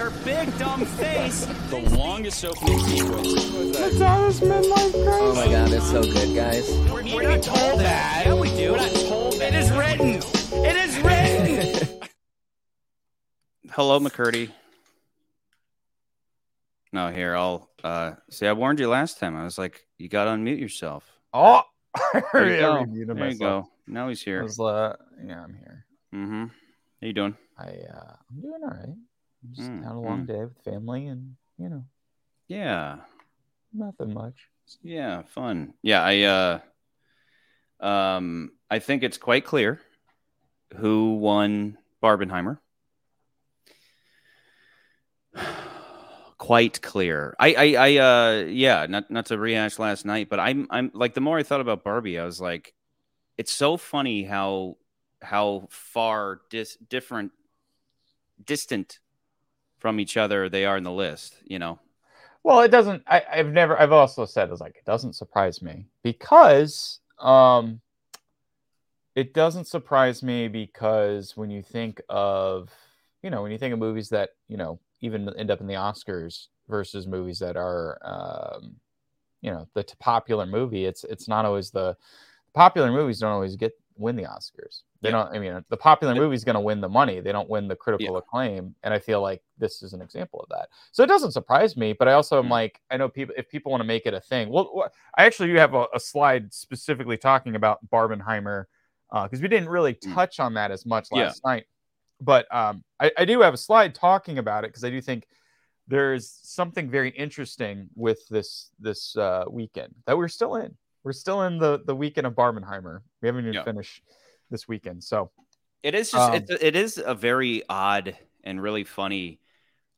her big dumb face. The longest opening sequence. Madonna's midlife crisis. Oh my god, it's so good, guys. We're, we're not told that. Yeah, we do. We're not told that. It is written. It is written. Hello, McCurdy. No, here I'll uh see. I warned you last time. I was like, you got to unmute yourself. Oh, There you go. remuted There you go. Now he's here. was, uh, yeah, I'm here. Mm-hmm. How you doing? I uh, I'm doing all right. Just Mm, had a long day with family, and you know, Yeah. nothing much. Yeah, fun. Yeah, I uh um I think it's quite clear who won Barbenheimer. quite clear. I I I uh yeah, not not to rehash last night, but I'm I'm like the more I thought about Barbie, I was like it's so funny how how far dis- different distant from each other they are in the list, you know. Well, it doesn't. I, I've never. I've also said it's like it doesn't surprise me because um, it doesn't surprise me because when you think of you know when you think of movies that you know even end up in the Oscars versus movies that are um, you know the popular movie, it's it's not always the popular movies don't always get win the Oscars. They Yeah. don't. I mean, the popular movie is going to win the money. They don't win the critical acclaim, and I feel like this is an example of that. So it doesn't surprise me, but I also am Mm. like, I know people if people want to make it a thing. Well, I actually do have a, a slide specifically talking about Barbenheimer because we didn't really Mm. touch on that as much Yeah. last night. But um, I, I do have a slide talking about it because I do think there's something very interesting with this this uh, weekend that we're still in. We're still in the the weekend of Barbenheimer. We haven't even Yeah. finished this weekend. So It is just Um, it's, it is a very odd and really funny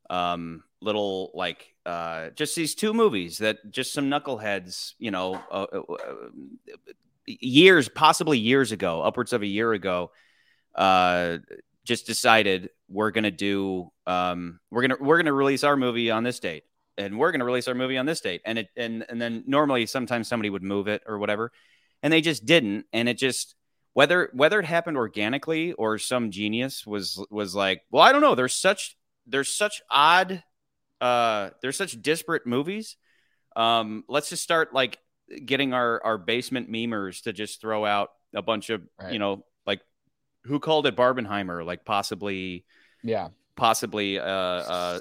um little like uh just these two movies that just some knuckleheads, you know, uh, uh, uh, years possibly years ago, upwards of a year ago, uh just decided we're going to do um we're to we're going to release our movie on this date and we're going to release our movie on this date and it and and then normally sometimes somebody would move it or whatever and they just didn't and it just whether whether it happened organically or some genius was was like well i don't know there's such there's such odd uh there's such disparate movies um let's just start like getting our our basement memers to just throw out a bunch of Right. you know like who called it barbenheimer like possibly yeah, possibly uh uh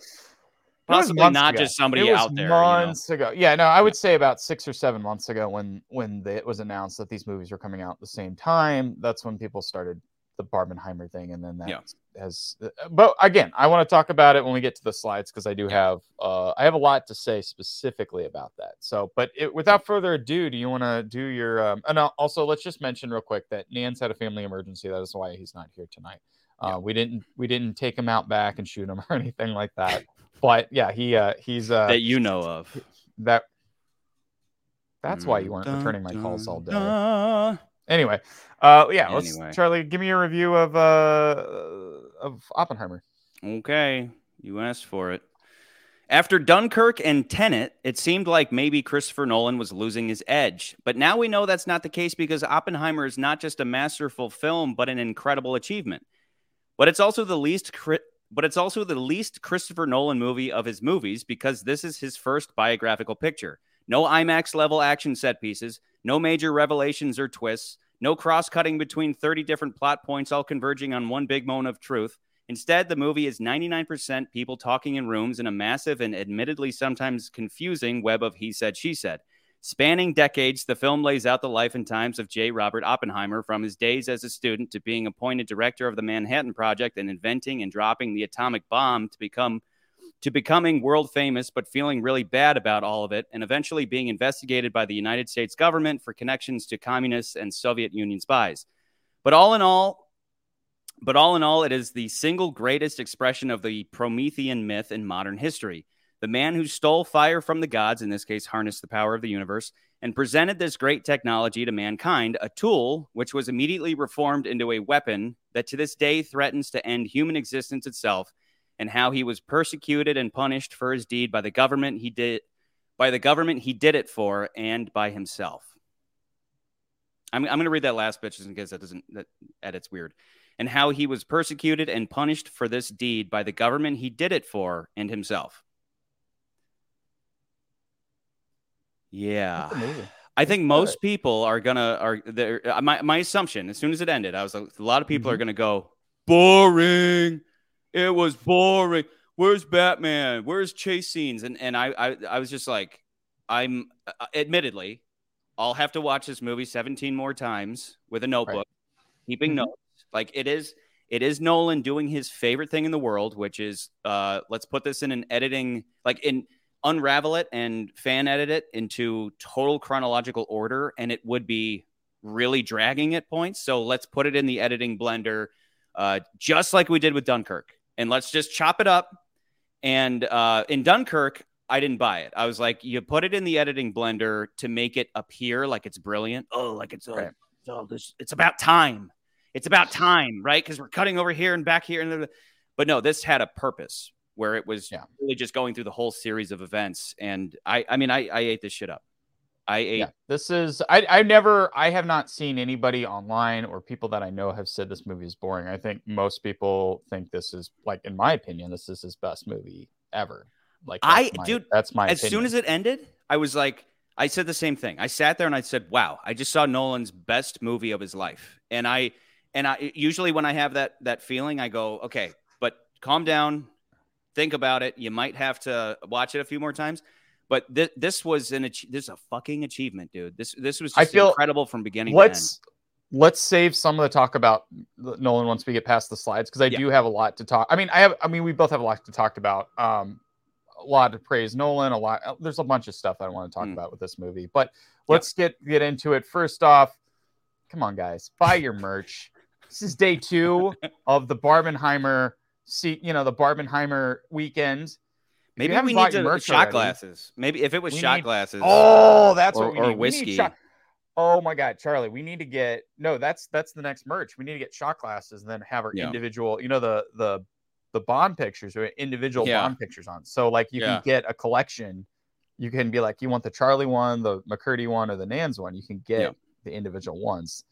possibly not ago. just somebody out there you know? Months ago, yeah. No, I would say about six or seven months ago when when the, it was announced that these movies were coming out at the same time. That's when people started the Barbenheimer thing, and then that Yeah. has. But again, I want to talk about it when we get to the slides because I do have uh, I have a lot to say specifically about that. So, but it, without further ado, do you want to do your? Um, and also, let's just mention real quick that Nan's had a family emergency. That is why he's not here tonight. Uh, we didn't we didn't take him out back and shoot him or anything like that. But yeah, he uh he's uh that you know of that that's why you weren't Dun, returning my calls all day. dun. Anyway, uh yeah, let's Charlie, give me a review of uh of Oppenheimer. Okay, you asked for it. After Dunkirk and Tenet, it seemed like maybe Christopher Nolan was losing his edge. But now we know that's not the case because Oppenheimer is not just a masterful film, but an incredible achievement. But it's also the least but it's also the least Christopher Nolan movie of his movies because this is his first biographical picture. No IMAX level action set pieces, no major revelations or twists, no cross cutting between 30 different plot points all converging on one big moment of truth. Instead, the movie is 99% people talking in rooms in a massive and admittedly sometimes confusing web of he said, she said. Spanning decades, the film lays out the life and times of J. Robert Oppenheimer from his days as a student to being appointed director of the Manhattan Project and inventing and dropping the atomic bomb to become to becoming world famous but feeling really bad about all of it and eventually being investigated by the United States government for connections to communists and Soviet Union spies. But all in all, but all in all, it is the single greatest expression of the Promethean myth in modern history. The man who stole fire from the gods, in this case, harnessed the power of the universe, and presented this great technology to mankind, a tool which was immediately reformed into a weapon that to this day threatens to end human existence itself, and how he was persecuted and punished for his deed by the government he did by the government he did it for and by himself. I'm, I'm going to read that last bit just in case that doesn't that edits weird. and how he was persecuted and punished for this deed by the government he did it for and himself. Yeah. I think most people are gonna are there. Uh, my my assumption as soon as it ended, I was like, a lot of people mm-hmm. are gonna go boring. It was boring. Where's Batman? Where's chase scenes? And and I I, I was just like, I'm uh, admittedly, I'll have to watch this movie 17 more times with a notebook, right. keeping mm-hmm. notes. Like it is it is Nolan doing his favorite thing in the world, which is uh let's put this in an editing like in unravel it and fan edit it into total chronological order, and it would be really dragging at points. So let's put it in the editing blender, uh, just like we did with Dunkirk, and let's just chop it up. And uh, in Dunkirk, I didn't buy it. I was like, you put it in the editing blender to make it appear like it's brilliant. Oh, like it's right. oh, this, it's about time. It's about time, right? Because we're cutting over here and back here, and but no, this had a purpose where it was yeah. really just going through the whole series of events. And I, I mean, I, I ate this shit up. I ate. Yeah, this is I. I never. I have not seen anybody online or people that I know have said this movie is boring. I think most people think this is like, in my opinion, this is his best movie ever. Like I, my, dude, that's my. As opinion. soon as it ended, I was like, I said the same thing. I sat there and I said, "Wow, I just saw Nolan's best movie of his life." And I, and I usually when I have that that feeling, I go, "Okay, but calm down, think about it. You might have to watch it a few more times. But th- this was an ach- this is a fucking achievement, dude. This this was I feel incredible from beginning let's, Let's save some of the talk about Nolan once we get past the slides because I yeah. do have a lot to talk. I mean, I have. I mean, we both have a lot to talk about. Um, a lot to praise Nolan. A lot. Uh, there's a bunch of stuff I want to talk mm. about with this movie. But let's get get into it. First off, come on, guys, buy your merch. this is day two of the Barbenheimer see, you know, the Barbenheimer weekend. Maybe we need to shot already, glasses. Maybe if it was shot need, glasses. Oh, that's or, what we or need. whiskey. We need oh my god, Charlie, we need to get no. That's that's the next merch. We need to get shot glasses and then have our yeah. individual. You know the the the bond pictures or individual yeah. bond pictures on. So like you yeah. can get a collection. You can be like, you want the Charlie one, the McCurdy one, or the Nans one. You can get the individual ones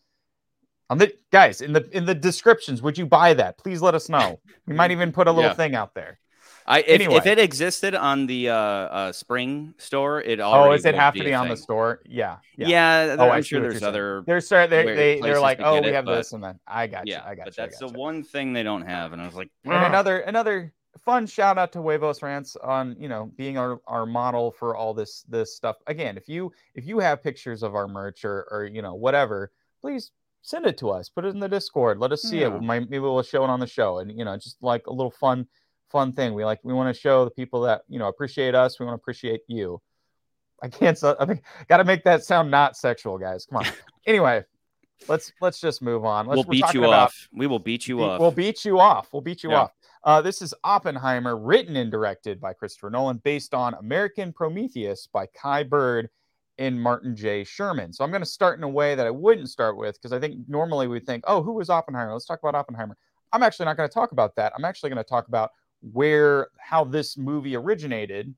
on the guys in the in the descriptions would you buy that please let us know we might even put a little yeah. thing out there I if, anyway. if it existed on the uh, uh spring store, it already. Oh, does it have to be on the store? Yeah, yeah. yeah oh, I'm sure there's other. There's they they they're like, oh, we it, have but, this and then I got yeah, you, I got but you. But that's the one thing they don't have, and I was like, and another another fun shout out to Huevos Rants on you know being our, our model for all this this stuff. Again, if you if you have pictures of our merch or or you know whatever, please send it to us. Put it in the Discord. Let us see yeah. it. Maybe we'll show it on the show, and you know, just like a little fun, fun thing. We like we want to show the people that you know appreciate us. We want to appreciate you. I can't. I think got to make that sound not sexual, guys. Come on. anyway, let's let's just move on. Let's, we'll beat you about, off. We will beat you off. We'll beat you off. We'll beat you yeah. off. Uh, this is Oppenheimer, written and directed by Christopher Nolan, based on American Prometheus by Kai Bird in Martin J. Sherwin. So I'm going to start in a way that I wouldn't start with because I think normally we think, oh, who was Oppenheimer? Let's talk about Oppenheimer. I'm actually not going to talk about that. I'm actually going to talk about where how this movie originated.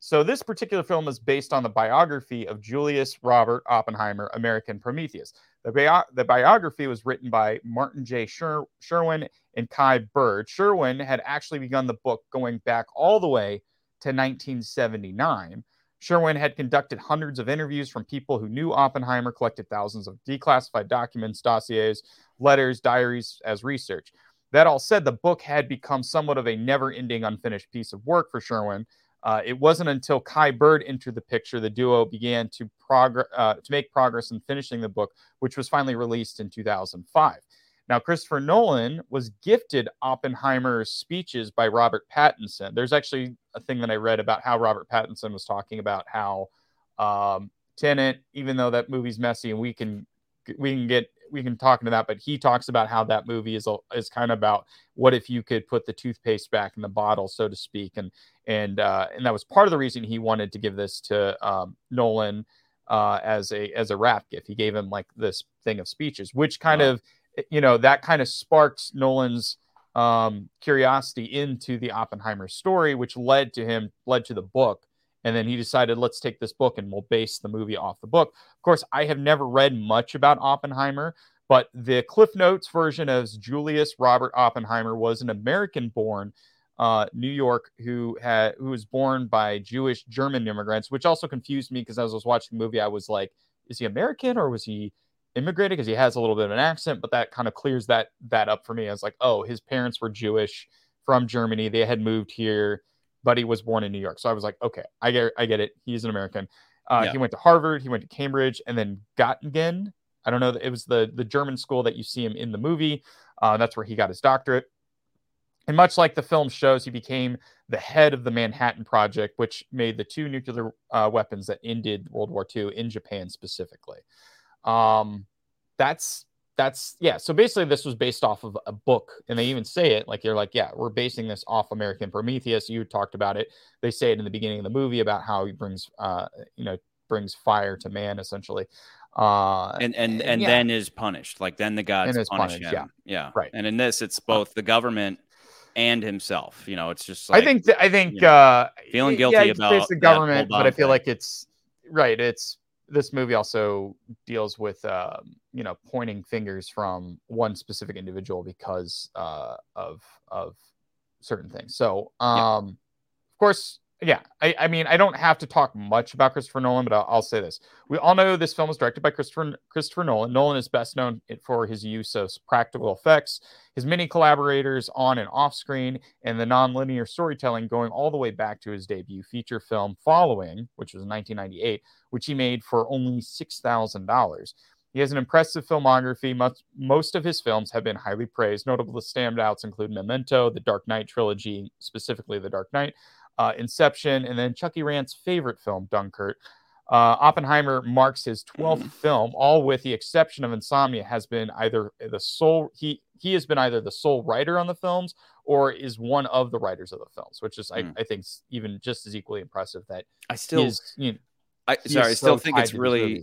So this particular film is based on the biography of Julius Robert Oppenheimer, American Prometheus. The, bi- the biography was written by Martin J. Sher- Sherwin and Kai Bird. Sherwin had actually begun the book going back all the way to 1979. Sherwin had conducted hundreds of interviews from people who knew Oppenheimer, collected thousands of declassified documents, dossiers, letters, diaries as research. That all said, the book had become somewhat of a never ending, unfinished piece of work for Sherwin. Uh, it wasn't until Kai Bird entered the picture the duo began to, progr- uh, to make progress in finishing the book, which was finally released in 2005. Now, Christopher Nolan was gifted Oppenheimer's speeches by Robert Pattinson. There's actually a thing that I read about how Robert Pattinson was talking about how um, Tenet, even though that movie's messy, and we can we can get we can talk into that, but he talks about how that movie is is kind of about what if you could put the toothpaste back in the bottle, so to speak, and and uh, and that was part of the reason he wanted to give this to um, Nolan uh, as a as a wrap gift. He gave him like this thing of speeches, which kind wow. of you know, that kind of sparked Nolan's um, curiosity into the Oppenheimer story, which led to him, led to the book. And then he decided, let's take this book and we'll base the movie off the book. Of course, I have never read much about Oppenheimer, but the Cliff Notes version as Julius Robert Oppenheimer was an American-born uh, New York who had who was born by Jewish German immigrants, which also confused me because as I was watching the movie, I was like, is he American or was he immigrated? Because he has a little bit of an accent, but that kind of clears that that up for me. I was like, oh, his parents were Jewish from Germany. They had moved here, but he was born in New York. So I was like, okay, I get I get it. He's an American. Uh, yeah. He went to Harvard, he went to Cambridge, and then Göttingen. I don't know. It was the the German school that you see him in the movie. Uh, that's where he got his doctorate. And much like the film shows, he became the head of the Manhattan Project, which made the two nuclear uh, weapons that ended World War II in Japan specifically. Um, that's that's yeah. So basically, this was based off of a book, and they even say it like you're like, yeah, we're basing this off American Prometheus. You talked about it. They say it in the beginning of the movie about how he brings, uh, you know, brings fire to man essentially. Uh, and and and yeah. then is punished. Like then the gods punish punished, him. Yeah, yeah, right. And in this, it's both the government and himself. You know, it's just. Like, I think th- I think you know, uh, feeling guilty yeah, about the government, but I feel thing. like it's right. It's this movie also deals with uh, you know pointing fingers from one specific individual because uh, of of certain things. So um, yeah. of course yeah, I, I, mean, I don't have to talk much about Christopher Nolan, but I'll, I'll, say this: we all know this film was directed by Christopher Christopher Nolan. Nolan is best known for his use of practical effects, his many collaborators on and off screen, and the nonlinear storytelling, going all the way back to his debut feature film "Following," which was 1998, which he made for only six thousand dollars. He has an impressive filmography. Most, most of his films have been highly praised. Notable standouts include Memento, the Dark Knight trilogy, specifically The Dark Knight, uh, Inception, and then Chucky Rant's favorite film, Dunkirk. Uh, Oppenheimer marks his 12th mm. film, all with the exception of Insomnia, has been either the sole he he has been either the sole writer on the films or is one of the writers of the films, which is mm. I, I think even just as equally impressive that I still is, you know, I sorry, I still so think it's really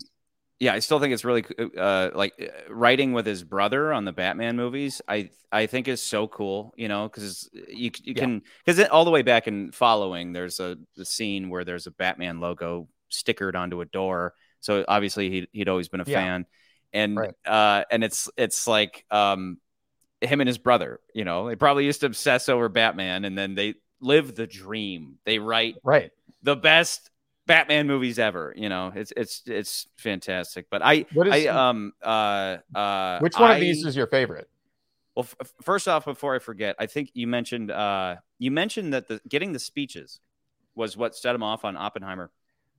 yeah, I still think it's really uh, like uh, writing with his brother on the Batman movies. I I think is so cool, you know, because you you yeah. can because all the way back in following, there's a the scene where there's a Batman logo stickered onto a door. So obviously he he'd always been a yeah. fan, and right. uh, and it's it's like um, him and his brother, you know, they probably used to obsess over Batman, and then they live the dream. They write right the best Batman movies ever. You know, it's it's it's fantastic. But I I um uh uh which one I, of these is your favorite? Well, f- first off, before I forget, I think you mentioned uh you mentioned that the getting the speeches was what set him off on Oppenheimer.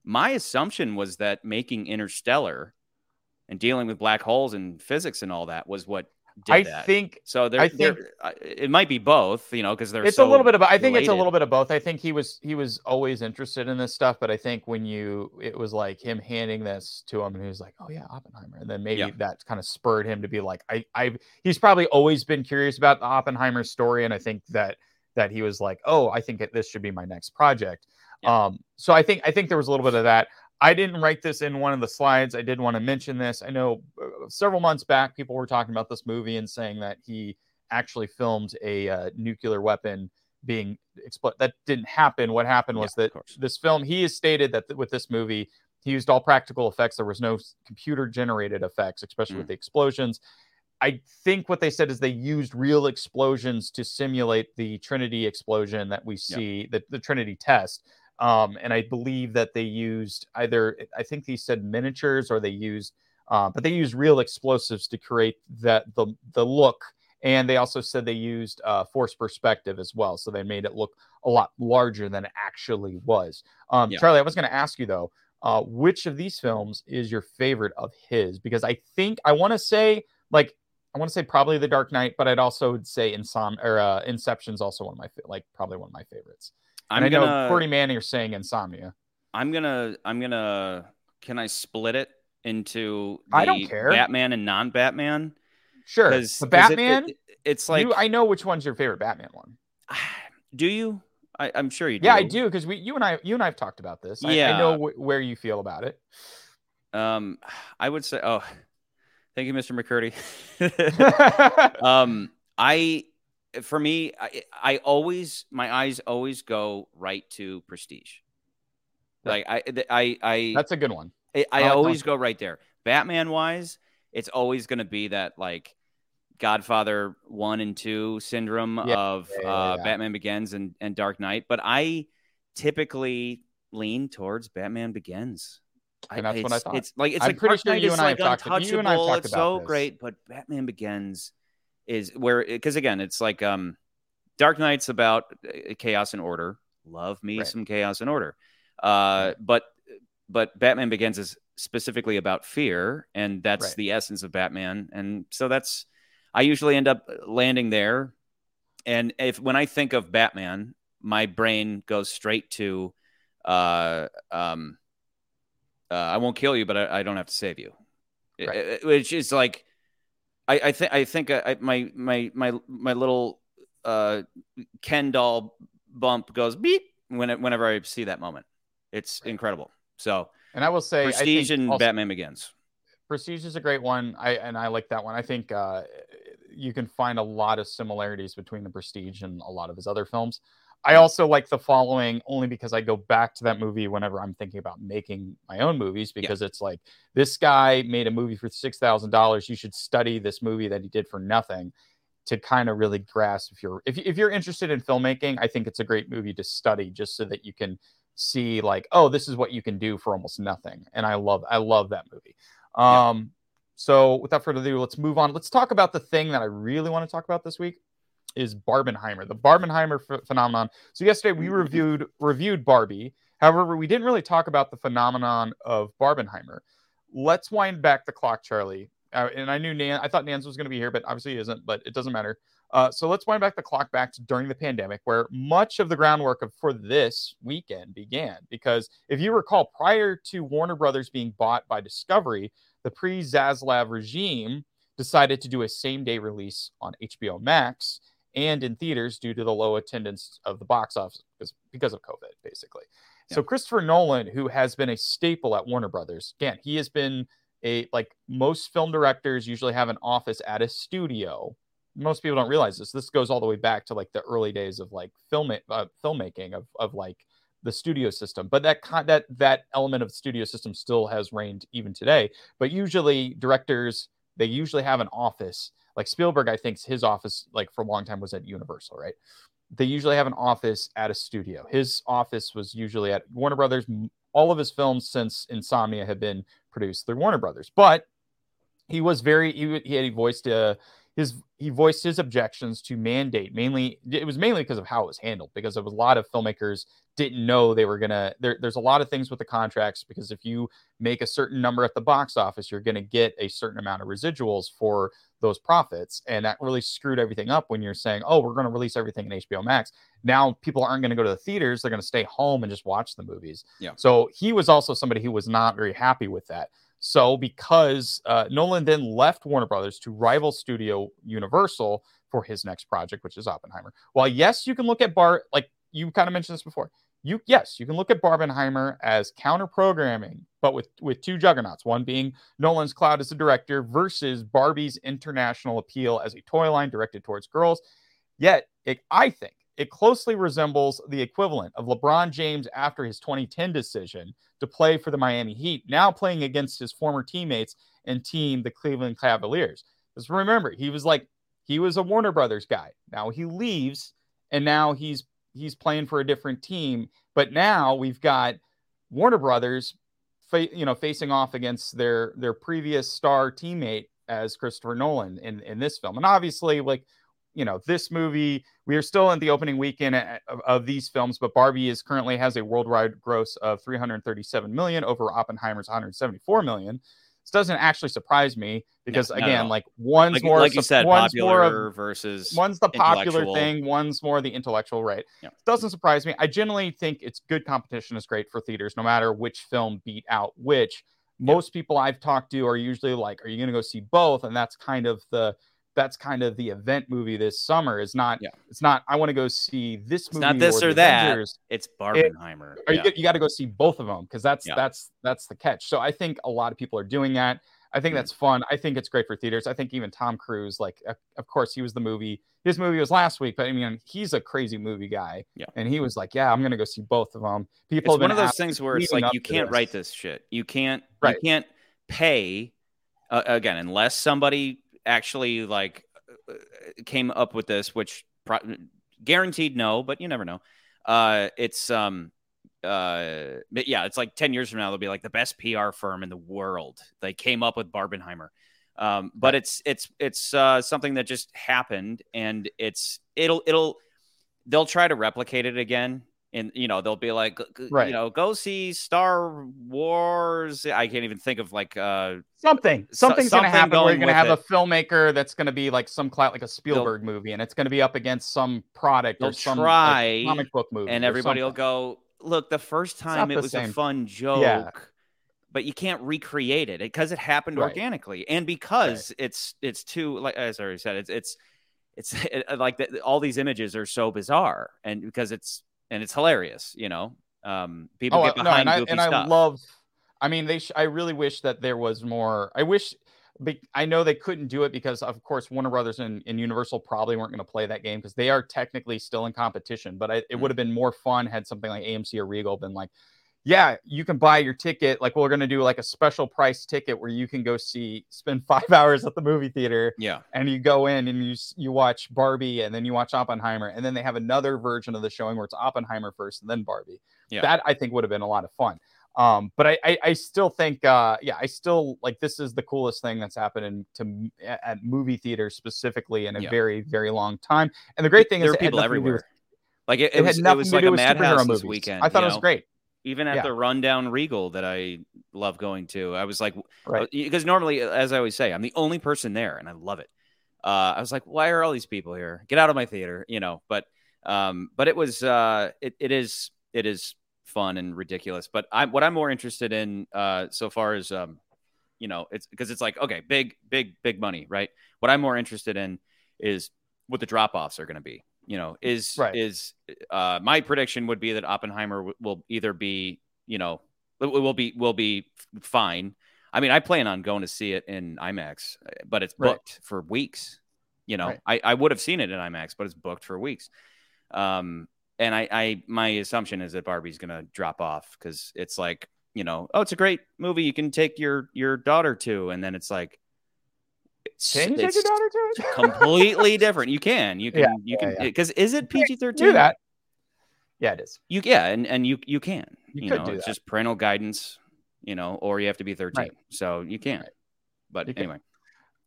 My assumption was that making Interstellar and dealing with black holes and physics and all that was what I that. think so. There, I think it might be both, you know, because there's it's so a little bit of. I think related. it's a little bit of both. I think he was he was always interested in this stuff, but I think when you it was like him handing this to him, and he was like, "Oh yeah, Oppenheimer," and then maybe yeah. that kind of spurred him to be like, "I I." He's probably always been curious about the Oppenheimer story, and I think that that he was like, "Oh, I think this should be my next project." Yeah. Um, so I think I think there was a little bit of that. I didn't write this in one of the slides. I did want to mention this. I know uh, several months back, people were talking about this movie and saying that he actually filmed a uh, nuclear weapon being exploded. That didn't happen. What happened was yeah, that this film, he has stated that th- with this movie, he used all practical effects. There was no computer generated effects, especially mm. with the explosions. I think what they said is they used real explosions to simulate the Trinity explosion that we see, the, the Trinity test. Um, and I believe that they used either, I think they said miniatures or they used, uh, but they used real explosives to create that the the look. And they also said they used uh, force perspective as well, so they made it look a lot larger than it actually was. Um, yeah. Charlie, I was going to ask you though, uh, which of these films is your favorite of his? Because I think I want to say like I want to say probably The Dark Knight, but I'd also say Insom or uh, Inception's also one of my like probably one of my favorites. I'm and I gonna, know Cordy Manning are saying Insomnia. I'm gonna I'm gonna can I split it into I don't care Batman and non Batman? Sure. The Batman. It, it, it's like you, I know which one's your favorite Batman one. Do you? I, am sure you do. Yeah, I do because we you and I you and I have talked about this. I, yeah, I know w- where you feel about it. Um, I would say, oh, thank you, Mr. McCurdy. um, I for me, I, I always my eyes always go right to Prestige. Like I, I, I that's a good one. I, I, I always go right there. Batman wise, it's always going to be that like Godfather one and two syndrome Yeah, of yeah, yeah, uh. Batman Begins and, and Dark Knight. But I typically lean towards Batman Begins. And that's what I it's, thought. It's like it's I'm like pretty Dark sure Knight you is and I like have talked- you and I have untouchable. talked It's so this. great, but Batman Begins is where because again, it's like um, Dark Knight's about uh, chaos and order. Love me Right. some chaos and order, uh, but but Batman Begins is specifically about fear, and that's Right. the essence of Batman. And so that's I usually end up landing there. And if when I think of Batman, my brain goes straight to, uh, um, uh, I won't kill you, but I, I don't have to save you, Right. I- which is like, I, I think I think I, my my my my little uh, Ken doll bump goes beep when it, whenever I see that moment. It's incredible. So And I will say, I Prestige think and also- Batman Begins. Prestige is a great one. I and I like that one. I think uh, you can find a lot of similarities between the Prestige and a lot of his other films. I also like the following only because I go back to that movie whenever I'm thinking about making my own movies because it's like this guy made a movie for six thousand dollars. You should study this movie that he did for nothing to kind of really grasp if you're if, if you're interested in filmmaking. I think it's a great movie to study just so that you can see like oh this is what you can do for almost nothing. And i love i love that movie. Um so without further ado let's move on. Let's talk about the thing that i really want to talk about this week is barbenheimer the barbenheimer ph- phenomenon. So yesterday we reviewed reviewed barbie. However we didn't really talk about the phenomenon of barbenheimer. Let's wind back the clock charlie. Uh, and i knew nan i thought nans was going to be here but obviously he isn't but it doesn't matter. Uh, so let's wind back the clock back to during the pandemic, where much of the groundwork of, for this weekend began. Because if you recall, prior to Warner Brothers being bought by Discovery, the pre Zaslav regime decided to do a same day release on HBO Max and in theaters due to the low attendance of the box office because, because of COVID, basically. So Christopher Nolan, who has been a staple at Warner Brothers, again, he has been a like most film directors usually have an office at a studio most people don't realize this. This goes all the way back to like the early days of like film uh, filmmaking of of like the studio system. But that that that element of the studio system still has reigned even today. But usually directors they usually have an office. Like Spielberg, I think his office like for a long time was at Universal, right? They usually have an office at a studio. His office was usually at Warner Brothers. All of his films since Insomnia have been produced through Warner Brothers, but he was very he, he had voiced a his he voiced his objections to mandate mainly it was mainly because of how it was handled because there was a lot of filmmakers didn't know they were gonna there, there's a lot of things with the contracts because if you make a certain number at the box office you're gonna get a certain amount of residuals for those profits and that really screwed everything up when you're saying oh we're going to release everything in hbo max. Now people aren't going to go to the theaters they're going to stay home and just watch the movies. Yeah. so he was also somebody who was not very happy with that so, because uh, Nolan then left Warner Brothers to rival studio Universal for his next project, which is Oppenheimer. While yes, you can look at Bar like you kind of mentioned this before. You yes, you can look at Barbenheimer as counter programming, but with with two juggernauts. One being Nolan's Cloud as a director versus Barbie's international appeal as a toy line directed towards girls. Yet, it, I think it closely resembles the equivalent of LeBron James after his 2010 decision to play for the Miami Heat, now playing against his former teammates and team, the Cleveland Cavaliers. Because remember, he was like he was a Warner Brothers guy. Now he leaves, and now he's he's playing for a different team. But now we've got Warner Brothers, fa- you know, facing off against their their previous star teammate as Christopher Nolan in in this film, and obviously like you know this movie we are still in the opening weekend uh, of, of, these films but barbie is currently has a worldwide gross of 337 million over oppenheimer's 174 million. This doesn't actually surprise me because No, again like one's Like, more like you said, one's more popular of, versus one's the popular thing one's more the intellectual right? Yeah. doesn't surprise me. I generally think it's good competition is great for theaters no matter which film beat out which. Most people i've talked to are usually like are you going to go see both? And that's kind of the that's kind of the event movie this summer is not Yeah. it's not i want to go see this It's movie not this or, or that. Avengers. It's Barbenheimer. Or Yeah. you, you got to go see both of them because that's Yeah. that's that's the catch so i think a lot of people are doing that i think Mhm. that's fun i think it's great for theaters i think even tom cruise like of- course he was the movie his movie was last week but i mean he's a crazy movie guy Yeah. and he was like yeah i'm gonna go see both of them people it's one of those things where it's like you can't write this shit. You can't Right. you can't pay uh, again, unless somebody actually like uh, came up with this, which pro- guaranteed no, but you never know. Uh, it's um, uh, but yeah, it's like ten years from now they'll be like the best PR firm in the world. They came up with Barbenheimer. Um, but it's it's it's uh, something that just happened, and it's it'll it'll they'll try to replicate it again and you know they'll be like Right. you know go see star wars i can't even think of like uh Something, So- something's going to something happen where you're going to with have a filmmaker that's going to be like some cla- like a Spielberg movie, and it's going to be up against some product or some like, comic book movie, and everybody will go look the first time it was same. a fun joke Yeah. but you can't recreate it because it happened Right. organically and because it's it's too like as i already said it's it's it's it, like the, all these images are so bizarre and because it's and it's hilarious you know um people Oh, get behind no, and I goofy and stuff I love. I mean, they. Sh- I really wish that there was more. I wish. Be- I know they couldn't do it because, of course, Warner Brothers and, and Universal probably weren't going to play that game because they are technically still in competition. But I, it Mm. would have been more fun had something like AMC or Regal been like, yeah, you can buy your ticket. Like we're going to do like a special price ticket where you can go see, spend five hours at the movie theater, yeah and you go in and you you watch Barbie and then you watch Oppenheimer and then they have another version of the showing where it's Oppenheimer first and then Barbie. Yeah. That I think would have been a lot of fun. Um, but I, I I still think uh yeah I still like this is the coolest thing that's happened in, to at movie theaters specifically in a Yeah. very very long time. And the great thing there is are people nothing to do everywhere with- like it, It, it, was, had it nothing was to like do a with madhouse this movies. weekend I thought it was know? great. Even at Yeah. the rundown regal that i love going to i was like Right. because normally as i always say i'm the only person there and i love it uh, i was like why are all these people here get out of my theater you know but um but it was uh it, it is it is fun and ridiculous but i'm what i'm more interested in uh so far as um you know it's because it's like okay big big big money right what i'm more interested in is what the drop offs are going to be you know is Right. is uh my prediction would be that oppenheimer w- will either be you know it will be will be fine i mean i plan on going to see it in imax but it's Right. booked for weeks you know Right. I, I would have seen it in imax but it's booked for weeks um and i i my assumption is that barbie's gonna drop off because it's like you know oh it's a great movie you can take your your daughter to and then it's like it's, Can you take your daughter to it? completely different you can you can Yeah, you yeah, can yeah. because is it pg-13 that. Yeah, it is. you yeah and and you you can You you, could know do it's that. just parental guidance you know or you have to be 13 Right. so you can Right. but You can. anyway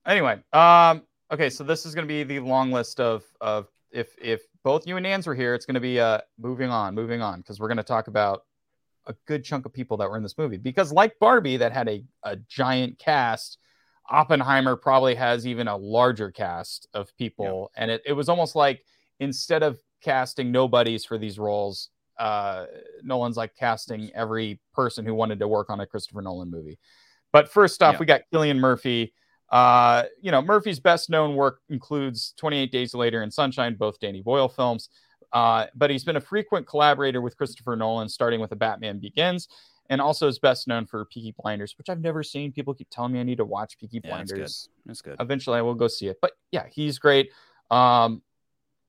anyway um okay so this is going to be the long list of of if if both you and Nans were here it's going to be uh moving on moving on because we're going to talk about a good chunk of people that were in this movie because like barbie that had a, a giant cast oppenheimer probably has even a larger cast of people and it, it was almost like instead of casting nobodies for these roles uh nolan's like casting every person who wanted to work on a christopher nolan movie but first off Yeah. we got cillian murphy uh, you know, Murphy's best known work includes 28 Days Later and Sunshine, both Danny Boyle films. Uh, but he's been a frequent collaborator with Christopher Nolan, starting with The Batman Begins, and also is best known for Peaky Blinders, which I've never seen. People keep telling me I need to watch Peaky Blinders. Yeah, that's good. That's good Eventually, I will go see it. But yeah, he's great. Um,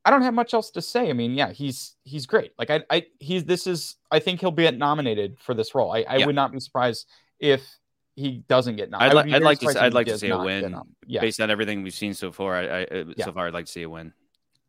I don't have much else to say. I mean, yeah, he's he's great. Like I, I he's this is I think he'll be nominated for this role. I, I Yeah. would not be surprised if he doesn't get I'd, nominated. li- I'd like to. s- I'd like to see a win. win Yeah, based on everything we've seen so far. I, I uh, Yeah. so far I'd like to see a win.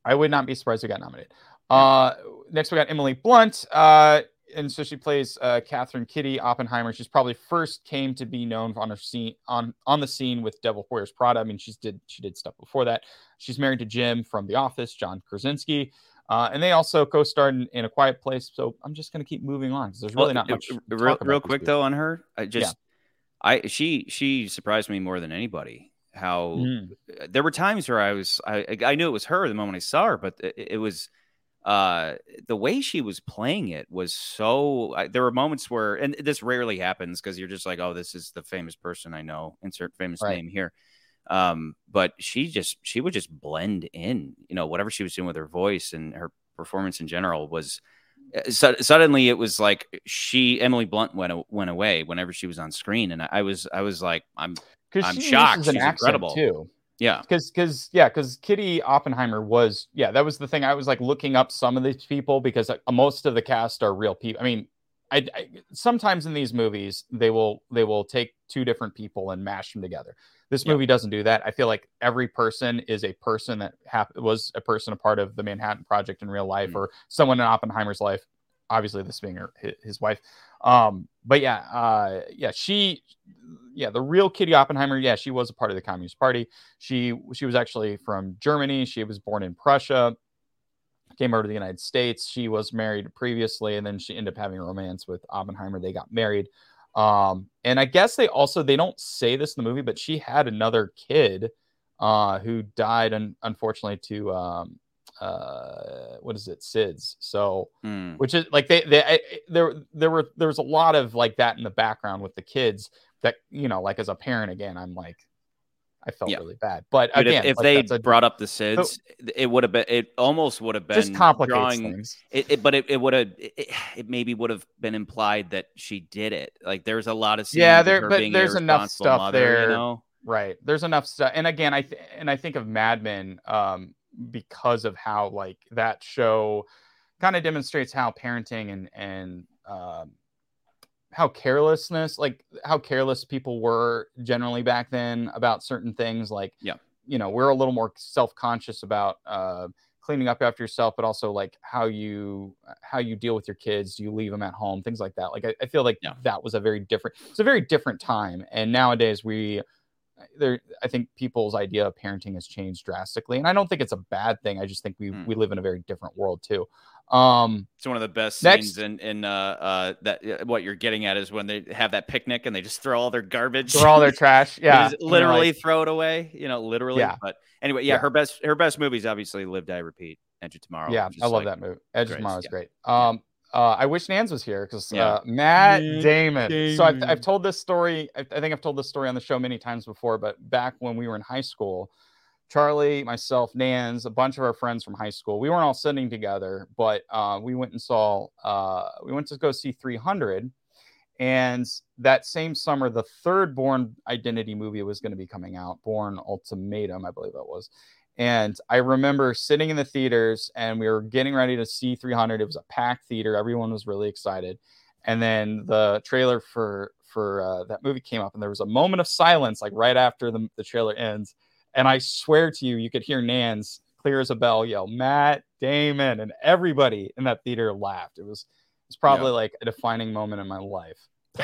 I would not be surprised if he got nominated. Uh, next we got Emily Blunt. Uh, and so she plays uh, Catherine Kitty Oppenheimer. She's probably first came to be known on her scene on on the scene with Devil Wears Prada. I mean, she's did she did stuff before that. She's married to Jim from The Office, John Krasinski, uh, and they also co-starred in, in A Quiet Place. So I'm just gonna keep moving on because there's really Well, not uh, much. uh, to Real, real quick people. though on her, I just, I she she surprised me more than anybody. How Mm. there were times where I was I I knew it was her the moment I saw her, but it, it was uh the way she was playing it was so I, there were moments where and this rarely happens because you're just like oh this is the famous person i know insert famous Right. name here um but she just she would just blend in you know whatever she was doing with her voice and her performance in general was uh, su- suddenly it was like she emily blunt went went away whenever she was on screen and i, I was i was like I'm I'm shocked. She's incredible. too. Yeah because because yeah because kitty oppenheimer was yeah that was the thing i was like looking up some of these people because like, most of the cast are real people i mean I, I sometimes in these movies they will they will take two different people and mash them together. This movie doesn't do that. I feel like every person is a person that hap- was a person a part of the Manhattan Project in real life Mm. or someone in Oppenheimer's life. Obviously, this being her, his, wife. Um, but yeah, uh, yeah, she, yeah, the real Kitty Oppenheimer. Yeah, she was a part of the Communist Party. She she was actually from Germany. She was born in Prussia. Came over to the United States. She was married previously, and then she ended up having a romance with Oppenheimer. They got married. Um, and I guess they also they don't say this in the movie, but she had another kid uh, who died un- unfortunately to um, uh, what is it, SIDS. So Hmm. which is like they, they I, there there were there was a lot of like that in the background with the kids that you know like as a parent again I'm like I felt Yeah. really bad, but Dude, again if, like, they a- brought up the SIDS, it would have been. It almost would have been just complicates drawing. things. It, it, but it, it would have. It, it maybe would have been implied that she did it. Like there's a lot of Yeah, there- but there's enough stuff mother, there. You know, Right. There's enough stuff. And again, I th- and I think of Mad Men um, because of how like that show kind of demonstrates how parenting and and um, how carelessness, like how careless people were generally back then about certain things. Like, Yeah. you know, we're a little more self conscious about uh, cleaning up after yourself, but also like how you how you deal with your kids. Do you leave them at home? Things like that. Like, I, I feel like Yeah. that was a very different. It's a very different time, and nowadays we there i think people's idea of parenting has changed drastically and i don't think it's a bad thing i just think we Hmm. we live in a very different world too um it's one of the best Next- scenes in in uh, uh that uh, what you're getting at is when they have that picnic and they just throw all their garbage. throw all their trash yeah literally like, throw it away. You know, literally. Yeah. But anyway, yeah, Yeah. her best her best movies obviously Live Die Repeat, Edge of Tomorrow. yeah i love like- that movie edge of tomorrow is yeah. great um uh, I wish Nans was here because Yeah. uh, Matt Matt Damon. So I've, I've told this story. I, I think I've told this story on the show many times before. But back when we were in high school, Charlie, myself, Nans, a bunch of our friends from high school, we weren't all sitting together, but uh, we went and saw. Uh, we went to go see 300, and that same summer, the third Bourne Identity movie was going to be coming out, Bourne Ultimatum, I believe that was. And I remember sitting in the theaters and we were getting ready to see 300. It was a packed theater. Everyone was really excited. And then the trailer for for uh, that movie came up, and there was a moment of silence, like right after the, the trailer ends. And I swear to you, you could hear Nans clear as a bell yell, "Matt Damon!" and everybody in that theater laughed. It was it's probably like a defining moment in my life.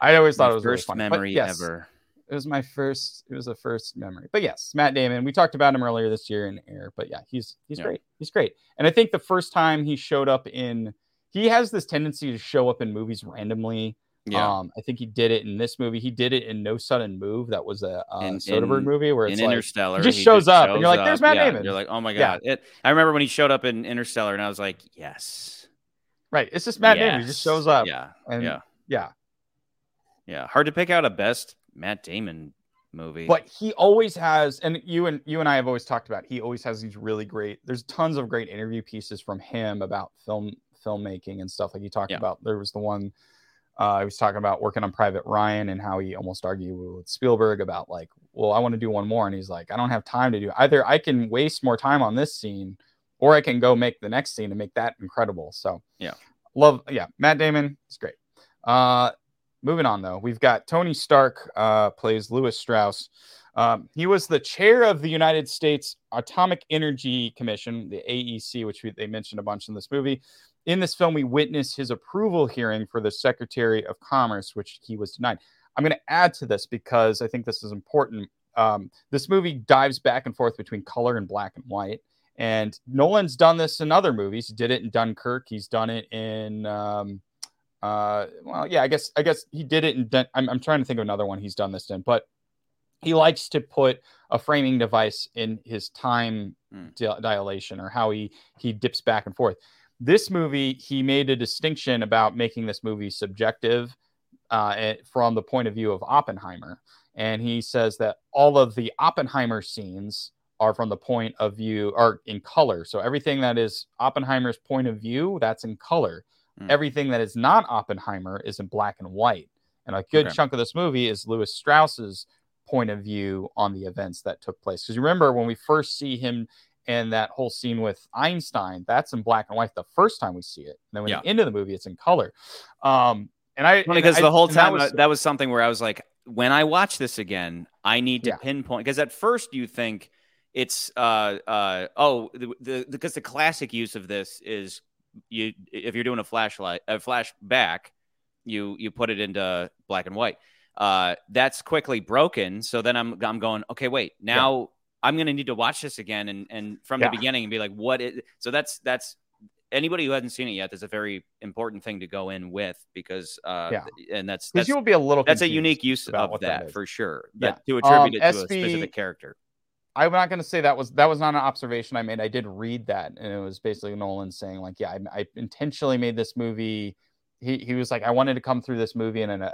I always thought My it was really first funny. Memory yes, ever. It was my first it was a first memory but yes matt damon we talked about him earlier this year in air but yeah he's he's Yeah. great he's great and i think the first time he showed up in he has this tendency to show up in movies randomly Yeah. um i think he did it in this movie he did it in no sudden move that was a uh, In- soderbergh in- movie where in it's like Interstellar, just shows up, and you're like, "There's Matt Yeah, Damon." You're like, oh my Yeah. god! It, I remember when he showed up in Interstellar, and I was like, yes, right it's just matt damon he just shows up Yeah, and yeah, yeah yeah. Hard to pick out a best Matt Damon movie. but he always has and you and you and i have always talked about he always has these really great there's tons of great interview pieces from him about film filmmaking and stuff like he talked Yeah. about there was the one uh, he was talking about working on private ryan and how he almost argued with spielberg about like well i want to do one more and he's like i don't have time to do either i can waste more time on this scene or i can go make the next scene and make that incredible so Yeah. love yeah matt damon it's great uh moving on though we've got tony stark uh plays lewis strauss. Um, he was the chair of the united states atomic energy commission the aec which we, they mentioned a bunch in this movie. In this film we witness his approval hearing for the secretary of commerce which he was denied. I'm going to add to this because i think this is important. Um, this movie dives back and forth between color and black and white and nolan's done this in other movies. He did it in dunkirk. He's done it in um, uh, well, yeah, I guess I guess he did it in. Dun- I'm I'm trying to think of another one he's done this in, but he likes to put a framing device in his time di- dilation or how he he dips back and forth. This movie, he made a distinction about making this movie subjective uh, eh, from the point of view of Oppenheimer, and he says that all of the Oppenheimer scenes are from the point of view are in color. So everything that is Oppenheimer's point of view, that's in color. Hmm. Everything that is not Oppenheimer is in black and white. And a good Okay. chunk of this movie is Lewis Strauss's point of view on the events that took place. Because you remember when we first see him and that whole scene with Einstein, that's in black and white the first time we see it. And then when Yeah. you into the movie, it's in color. Um, and I because the whole and that time uh, was- that was, something where I was like, when I watch this again, I need to Yeah. pinpoint because at first you think it's uh uh oh the, the because the classic use of this is you if you're doing a flashlight a flashback you you put it into black and white uh that's quickly broken so then i'm i'm going okay wait now i'm gonna need to watch this again and and from Yeah. the beginning and be like what is so that's that's anybody who hasn't seen it yet that's a very important thing to go in with because uh Yeah. and that's that's you will be a little. that's a unique use of that, that for sure Yeah. that, to attribute Um, it to a specific character I'm not going to say that was that was not an observation I made. I did read that, and it was basically Nolan saying like, yeah, I, I intentionally made this movie. He he was like, I wanted to come through this movie in an, a,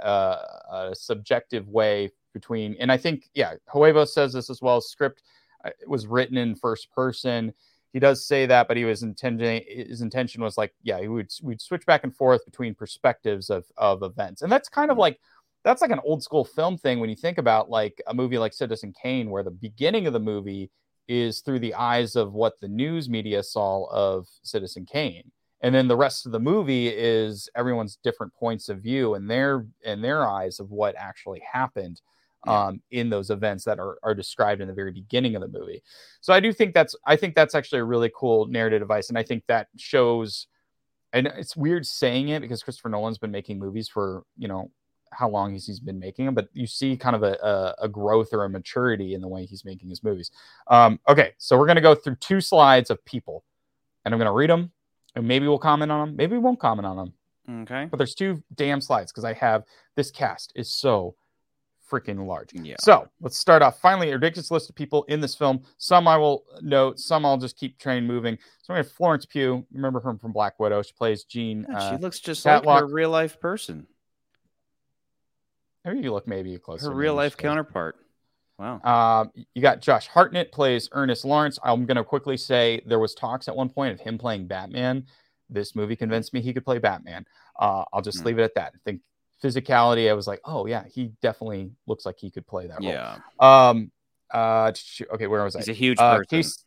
a subjective way between, and I think yeah, Huevo says this as well. Script uh, was written in first person. He does say that, but he was intending his intention was like, yeah, he would we'd switch back and forth between perspectives of of events, and that's kind of like that's like an old school film thing when you think about like a movie like Citizen Kane, where the beginning of the movie is through the eyes of what the news media saw of Citizen Kane. And then the rest of the movie is everyone's different points of view and their and their eyes of what actually happened um, in those events that are, are described in the very beginning of the movie. So I do think that's I think that's actually a really cool narrative device, and I think that shows. And it's weird saying it because Christopher Nolan's been making movies for you know how long he's, he's been making them, but you see kind of a, a, a growth or a maturity in the way he's making his movies. Um, okay, so we're going to go through two slides of people, and I'm going to read them, and maybe we'll comment on them, maybe we won't comment on them, okay but there's two damn slides because I have this cast is so freaking large. yeah So let's start off. Finally, a ridiculous list of people in this film. Some I will note, some I'll just keep train moving. So we have Florence Pugh. Remember her from Black Widow. She plays Jean. Yeah, Uh, she looks just like a real life person maybe you look maybe closer. her real life counterpart wow Um, you got Josh Hartnett plays Ernest Lawrence. I'm going to quickly say there was talks at one point of him playing Batman. This movie convinced me he could play Batman. Uh, I'll just Hmm. leave it at that. I think physicality, I was like, oh yeah, he definitely looks like he could play that role. yeah Um. Uh. Okay, where was I? he's a huge Uh, person Casey,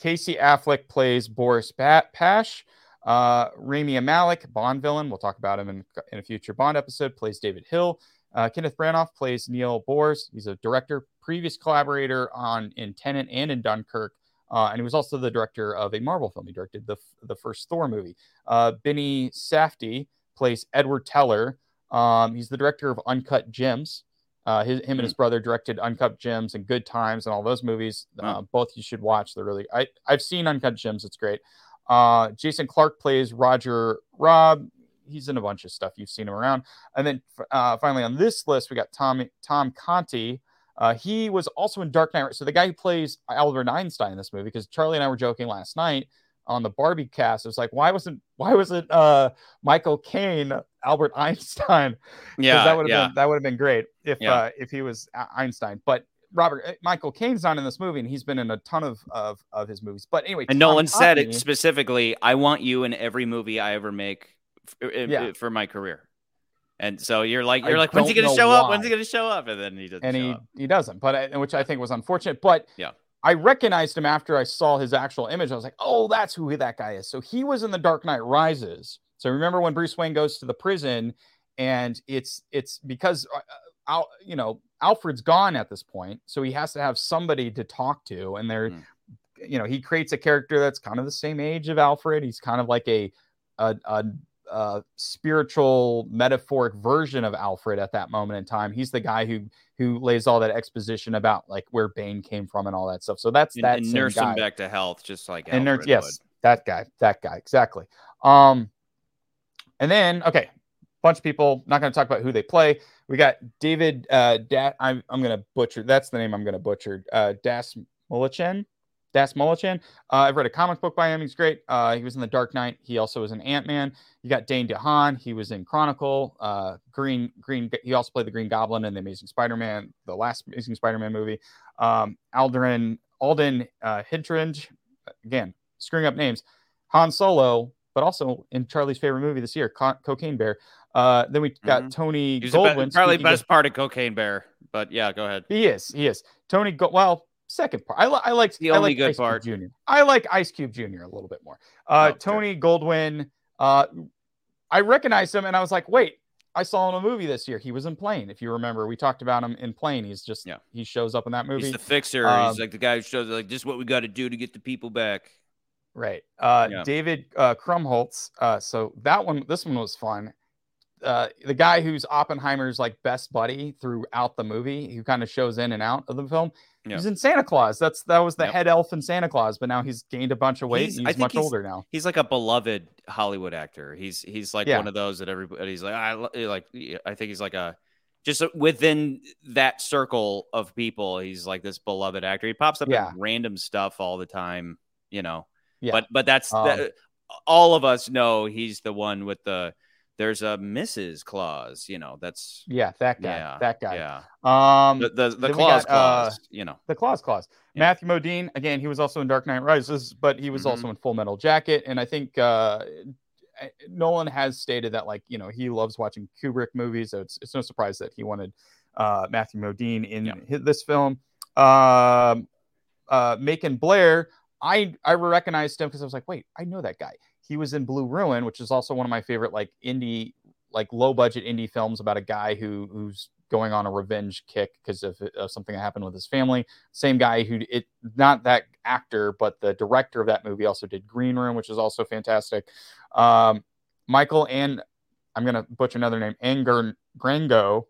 Casey Affleck plays Boris Bat- Pash. Uh, Rami Malek, Bond villain. We'll talk about him in, in a future Bond episode. Plays David Hill. Uh, Kenneth Branagh plays Niels Bohr. He's a director, previous collaborator on in Tenet and in Dunkirk, uh, and he was also the director of a Marvel film. He directed the the first Thor movie. Uh, Benny Safdie plays Edward Teller. Um, he's the director of Uncut Gems. Uh, his, him and his brother directed Uncut Gems and Good Times and all those movies. Uh, Wow. both you should watch. They're really. I I've seen Uncut Gems. It's great. Uh, Jason Clarke plays Roger Robb. He's in a bunch of stuff. You've seen him around. And then uh, finally on this list we got Tom Tom Conti. Uh, he was also in Dark Knight. So the guy who plays Albert Einstein in this movie, because Charlie and I were joking last night on the Barbie cast. It was like, why wasn't why wasn't uh, Michael Caine Albert Einstein? yeah that would have yeah been that would have been great if Yeah. uh, if he was E- Einstein. But Robert uh, Michael Caine's not in this movie, and he's been in a ton of of, of his movies. But anyway, and Tom Nolan said it specifically. I want you in every movie I ever make f- i- Yeah. for my career. And so you're like, you're like, when's he gonna know show up? When's he gonna show up? And then he doesn't. and he up. he doesn't, but I, which I think was unfortunate. But Yeah. I recognized him after I saw his actual image. I was like, oh, that's who that guy is. So he was in the Dark Knight Rises. So remember when Bruce Wayne goes to the prison, and it's it's because uh, Al, you know Alfred's gone at this point, so he has to have somebody to talk to, and they're Hmm. you know he creates a character that's kind of the same age of Alfred. He's kind of like a a, a uh, spiritual metaphoric version of Alfred at that moment in time. He's the guy who who lays all that exposition about like where Bane came from and all that stuff. So that's and, that and nurse guy. him back to health, just like and nurse, yes, would. that guy, that guy, exactly. Um, and then okay, bunch of people. Not going to talk about who they play. We got David. Uh, da- I'm I'm going to butcher. That's the name I'm going to butcher. Uh, Das Mulichen. Das Mulichen. Uh, I've read a comic book by him. He's great. Uh, he was in The Dark Knight. He also was in Ant Man. You got Dane DeHaan. He was in Chronicle. Uh, Green Green. He also played the Green Goblin in the Amazing Spider-Man, the last Amazing Spider-Man movie. Um, Aldrin Alden uh, Hidringe. Again, screwing up names. Han Solo, but also in Charlie's favorite movie this year, Co- Cocaine Bear. Uh, then we got Mhm. Tony He's the be- Goldwyn. probably speaking of- best part of Cocaine Bear, but yeah, go ahead. he is. He is. Tony. Go- well, second part. I, li- I like The I only like good Ice Cube part. Jr. I like Ice Cube Jr. a little bit more. Uh, Okay. Tony Goldwyn. Uh, I recognized him, and I was like, wait, I saw him in a movie this year. He was in Plane. If you remember, we talked about him in Plane. He's just Yeah. he shows up in that movie. He's the fixer. Um, He's like the guy who shows like this is what we got to do to get the people back. Right. Uh, Yeah. David uh, Krumholtz. Uh, so that one, this one was fun. Uh, the guy who's Oppenheimer's like best buddy throughout the movie, who kind of shows in and out of the film. Yeah. He's in Santa Claus. That's that was the Yep. head elf in Santa Claus, but now he's gained a bunch of weight. He's- he's much he's- older now. He's like a beloved Hollywood actor. He's he's like Yeah. one of those that everybody's like I like. I think he's like a just within that circle of people. He's like this beloved actor. He pops up Yeah. in random stuff all the time. You know. Yeah. But but that's Um, that, all of us know he's the one with the there's a Mrs. Claus. You know that's Yeah, that guy. yeah that guy. Yeah. Um, The the, the then we Claus uh, Claus. You know. the Claus Claus. Yeah. Matthew Modine, again, he was also in Dark Knight Rises, but he was Mhm. also in Full Metal Jacket. And I think uh, Nolan has stated that, like, you know, he loves watching Kubrick movies. So it's, it's no surprise that he wanted uh, Matthew Modine in Yeah. hi- this film. Um, uh, Macon Blair, I, I recognized him because I was like, wait, I know that guy. He was in Blue Ruin, which is also one of my favorite, like, indie, like, low budget indie films about a guy who who's going on a revenge kick because of, of something that happened with his family. Same guy who it not that actor, but the director of that movie also did Green Room, which is also fantastic. Um, Michael and I'm gonna butcher another name, Anger Grango.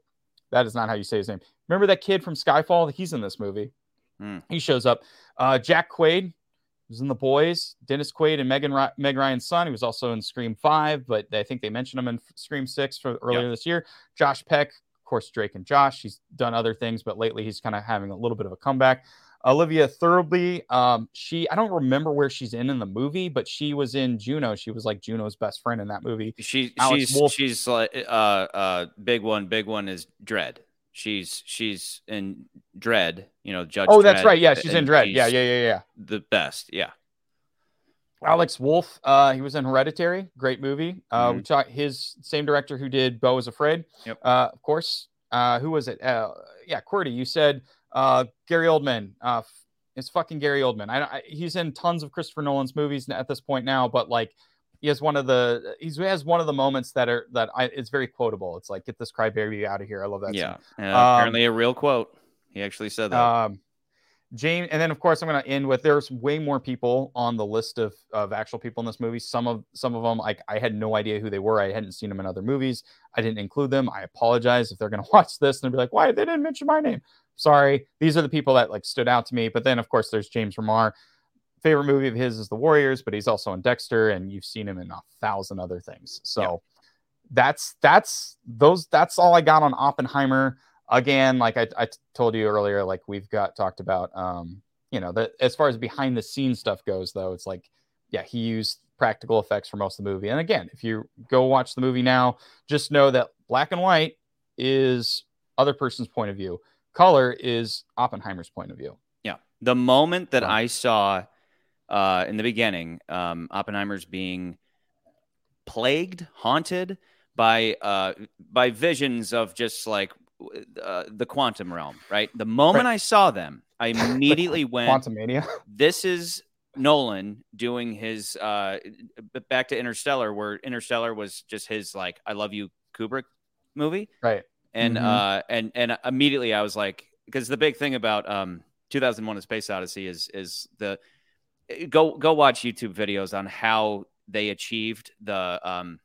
That is not how you say his name. Remember that kid from Skyfall? He's in this movie. Hmm. He shows up. Uh, Jack Quaid was in The Boys. Dennis Quaid and Megan Meg Ryan's son. He was also in Scream Five, but I think they mentioned him in Scream Six for earlier this year. Josh Peck, of course, Drake and Josh. He's done other things, but lately he's kind of having a little bit of a comeback. Olivia Thirlby, um, she I don't remember where she's in in the movie, but she was in Juno. She was like Juno's best friend in that movie. She Alex she's Wolff. she's like uh uh big one big one is Dredd. She's she's in Dredd. You know Judge. Oh, that's Dredd, right. Yeah, she's in Dredd. Yeah, she's yeah, yeah, yeah. The best. Yeah. Alex Wolff, uh, he was in Hereditary, great movie. Uh, We Mhm. talked his same director who did Beau is Afraid. Yep. Uh, of course. Uh, who was it? Uh, yeah, Cordy. You said uh, Gary Oldman. Uh, it's fucking Gary Oldman. I, I he's in tons of Christopher Nolan's movies at this point now, but like he has one of the he has one of the moments that are that I it's very quotable. It's like get this crybaby out of here. I love that. yeah. Uh, Um, apparently a real quote. He actually said that. Um, James, and then of course I'm going to end with there's way more people on the list of of actual people in this movie. Some of some of them like I had no idea who they were. I hadn't seen them in other movies. I didn't include them. I apologize if they're going to watch this and be like, why they didn't mention my name? Sorry. These are the people that like stood out to me. But then of course there's James Remar. Favorite movie of his is The Warriors, but he's also in Dexter, and you've seen him in a thousand other things. So Yeah. that's that's those that's all I got on Oppenheimer again like I told you earlier like we've got talked about um you know that as far as behind the scenes stuff goes though it's like yeah he used practical effects for most of the movie and again if you go watch the movie now just know that black and white is other person's point of view color is oppenheimer's point of view Yeah. The moment that I saw uh, in the beginning, um, Oppenheimer's being plagued, haunted by uh, by visions of just like uh, the quantum realm, right? The moment I saw them, I immediately went, Quantumania this is Nolan doing his uh back to Interstellar where Interstellar was just his like I love you Kubrick movie right and Mhm. uh and and immediately I was like because the big thing about um 2001 a space odyssey is is the go go watch YouTube videos on how they achieved the um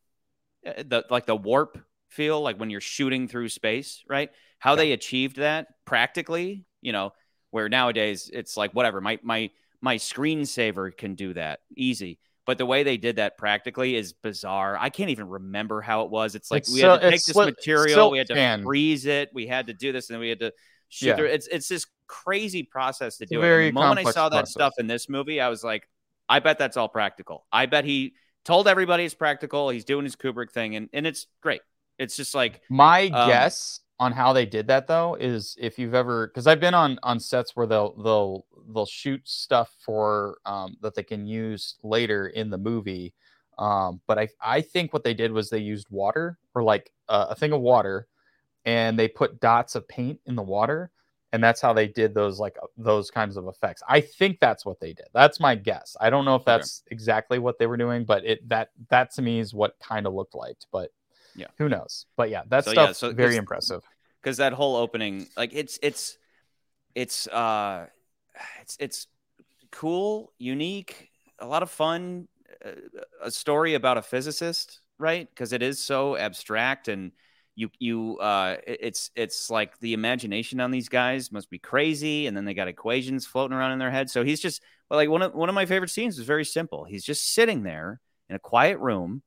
the like the warp feel like when you're shooting through space right? How they achieved that practically you know where nowadays it's like whatever my my my screensaver can do that easy. But the way they did that practically is bizarre. I can't even remember how it was. It's like It's we had sil- to take this sil- material we had to silk freeze it we had to do this and then we had to shoot Yeah. through. It's it's this crazy process to do it And the moment i saw that process. stuff in this movie i was like i bet that's all practical i bet he told everybody it's practical he's doing his kubrick thing and, and it's great it's just like My Um, guess on how they did that though is if you've ever because I've been on on sets where they'll they'll they'll shoot stuff for um, that they can use later in the movie. Um, but I I think what they did was they used water or like uh, a thing of water, and they put dots of paint in the water, and that's how they did those like uh, those kinds of effects. I think that's what they did. That's my guess. I don't know if that's okay. exactly what they were doing, but it that that to me is what kind of looked like. But yeah, who knows? But yeah, that so, stuff yeah, so very impressive. Because that whole opening, like it's it's it's uh it's it's cool, unique, a lot of fun. Uh, a story about a physicist, right? Because it is so abstract and you you uh it's it's like the imagination on these guys must be crazy and then they got equations floating around in their head. So he's just well like one of one of my favorite scenes is very simple. He's just sitting there in a quiet room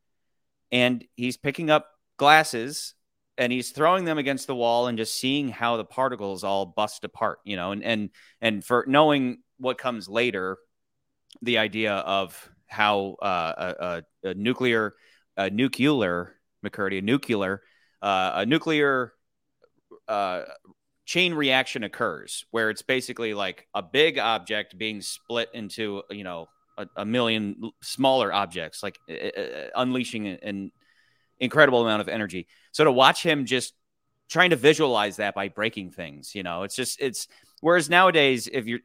and he's picking up glasses and he's throwing them against the wall and just seeing how the particles all bust apart you know and and and for knowing what comes later the idea of how uh, a, a, nuclear a nuclear McCurdy, a nuclear uh, a nuclear uh, chain reaction occurs where it's basically like a big object being split into you know a, a million smaller objects like uh, unleashing an incredible amount of energy. So to watch him just trying to visualize that by breaking things you know it's just it's whereas nowadays if you're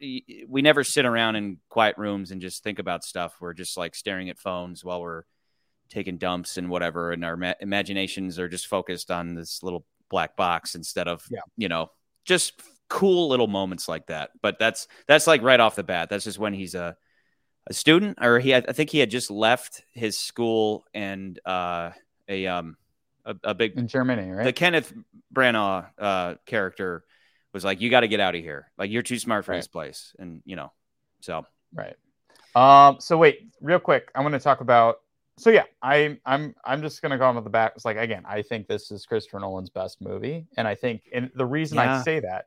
we never sit around in quiet rooms and just think about stuff. We're just like staring at phones while we're taking dumps and whatever, and our ma- imaginations are just focused on this little black box instead of yeah. you know just cool little moments like that. But that's that's like right off the bat. That's just when he's a a student, or he had, I think he had just left his school and uh, a um a, a big in Germany, right? The Kenneth Branagh uh, character was like, "You got to get out of here. Like you're too smart for right. this place," and you know, so right. Um. So wait, real quick, I want to talk about so yeah, I I'm I'm just gonna go on with the back. It's like again, I think this is Christopher Nolan's best movie, and I think and the reason yeah. I say that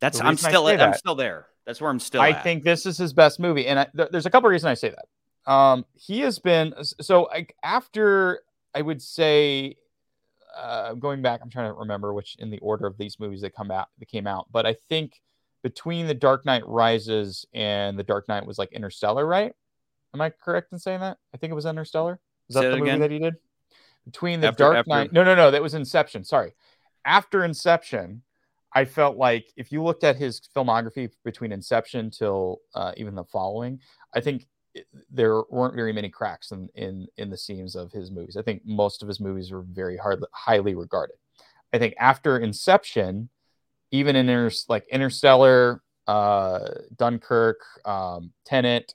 that's I'm still I'm that, still there. That's where I'm still. I at. think this is his best movie, and I, th- there's a couple reasons I say that. Um, he has been so like after I would say uh, going back, I'm trying to remember which in the order of these movies that come out that came out, but I think between the Dark Knight Rises and the Dark Knight was like Interstellar, right? Am I correct in saying that? I think it was Interstellar. Was that the movie again? that he did? Between the after, Dark after... Knight. No, no, no. That was Inception. Sorry. After Inception, I felt like if you looked at his filmography between Inception till uh, even the following, I think there weren't very many cracks in, in in the seams of his movies. I think most of his movies were very hard, highly regarded. I think after Inception, even in inter, like Interstellar, uh, Dunkirk, um, Tenet,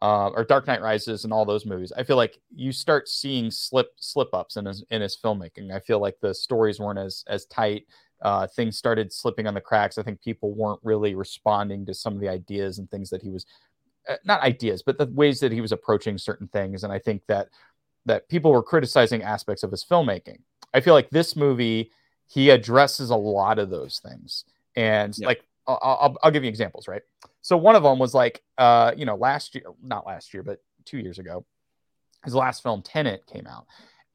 uh, or Dark Knight Rises and all those movies, I feel like you start seeing slip slip ups in his in his filmmaking. I feel like the stories weren't as as tight. Uh, things started slipping on the cracks. I think people weren't really responding to some of the ideas and things that he was uh, not ideas, but the ways that he was approaching certain things. And I think that that people were criticizing aspects of his filmmaking. I feel like this movie he addresses a lot of those things. And yep. like I'll, I'll, I'll give you examples, right? So one of them was like, uh, you know, last year, not last year, but two years ago, his last film, Tenet, came out.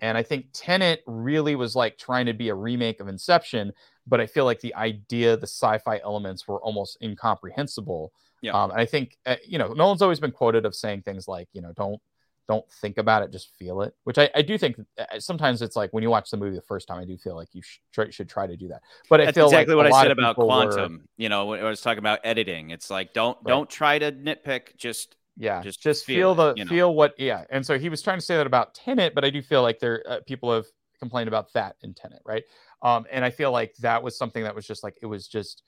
And I think Tenet really was like trying to be a remake of Inception, but I feel like the idea, the sci-fi elements were almost incomprehensible. Yeah. Um, and I think, uh, you know, Nolan's always been quoted of saying things like, you know, don't don't think about it, just feel it. Which I, I do think uh, sometimes it's like when you watch the movie the first time, I do feel like you should try, should try to do that. But I That's feel exactly like what I said about quantum. Were, you know, when I was talking about editing, it's like don't right. don't try to nitpick. Just yeah, just just feel, feel the feel know? what yeah. And so he was trying to say that about Tenet, but I do feel like there uh, people have complained about that in Tenet, right? Um, and I feel like that was something that was just like it was just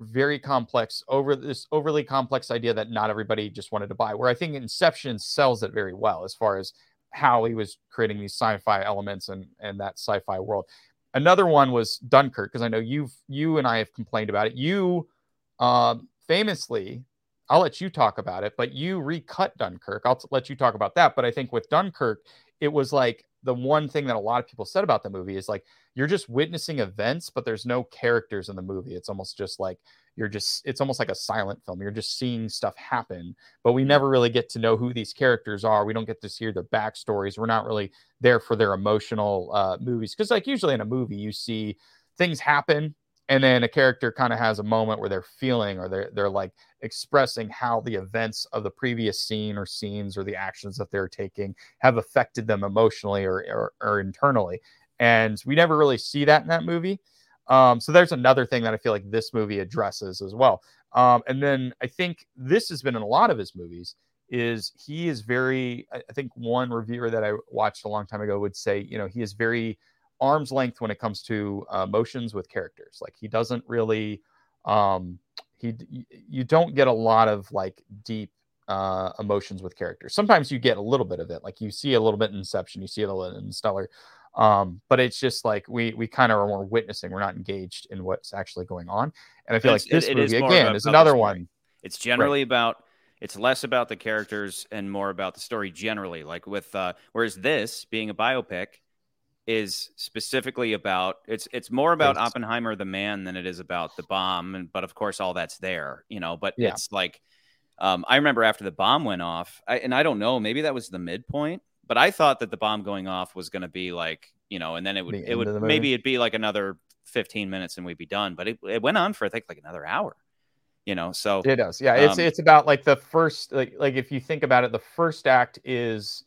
very complex over this overly complex idea that not everybody just wanted to buy where i think inception sells it very well as far as how he was creating these sci-fi elements and and that sci-fi world. Another one was dunkirk because i know you've you and i have complained about it. You um, famously i'll let you talk about it but you recut dunkirk. I'll let you talk about that but i think with dunkirk it was like the one thing that a lot of people said about the movie is like you're just witnessing events but there's no characters in the movie. It's almost just like you're just it's almost like a silent film. You're just seeing stuff happen but we never really get to know who these characters are. We don't get to hear their backstories. We're not really there for their emotional uh, movies because like usually in a movie you see things happen and then a character kind of has a moment where they're feeling or they're they're like expressing how the events of the previous scene or scenes or the actions that they're taking have affected them emotionally or, or, or internally and we never really see that in that movie Um, so there's another thing that I feel like this movie addresses as well. Um, and then I think this has been in a lot of his movies is he is very I think one reviewer that I watched a long time ago would say, you know, he is very arm's length when it comes to uh, motions with characters. Like he doesn't really um he you don't get a lot of like deep uh, emotions with characters. Sometimes you get a little bit of it, like you see a little bit in Inception, you see it a little Interstellar, um, but it's just like we we kind of are more witnessing. We're not engaged in what's actually going on, and I feel It's- like this it- it movie is again is another story. one. It's generally about it's less about the characters and more about the story generally. Like with uh whereas this being a biopic is specifically about it's it's more about Yes. Oppenheimer the man than it is about the bomb and but of course all that's there, you know, but Yeah. it's like um I remember after the bomb went off, I, and I don't know, maybe that was the midpoint, but I thought that the bomb going off was going to be like, you know, and then it would The it would maybe it'd be like another 15 minutes and we'd be done, but it, it went on for I think like another hour. You know, so It does, yeah. It's Um, it's about like the first like like if you think about it, the first act is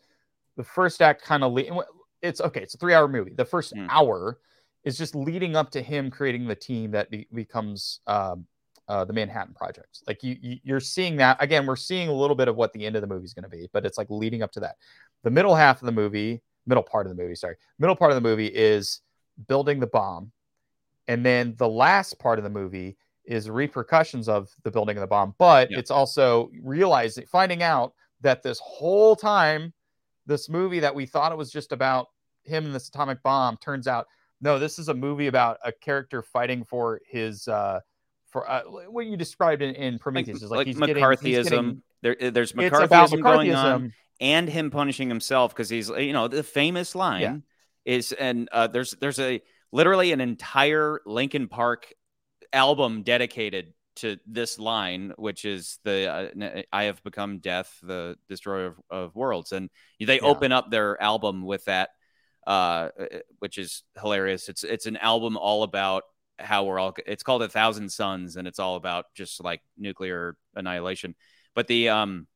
the first act kind of le- it's okay. It's a three hour movie. The first Mm. hour is just leading up to him creating the team that be, becomes um, uh, the Manhattan Project. Like you, you you're seeing that again. We're seeing a little bit of what the end of the movie is going to be, but it's like leading up to that. The middle half of the movie, middle part of the movie, sorry, middle part of the movie is building the bomb, and then the last part of the movie is repercussions of the building of the bomb. But Yeah. it's also realizing, finding out that this whole time, this movie that we thought it was just about him and this atomic bomb turns out no, this is a movie about a character fighting for his uh for uh, what you described in, in like, Prometheus is like, like he's McCarthyism. getting, he's getting, there, uh, there's about McCarthyism going on, and him punishing himself because he's, you know, the famous line is, and uh, there's there's a literally an entire Linkin Park album dedicated to this line, which is the uh, "I have become death, the destroyer of, of worlds," and they Yeah. open up their album with that, uh, which is hilarious. It's it's an album all about how we're all. It's called A Thousand Suns, and it's all about just like nuclear annihilation. But the um,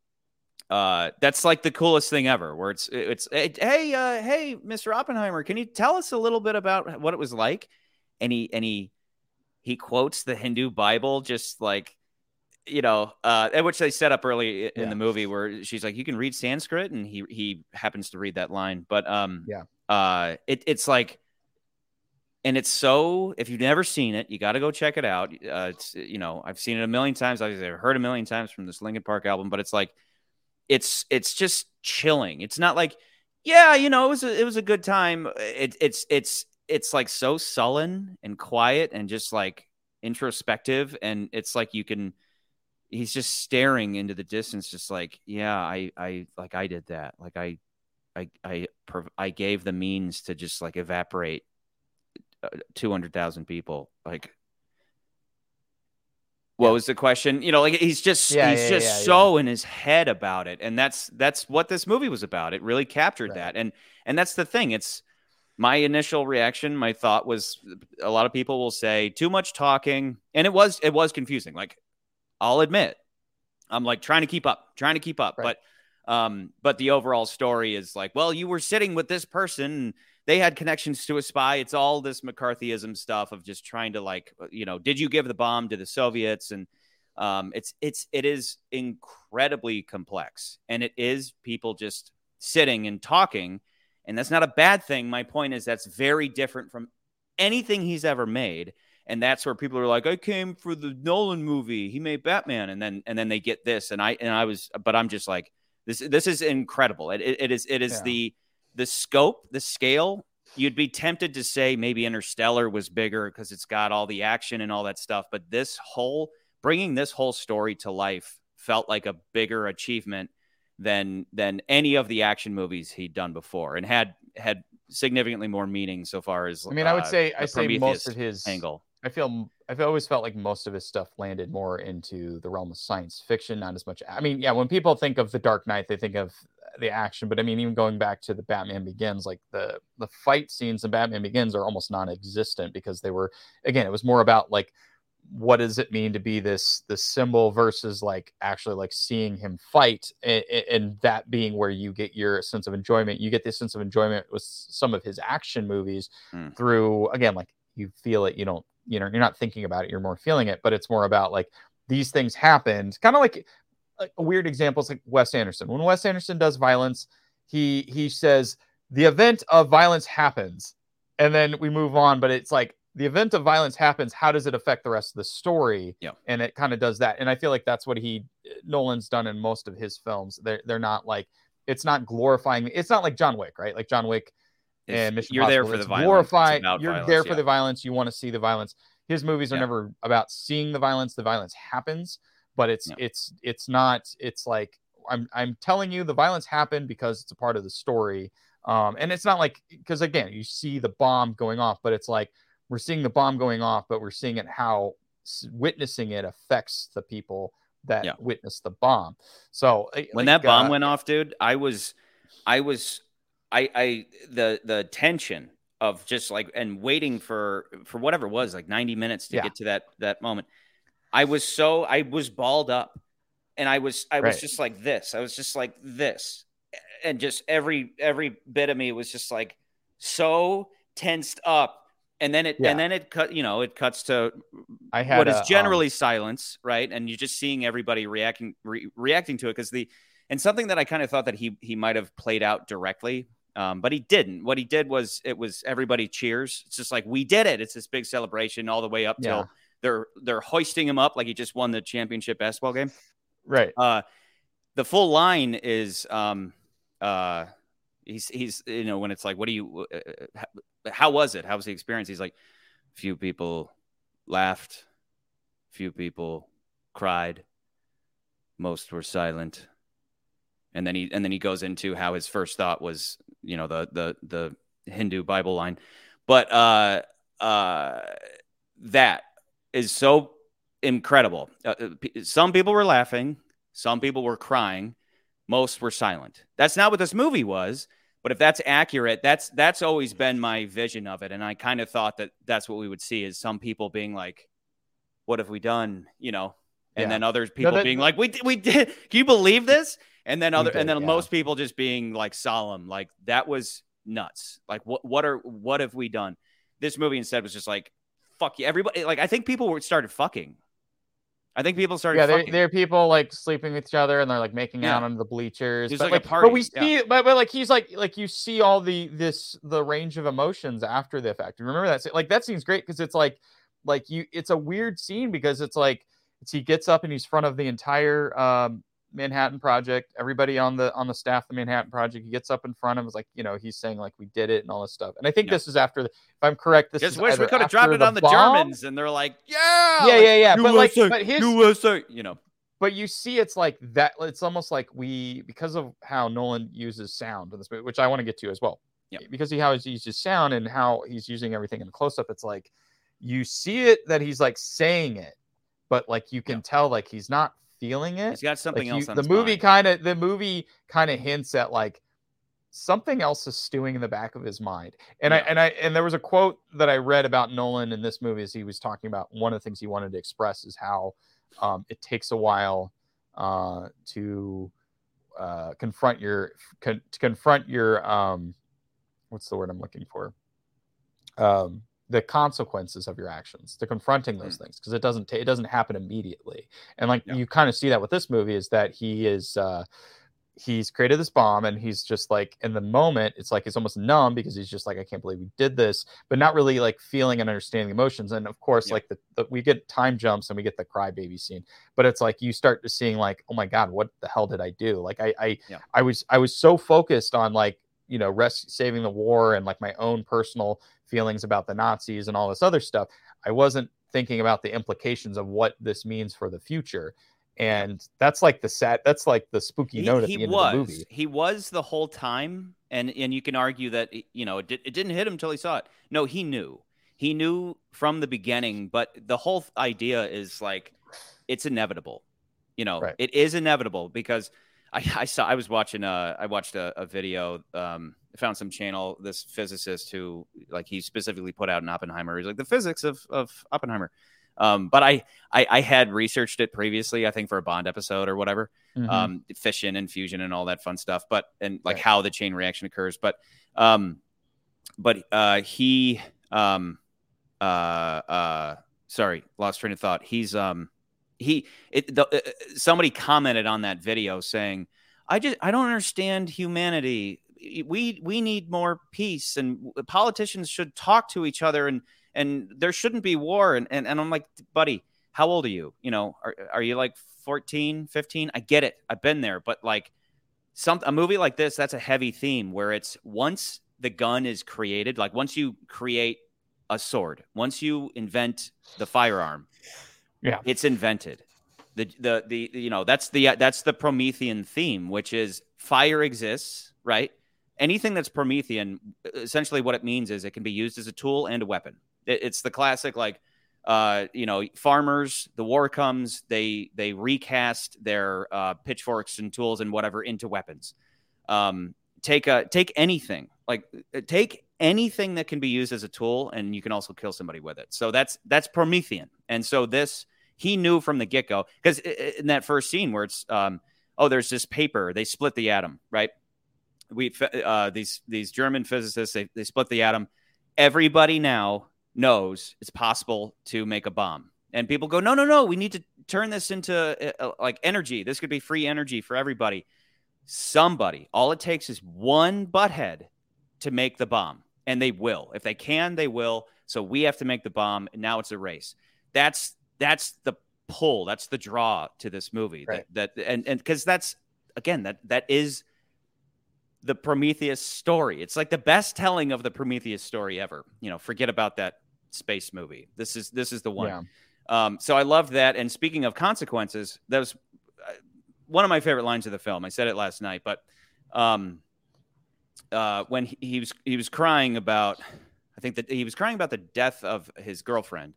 uh, that's like the coolest thing ever. Where it's it's hey uh, hey Mr. Oppenheimer, can you tell us a little bit about what it was like? And he and he he quotes the Hindu Bible, just like you know, uh, which they set up early in Yeah. the movie, where she's like, "You can read Sanskrit," and he he happens to read that line. But um, Yeah. Uh, it it's like, and it's so if you've never seen it, you got to go check it out. Uh, it's you know, I've seen it a million times. I've heard a million times from this Linkin Park album, but it's like, it's it's just chilling. It's not like, yeah, you know, it was a, it was a good time. It, it's it's it's like so sullen and quiet and just like introspective, and it's like you can. He's just staring into the distance, just like, yeah, I I like I did that. Like I I I I gave the means to just like evaporate uh, two hundred thousand people. Like, what Yeah. was the question? You know, like he's just Yeah, he's yeah, just so in his head about it, and that's that's what this movie was about. It really captured Right. that, and and that's the thing. It's my initial reaction. My thought was, a lot of people will say too much talking, and it was it was confusing. Like, I'll admit, I'm like trying to keep up, trying to keep up, Right. but um, but the overall story is like, well, you were sitting with this person. And they had connections to a spy. It's all this McCarthyism stuff of just trying to like, you know, did you give the bomb to the Soviets? And um, it's it's it is incredibly complex, and it is people just sitting and talking, and that's not a bad thing. My point is that's very different from anything he's ever made and that's where people are like i came for the nolan movie he made batman and then and then they get this and i and i was but i'm just like this this is incredible. It, it, it is it is Yeah. the the scope the scale. You'd be tempted to say maybe interstellar was bigger because it's got all the action and all that stuff but this whole bringing this whole story to life felt like a bigger achievement than than any of the action movies he'd done before and had had significantly more meaning so far as I mean, I would uh, say I say most Prometheus of his angle I feel I've always felt like most of his stuff landed more into the realm of science fiction, not as much. I mean, yeah, when people think of the Dark Knight, they think of the action, but I mean, even going back to the Batman Begins, like the the fight scenes in Batman Begins are almost non-existent because they were again, it was more about like what does it mean to be this this symbol versus like actually like seeing him fight and, and that being where you get your sense of enjoyment you get this sense of enjoyment with some of his action movies Mm. through again like you feel it. You don't, you know, you're not thinking about it. You're more feeling it. But it's more about like these things happened. Kind of like a weird example is like Wes Anderson. When Wes Anderson does violence, he he says the event of violence happens, and then we move on. But it's like the event of violence happens. How does it affect the rest of the story? Yeah, and it kind of does that. And I feel like that's what he Nolan's done in most of his films. They're they're not like it's not glorifying. It's not like John Wick, right? Like John Wick and Mission you're Impossible, there for the it's violence. Glorify, you're violence, there for yeah. the violence. You want to see the violence. His movies are Yeah. never about seeing the violence. The violence happens, but it's Yeah. it's it's not. It's like I'm I'm telling you the violence happened because it's a part of the story. Um, and it's not like because again you see the bomb going off, but it's like we're seeing the bomb going off, but we're seeing it how witnessing it affects the people that Yeah. witness the bomb. So uh, when that bomb uh, went off, dude, I was, I was, I, I, the, the tension of just like and waiting for for whatever it was, like ninety minutes to Yeah. get to that that moment. I was so I was balled up, and I was I was just like this. I was just like this, and just every every bit of me was just like so tensed up. And then it Yeah. and then it cut. You know, it cuts to I had what is um, generally silence, right? And you're just seeing everybody reacting re- reacting to it because the and something that I kind of thought that he he might have played out directly, um, but he didn't. What he did was it was everybody cheers. It's just like we did it. It's this big celebration all the way up Yeah. till they're they're hoisting him up like he just won the championship basketball game. right. Uh, the full line is um, uh, he's he's you know when it's like what do you uh, uh, how was it? How was the experience? He's like few people laughed, few people cried, most were silent. And then he and then he goes into how his first thought was, you know, the the the Hindu Bible line. But uh uh that is so incredible. Uh, uh, some people were laughing, some people were crying, most were silent. That's not what this movie was, but if that's accurate, that's that's always been my vision of it and I kind of thought that that's what we would see is some people being like what have we done, you know? And Yeah. then other people that- being like we we did can you believe this? And then other did, and then yeah. most people just being like solemn like that was nuts. Like what what are what have we done? This movie instead was just like fuck you everybody like I think people were started fucking. I think people started Yeah, there, are people like sleeping with each other and they're like making Yeah. out under the bleachers. But, like a But we party, see, but, but like he's like like you see all the this the range of emotions after the effect. Remember that? Like that scene's great because it's like like you. It's a weird scene because it's like it's, he gets up and he's front of the entire um, Manhattan Project. Everybody on the on the staff of the Manhattan Project. He gets up in front of him. Is like you know he's saying like we did it and all this stuff. And I think Yeah. this is after. The, if I'm correct, this just is wish we could have dropped after it on the bomb. Germans and they're like, yeah, Yeah, like, yeah, yeah. But like, but his USA, you know. but you see it's like that it's almost like we because of how nolan uses sound in this movie which i want to get to as well Yep. because he how he uses sound and how he's using everything in the close-up it's like you see it that he's like saying it but like you can Yep. tell like he's not feeling it He's got something like you- else on the movie kind of the movie kind of hints at like something else is stewing in the back of his mind. And i and i and there was a quote that i read about nolan in this movie as he was talking about one of the things he wanted to express is how um, it takes a while uh, to uh, confront your con- to confront your um, what's the word i'm looking for? Um, the consequences of your actions to confronting those things because it doesn't ta- it doesn't happen immediately. And like you kind of see that with this movie is that he is uh he's created this bomb and he's just like in the moment it's like he's almost numb because he's just like i can't believe we did this but not really like feeling and understanding emotions. And of course Yeah. like the, the we get time jumps and we get the crybaby scene but it's like you start to seeing like oh my god what the hell did i do? Like i i Yeah. i was i was so focused on like you know rest saving the war and like my own personal feelings about the nazis and all this other stuff i wasn't thinking about the implications of what this means for the future and that's like the sad that's like the spooky He, note at the end was. of the movie He was the whole time, and and you can argue that you know it, did, it didn't hit him until he saw it. No, he knew. He knew from the beginning. But the whole idea is like it's inevitable. You know, Right. it is inevitable because I, I saw I was watching uh I watched a, a video. Um, I found some channel. This physicist who like he specifically put out in Oppenheimer. He's like the physics of of Oppenheimer. Um, but I, I I had researched it previously. I think for a Bond episode or whatever Mhm. um, fission and fusion and all that fun stuff, but and like Right. how the chain reaction occurs. But um, but uh, he um, uh, uh, sorry, lost train of thought. He's um, he it the, uh, somebody commented on that video saying, I just I don't understand humanity. We we need more peace, and politicians should talk to each other, and and there shouldn't be war. And and, and I'm like, buddy, how old are you? You know, are are you like 14, 15? I get it. I've been there, but like some a movie like this, that's a heavy theme where it's once the gun is created, like once you create a sword, once you invent the firearm, yeah, it's invented. The, the the you know that's the that's the Promethean theme, which is fire exists, right? Anything that's Promethean, essentially what it means is it can be used as a tool and a weapon. It, it's the classic like uh, you know, farmers, the war comes, they they recast their uh, pitchforks and tools and whatever into weapons. Um, take a take anything like uh, take anything that can be used as a tool, and you can also kill somebody with it. So that's that's Promethean, and so this he knew from the get go because in that first scene where it's um, oh, there's this paper, they split the atom, right? We uh, these these German physicists they they split the atom. Everybody now knows it's possible to make a bomb. And people go, no, no, no, we need to turn this into uh, uh, like energy. This could be free energy for everybody. Somebody, all it takes is one butthead to make the bomb, and they will. If they can, they will. So we have to make the bomb, and now it's a race. That's that's the pull. That's the draw to this movie. Right. That, that and and because that's again that that is the Prometheus story. It's like the best telling of the Prometheus story ever. You know, forget about that space movie. This is this is the one. Yeah. Um, so I loved that. And speaking of consequences, that was uh, one of my favorite lines of the film. I said it last night, but um, uh, when he, he, was he was crying about, I think that he was crying about the death of his girlfriend,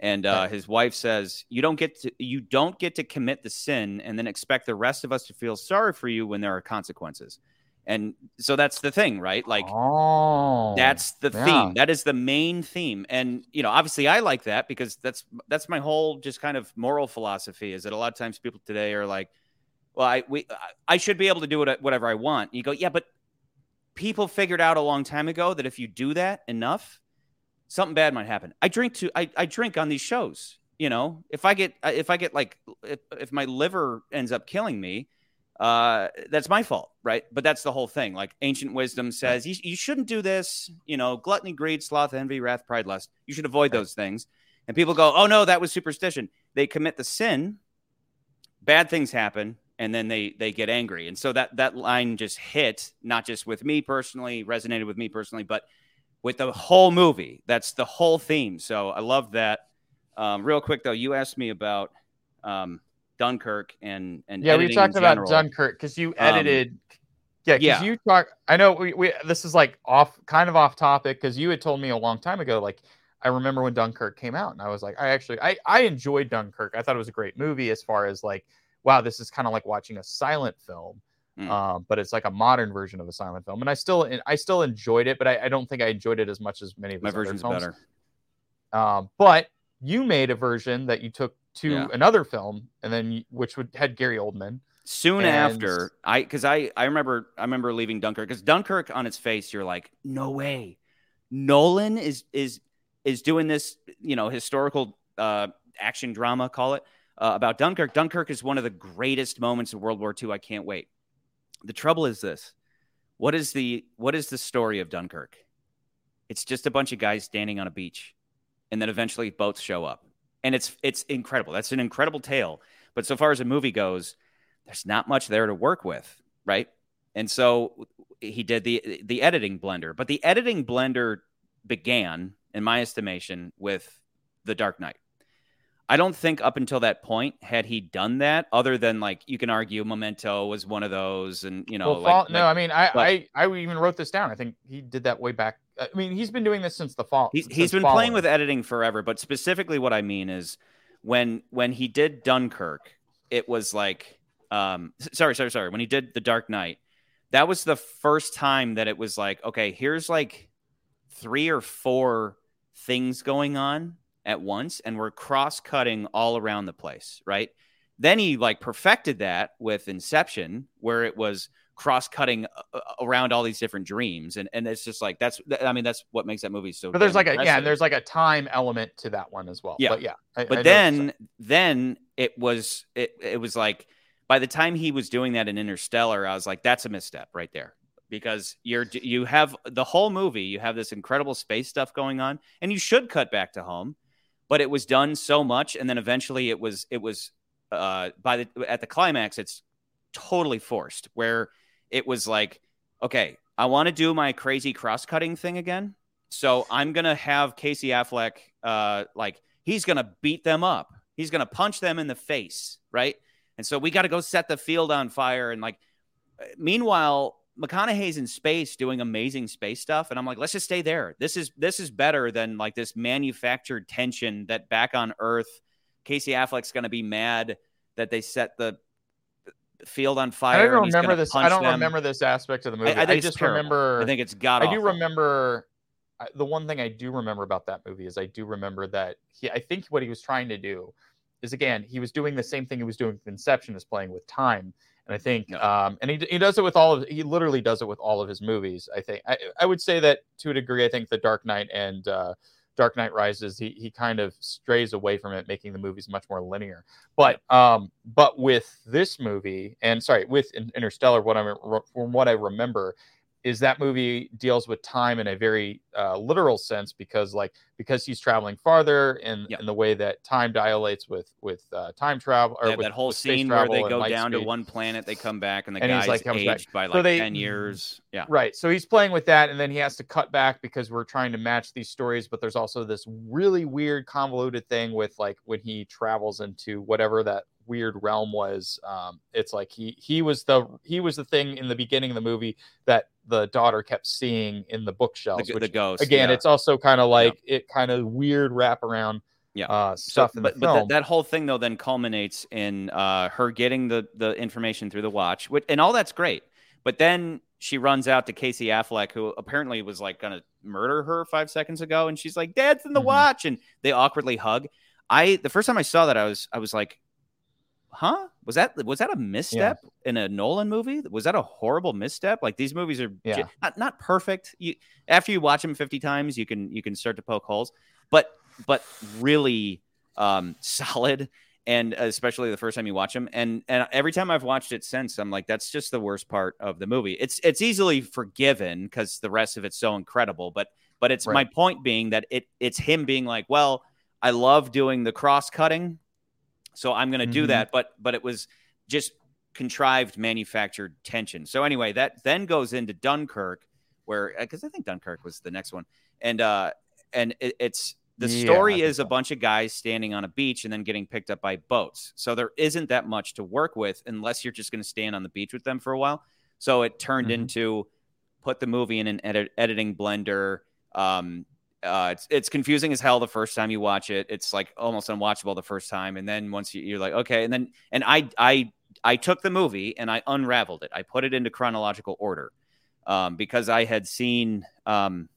and uh, his wife says, "You don't get to you don't get to commit the sin and then expect the rest of us to feel sorry for you when there are consequences." And so that's the thing, right? Like oh, that's the yeah. theme. That is the main theme. And you know, obviously I like that because that's that's my whole just kind of moral philosophy is that a lot of times people today are like, well, I we I should be able to do whatever I want. You go, yeah, but people figured out a long time ago that if you do that enough, something bad might happen. I drink to I, I drink on these shows. You know, if I get if I get like if, if my liver ends up killing me, uh, that's my fault, right? But that's the whole thing. Like ancient wisdom says, you, you shouldn't do this. You know, gluttony, greed, sloth, envy, wrath, pride, lust. You should avoid those things. And people go, oh no, that was superstition. They commit the sin, bad things happen, and then they they get angry. And so that that line just hit, not just with me personally, resonated with me personally, but with the whole movie. That's the whole theme. So I love that. Um, real quick though, you asked me about um, Dunkirk and and yeah, we talked about Dunkirk because you um, edited. Um, yeah, because yeah. you talk. I know we, we this is like off, kind of off topic because you had told me a long time ago. Like I remember when Dunkirk came out, and I was like, I actually I I enjoyed Dunkirk. I thought it was a great movie as far as like, wow, this is kind of like watching a silent film. Mm. Um, but it's like a modern version of a silent film, and I still I still enjoyed it, but I, I don't think I enjoyed it as much as many of my versions films. better. Um, but you made a version that you took to yeah. another film, and then which would had Gary Oldman. Soon and... after, I because I I remember I remember leaving Dunkirk because Dunkirk on its face, you're like, no way, Nolan is is is doing this, you know, historical uh, action drama, call it uh, about Dunkirk. Dunkirk is one of the greatest moments of World War II. I can't wait. The trouble is this: what is the what is the story of Dunkirk? It's just a bunch of guys standing on a beach, and then eventually boats show up and it's it's incredible. That's an incredible tale. But so far as a movie goes, there's not much there to work with, right? And so he did the the editing blender, but the editing blender began, in my estimation, with The Dark Knight. I don't think up until that point had he done that, other than like you can argue Memento was one of those, and you know, well, like, no, like, I mean, I, but, I I even wrote this down. I think he did that way back. I mean, he's been doing this since the fall. He's, he's been playing with editing forever, but specifically, what I mean is when when he did Dunkirk, it was like, um, sorry, sorry, sorry. When he did The Dark Knight, that was the first time that it was like, okay, here's like three or four things going on at once and we're cross cutting all around the place, right? Then he like perfected that with Inception, where it was cross cutting uh, around all these different dreams, and and it's just like that's I mean that's what makes that movie so. But there's like a yeah, there's like a time element to that one as well. Yeah. but yeah. I- I but know then then it was it it was like by the time he was doing that in Interstellar, I was like, that's a misstep right there. Because you're you have the whole movie, you have this incredible space stuff going on, and you should cut back to home, but it was done so much, and then eventually it was it was uh by the at the climax, it's totally forced where it was like, okay, I want to do my crazy cross cutting thing again. So I'm gonna have Casey Affleck uh like he's gonna beat them up. He's gonna punch them in the face, right? And so we got to go set the field on fire. And like, meanwhile, McConaughey's in space doing amazing space stuff, and I'm like, let's just stay there. This is this is better than like this manufactured tension that back on Earth, Casey Affleck's gonna be mad that they set the field on fire. I don't remember this. I don't them. remember this aspect of the movie. I, I, it's just remember. I think it's got. I do remember the one thing I do remember about that movie is I do remember that he I think what he was trying to do is again he was doing the same thing he was doing with Inception is playing with time and I think um and he, he does it with all of he literally does it with all of his movies I think I, I would say that to a degree I think The Dark Knight and uh Dark Knight Rises he he kind of strays away from it making the movies much more linear. But um but with this movie and sorry with Interstellar what I'm, from what I remember is that movie deals with time in a very uh, literal sense because like because he's traveling farther Yep. in the way that time dilates with with uh, time travel or Yeah, with, that whole scene where they go down to one planet, they come back, and the And guy's like, comes back. aged by So like they- ten years. Yeah, Right. So he's playing with that, and then he has to cut back because we're trying to match these stories. But there's also this really weird, convoluted thing with like when he travels into whatever that weird realm was. Um, it's like he he was the he was the thing in the beginning of the movie that the daughter kept seeing in the the, bookshelves. the which ghost. again, yeah. it's also kind of like it kind of weird wraparound Yeah. uh, So- stuff in but, the but that, that whole thing though then culminates in uh, her getting the the information through the watch, which, and all that's great. But then she runs out to Casey Affleck, who apparently was like gonna murder her five seconds ago, and she's like, "Dad's in the Mhm. watch," and they awkwardly hug. I the first time I saw that, I was I was like, "Huh? Was that was that a misstep in a Nolan movie? Was that a horrible misstep? Like these movies are Yeah. not not perfect. You after you watch them fifty times, you can you can start to poke holes, but but really um, solid. And especially the first time you watch them, and and every time I've watched it since, I'm like, that's just the worst part of the movie. It's it's easily forgiven because the rest of it's so incredible. But but it's my point being that it it's him being like, well, I love doing the cross cutting, so I'm going to do Mhm. that. But but it was just contrived, manufactured tension. So anyway, that then goes into Dunkirk, where because I think Dunkirk was the next one, and uh and it, it's the story think is a bunch of guys standing on a beach and then getting picked up by boats. So there isn't that much to work with unless you're just going to stand on the beach with them for a while. So it turned Mhm. into put the movie in an edit, editing blender. Um, uh, it's it's confusing as hell the first time you watch it. It's like almost unwatchable the first time, and then once you, you're like, okay, and then and I I I took the movie and I unraveled it. I put it into chronological order um, because I had seen um,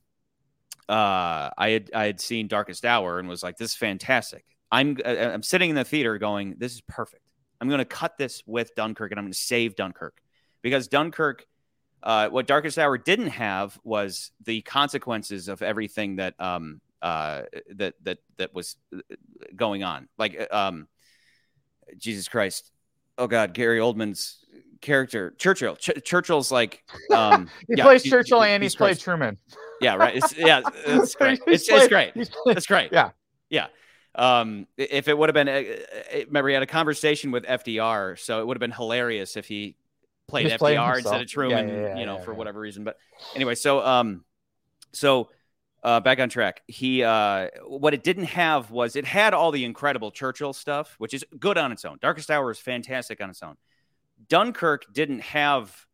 uh, I had I had seen Darkest Hour and was like, this is fantastic. I'm I- I'm sitting in the theater going, this is perfect. I'm going to cut this with Dunkirk and I'm going to save Dunkirk because Dunkirk. Uh, what Darkest Hour didn't have was the consequences of everything that um, uh, that that that was uh, going on. Like um, Jesus Christ, oh God, Gary Oldman's character Churchill. Ch- Churchill's like um, he yeah, plays he- Churchill he- and he's he's played Christ. Truman. yeah, right. It's, yeah, it's great. It's, it's great. played- That's great. Yeah. Yeah. Um, if it would have been, uh, uh, remember, he had a conversation with FDR, so it would have been hilarious if he played Just FDR instead of Truman, Yeah, yeah, yeah, you know, for whatever reason. But anyway, so um, so uh, back on track. He uh, what it didn't have was it had all the incredible Churchill stuff, which is good on its own. Darkest Hour is fantastic on its own. Dunkirk didn't have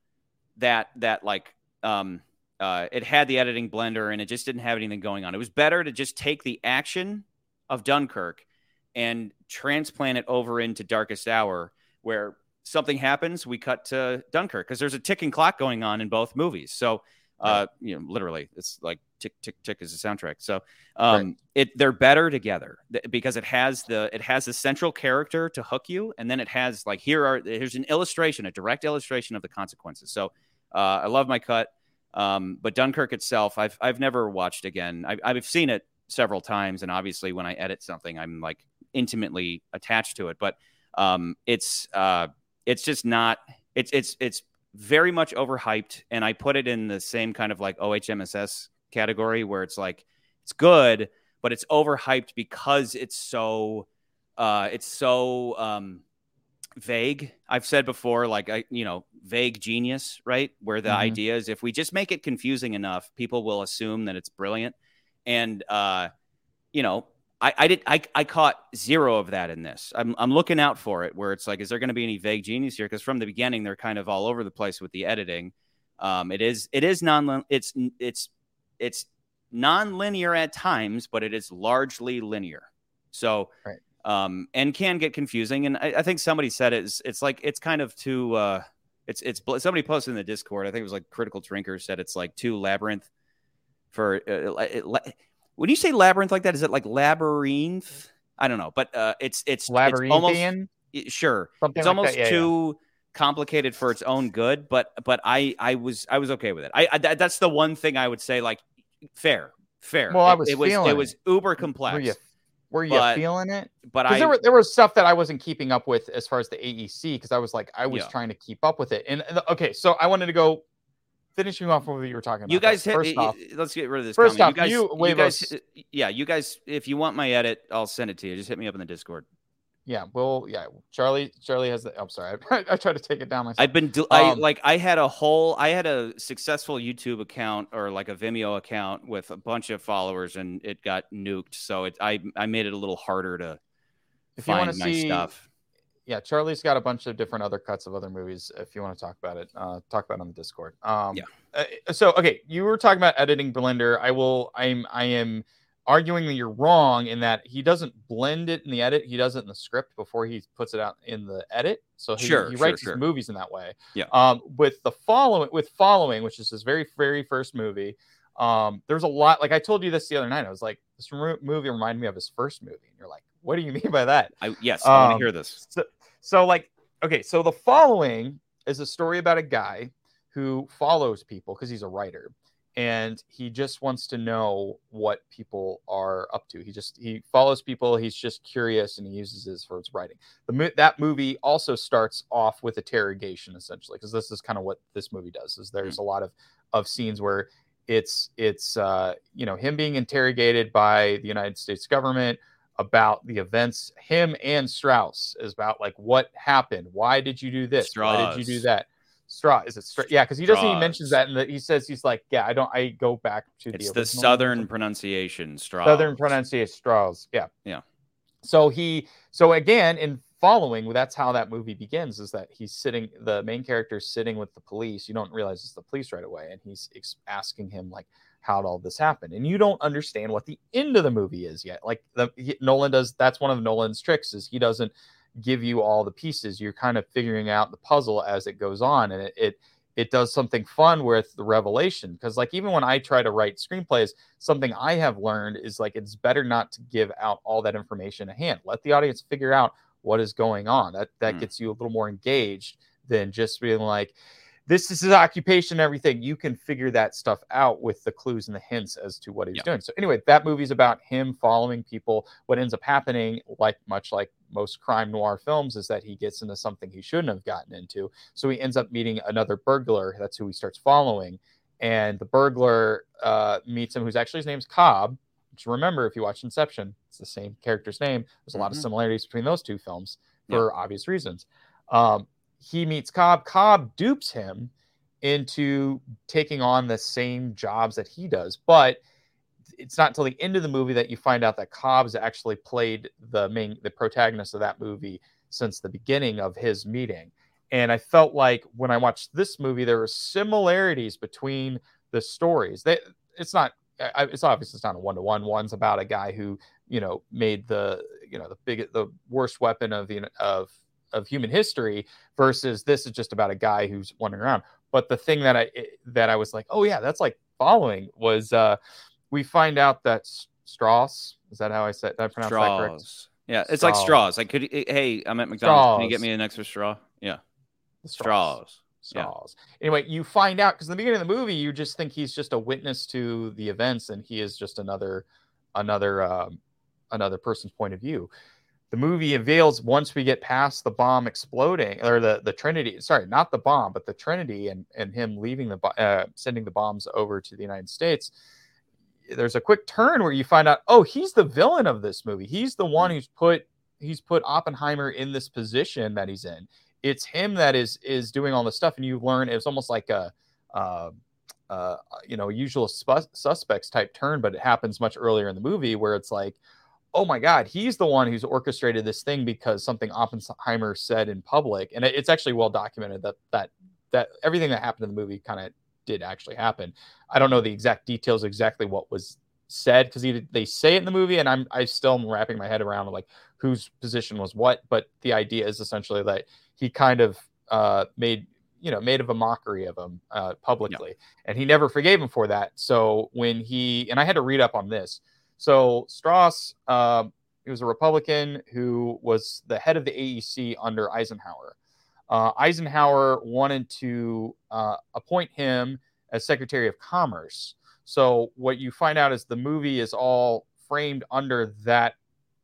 that that like um uh, it had the editing blender and it just didn't have anything going on. It was better to just take the action of Dunkirk and transplant it over into Darkest Hour, where something happens, we cut to Dunkirk because there's a ticking clock going on in both movies. So Uh, you know, literally, it's like tick tick tick is a soundtrack. So, um, right. it they're better together because it has the it has a central character to hook you, and then it has like here are here's an illustration, a direct illustration of the consequences. So, uh, I love my cut. Um, but Dunkirk itself, I've I've never watched again. I've, I've seen it several times, and obviously, when I edit something, I'm like intimately attached to it. But um, it's uh, it's just not. It's it's it's very much overhyped, and I put it in the same kind of like OHMSS category where it's like it's good, but it's overhyped because it's so uh, it's so um, vague. I've said before, like I, you know, vague genius, right? Where the mm-hmm. idea is if we just make it confusing enough, people will assume that it's brilliant. And uh, you know, I, I did I, I caught zero of that in this. I'm I'm looking out for it where it's like, is there going to be any vague genius here? Because from the beginning, they're kind of all over the place with the editing. Um, it is it is non it's it's it's non-linear at times, but it is largely linear. So right um, and can get confusing. And I, I, think somebody said it's it's like it's kind of too. Uh, it's it's somebody posted in the Discord. I think it was like Critical Drinker said it's like too labyrinth for. Uh, it, when you say labyrinth like that, is it like labyrinth? I don't know, but uh, it's it's labyrinthian. It's almost, sure, Something it's like almost yeah, too. Yeah. complicated for its own good but but i i was i was okay with it i, I that's the one thing i would say like fair fair well it, i was it was it was uber complex were you were you but, feeling it? But I there, were, there was stuff that I wasn't keeping up with as far as the AEC because I was like I was yeah. trying to keep up with it. And okay, so I wanted to go finishing off what you were talking about. You guys, hit, first off, let's get rid of this. First comment. off, you, guys, you, you guys, yeah, you guys, if you want my edit, I'll send it to you. Just hit me up in the Discord. Yeah, well, yeah. Charlie, Charlie has the. I'm sorry, I, I tried to take it down myself. I've been, do, I um, like, I had a whole, I had a successful YouTube account or like a Vimeo account with a bunch of followers, and it got nuked. So it, I, I made it a little harder to if find you to see stuff. Yeah, Charlie's got a bunch of different other cuts of other movies. If you want to talk about it, uh, talk about it on the Discord. Um, yeah. Uh, so okay, you were talking about editing Blender. I will. I'm. I am arguing that you're wrong in that he doesn't blend it in the edit. He does it in the script before he puts it out in the edit. So he, sure, he writes sure, his movies in that way. Yeah. Um, with the following, with following, which is his very, very first movie, um, there's a lot. Like I told you this the other night, I was like, this movie reminded me of his first movie, and you're like, what do you mean by that? I, yes, I want to um, hear this. So, so like, okay, so the following is a story about a guy who follows people because he's a writer and he just wants to know what people are up to. He just he follows people. He's just curious, and he uses his for his writing. The that movie also starts off with interrogation, essentially, because this is kind of what this movie does. Is there's mm-hmm. a lot of of scenes where it's it's uh, you know him being interrogated by the United States government about the events. Him and Strauss is about like what happened. Why did you do this? Strauss. Why did you do that? Straw is it Stra- yeah because he doesn't He mentions that and he says he's like yeah I don't I go back to it's the, the southern pronunciation straw southern pronunciation straws yeah yeah so he so again in following that's how that movie begins is that he's sitting the main character is sitting with the police you don't realize it's the police right away and he's asking him like how did all this happen and you don't understand what the end of the movie is yet like the he, Nolan does that's one of Nolan's tricks is he doesn't give you all the pieces. You're kind of figuring out the puzzle as it goes on, and it it, it does something fun with the revelation. Because like even when I try to write screenplays, something I have learned is like it's better not to give out all that information a hand. Let the audience figure out what is going on. That that mm. gets you a little more engaged than just being like this is his occupation and everything. You can figure that stuff out with the clues and the hints as to what he's yeah. doing. So anyway, that movie's about him following people. What ends up happening, like much like most crime noir films, is that he gets into something he shouldn't have gotten into. So he ends up meeting another burglar. That's who he starts following. And the burglar uh, meets him, who's actually his name's Cobb. Which remember, if you watch Inception, it's the same character's name. There's a mm-hmm. lot of mm-hmm. similarities between those two films for yeah. obvious reasons. Um, he meets Cobb. Cobb dupes him into taking on the same jobs that he does. But it's not until the end of the movie that you find out that Cobb's actually played the main the protagonist of that movie since the beginning of his meeting. And I felt like when I watched this movie, there were similarities between the stories. That it's not it's obvious it's not a one to one. One's about a guy who you know made the you know the big the worst weapon of the of of human history versus this is just about a guy who's wandering around. But the thing that I that I was like, oh yeah, that's like following was uh, we find out that Strauss is that how I said did I pronounce that correct? Yeah, it's like straws. Like, could hey, I'm at McDonald's. Can you get me an extra straw? Yeah, straws. Yeah. Anyway, you find out because in the beginning of the movie, you just think he's just a witness to the events, and he is just another, another, um, another person's point of view. The movie unveils once we get past the bomb exploding, or the the Trinity. Sorry, not the bomb, but the Trinity, and and him leaving the, uh, sending the bombs over to the United States. There's a quick turn where you find out, oh, he's the villain of this movie. He's the one who's put he's put Oppenheimer in this position that he's in it's him that is is doing all the stuff and you learn it's almost like a uh, uh, you know usual suspects type turn but it happens much earlier in the movie where it's like oh my god he's the one who's orchestrated this thing because something oppenheimer said in public. And it's actually well documented that that that everything that happened in the movie kind of did actually happen. I don't know the exact details exactly what was said because they say it in the movie and i'm i still am wrapping my head around like whose position was what but the idea is essentially that he kind of uh, made you know made of a mockery of him uh, publicly, and he never forgave him for that. So when he and I had to read up on this. So Strauss, um, he was a Republican who was the head of the AEC under Eisenhower. Uh, Eisenhower wanted to uh, appoint him as Secretary of Commerce. So what you find out is the movie is all framed under that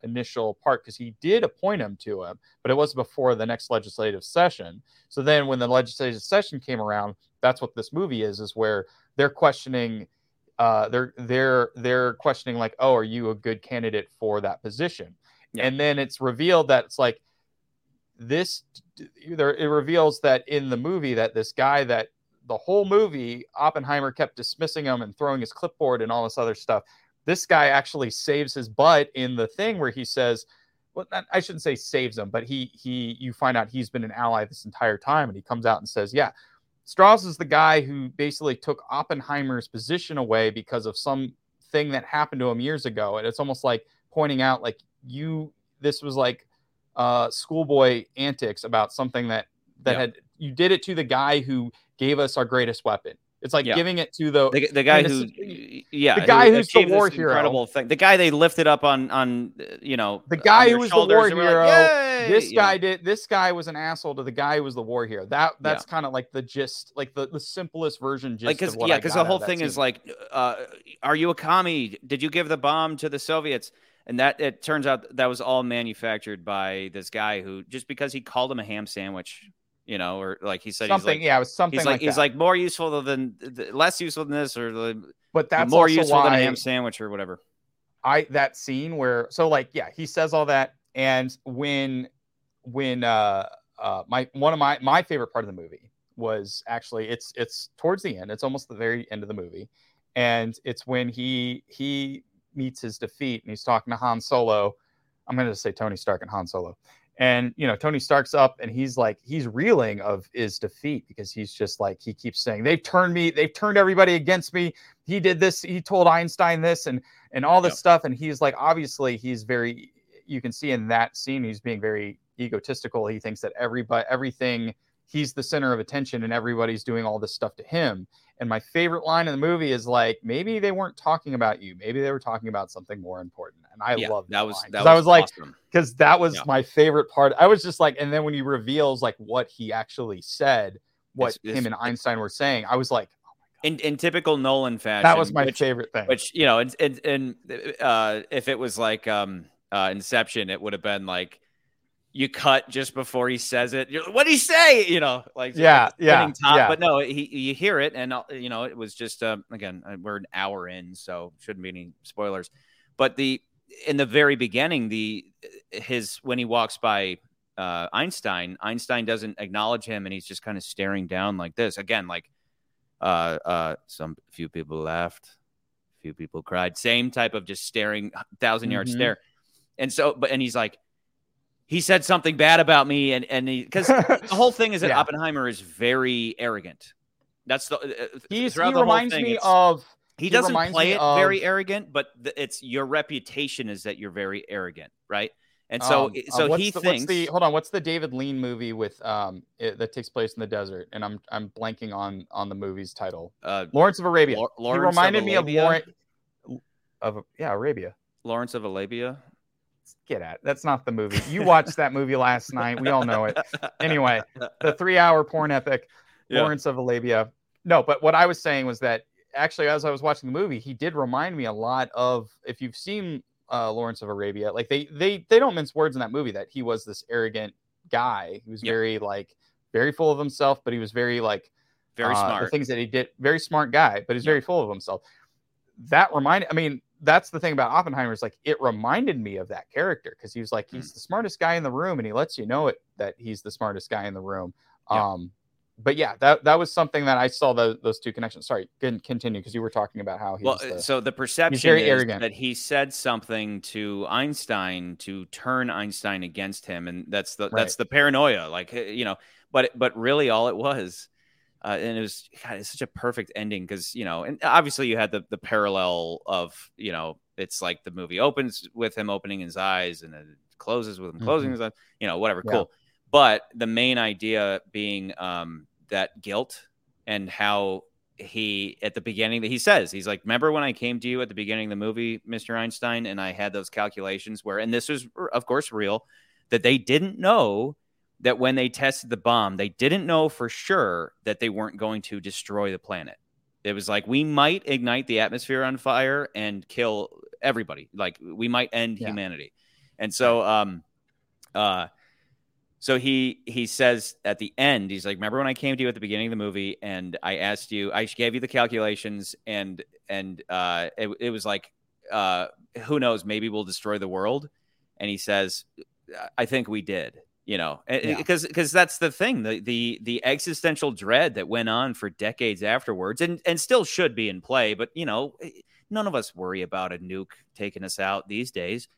initial part because he did appoint him to him, but it was before the next legislative session. So then when the legislative session came around, that's what this movie is, is where they're questioning uh they're they're they're questioning like, oh, are you a good candidate for that position? Yeah. And then it's revealed that it's like this there it reveals that in the movie that this guy that the whole movie Oppenheimer kept dismissing him and throwing his clipboard and all this other stuff this guy actually saves his butt in the thing where he says well i shouldn't say saves him but he he you find out he's been an ally this entire time and he comes out and says yeah strauss is the guy who basically took oppenheimer's position away because of some thing that happened to him years ago and it's almost like pointing out like you this was like uh schoolboy antics about something that that Yeah. had you did it to the guy who gave us our greatest weapon it's like Yeah. giving it to the The, the guy who, yeah, the guy who who's the war hero. incredible thing. The guy they lifted up on on uh, you know The guy who was the war were like, hero, this You guy did this guy was an asshole to the guy who was the war hero. That that's kind of like the gist like the, the simplest version just like what yeah because the whole thing is like uh are you a commie? Did you give the bomb to the soviets? And that it turns out that was all manufactured by this guy who just because he called him a ham sandwich you know or like he said something he's like yeah it was something he's like, like, he's like more useful than th- less useful than this or the, but that's more useful than a ham sandwich or whatever. I that scene where so like yeah he says all that and when when uh uh my one of my my favorite part of the movie was actually it's it's towards the end it's almost the very end of the movie and it's when he he meets his defeat and he's talking to Han Solo I'm going to say Tony Stark and Han Solo and you know Tony Stark's up and he's like he's reeling of his defeat because he's just like he keeps saying they've turned me they've turned everybody against me. He did this he told Einstein this and and all this Yep. stuff. And he's like obviously he's very you can see in that scene he's being very egotistical. He thinks that everybody everything he's the center of attention and everybody's doing all this stuff to him and my favorite line in the movie is like maybe they weren't talking about you. Maybe they were talking about something more important. And i yeah, love that was line, that was, i was like because that was Yeah. my favorite part. I was just like and then when he reveals like what he actually said what It's- it's- him and einstein were saying i was like in in typical nolan fashion that was my which, favorite thing. which you know and and, and uh if it was like um uh inception it would have been like you cut just before he says it You're, what did he say you know like Yeah, yeah, top. yeah. but no he you hear it and uh, you know it was just um again uh, we're an hour in so shouldn't be any spoilers but the in the very beginning the his when he walks by uh einstein einstein doesn't acknowledge him and he's just kind of staring down like this again like uh uh some few people laughed few people cried same type of just staring 1000 yard Mhm. stare and so but and he's like he said something bad about me and and he because the whole thing is that Yeah. oppenheimer is very arrogant that's the uh, He's, throughout he the reminds thing, me of he he doesn't play it very arrogant but th- it's your reputation is that you're very arrogant right And so, Um, uh, so what's he the, thinks the, hold on. What's the David Lean movie with um it, that takes place in the desert? And I'm I'm blanking on on the movie's title. uh, Lawrence of Arabia. He Lawrence of reminded me of Lawrence of yeah Arabia. Lawrence of Arabia. Get at that's not the movie. You watched that movie last night. We all know it. Anyway, the three hour porn epic Yeah. Lawrence of Arabia. No, but what I was saying was that actually, as I was watching the movie, he did remind me a lot of if you've seen uh, Lawrence of Arabia, like they they they don't mince words in that movie that he was this arrogant guy. He was Yeah. very like very full of himself, but he was very like Very uh, smart. The things that he did, very smart guy, but he's Yeah. very full of himself. That reminded, I mean, that's the thing about Oppenheimer is like it reminded me of that character because he was like Hmm. he's the smartest guy in the room, and he lets you know it that he's the smartest guy in the room. Yeah. Um, but yeah, that that was something that I saw the, those two connections. Sorry, continue because you were talking about how he well, was the, so the perception very is arrogant. that he said something to Einstein to turn Einstein against him, and that's the that's the paranoia. Like eh, you know, but but really, all it was, uh, and it was God, it's such a perfect ending because you know, and obviously you had the the parallel of you know, it's like the movie opens with him opening his eyes and then it closes with him closing Mhm. his eyes. You know, whatever, Yeah. cool. But the main idea being um, that guilt and how he at the beginning that he says he's like remember when i came to you at the beginning of the movie mr einstein and i had those calculations where and this was of course real that they didn't know that when they tested the bomb they didn't know for sure that they weren't going to destroy the planet it was like we might ignite the atmosphere on fire and kill everybody like we might end Yeah. humanity and so um uh so he he says at the end, he's like, "Remember when I came to you at the beginning of the movie and I asked you, I gave you the calculations, and and uh, it, it was like, uh, who knows, maybe we'll destroy the world." And he says, "I think we did." You know, Yeah. because because that's the thing, the the the existential dread that went on for decades afterwards, and and still should be in play. But you know, none of us worry about a nuke taking us out these days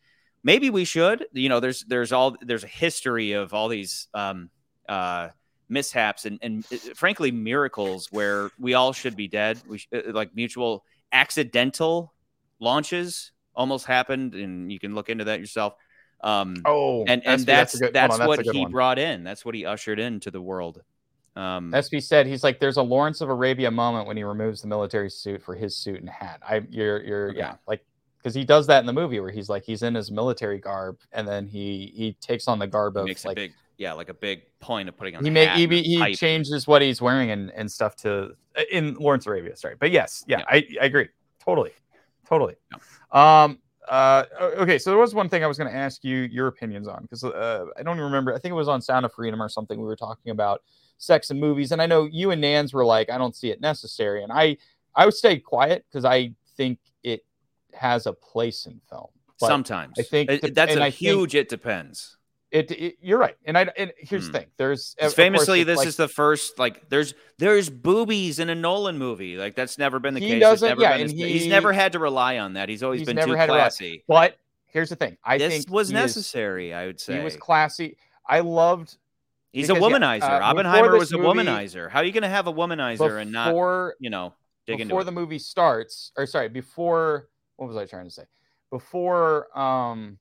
maybe we should you know there's there's all there's a history of all these um uh mishaps and and uh, frankly miracles where we all should be dead we sh- like mutual accidental launches almost happened and you can look into that yourself um oh, and and SB, that's a good- that's on, what a he one. brought in that's what he ushered into the world um SB said he's like there's a Lawrence of Arabia moment when he removes the military suit for his suit and hat. I you're you're Okay. yeah like because he does that in the movie where he's like he's in his military garb and then he he takes on the garb of makes like a big yeah like a big point of putting on he hat he, he changes what he's wearing and, and stuff to in Lawrence of Arabia. Sorry, but yes, yeah, Yeah. I, I agree totally, totally. Um. Uh. Okay. So there was one thing I was going to ask you your opinions on because uh, I don't even remember. I think it was on Sound of Freedom or something. We were talking about sex and movies, and I know you and Nans were like, I don't see it necessary, and I I would stay quiet because I think it has a place in film. But sometimes I think It- that's a I think- huge it depends It, it you're right, and I and here's Hmm. the thing. There's 'Cause course, famously, this like- is the first like there's there's boobies in a Nolan movie. Like that's never been the He case. doesn't- never yeah, his- he's never had to rely on that. He's always he's been too classy. But here's the thing. I this think was he is- necessary. I would say he was classy. I loved he's a because, yeah, womanizer. uh, Oppenheimer was a movie- womanizer. How are you going to have a womanizer and not before you know dig into before it? the movie starts. Or sorry, before what was I trying to say? Before um,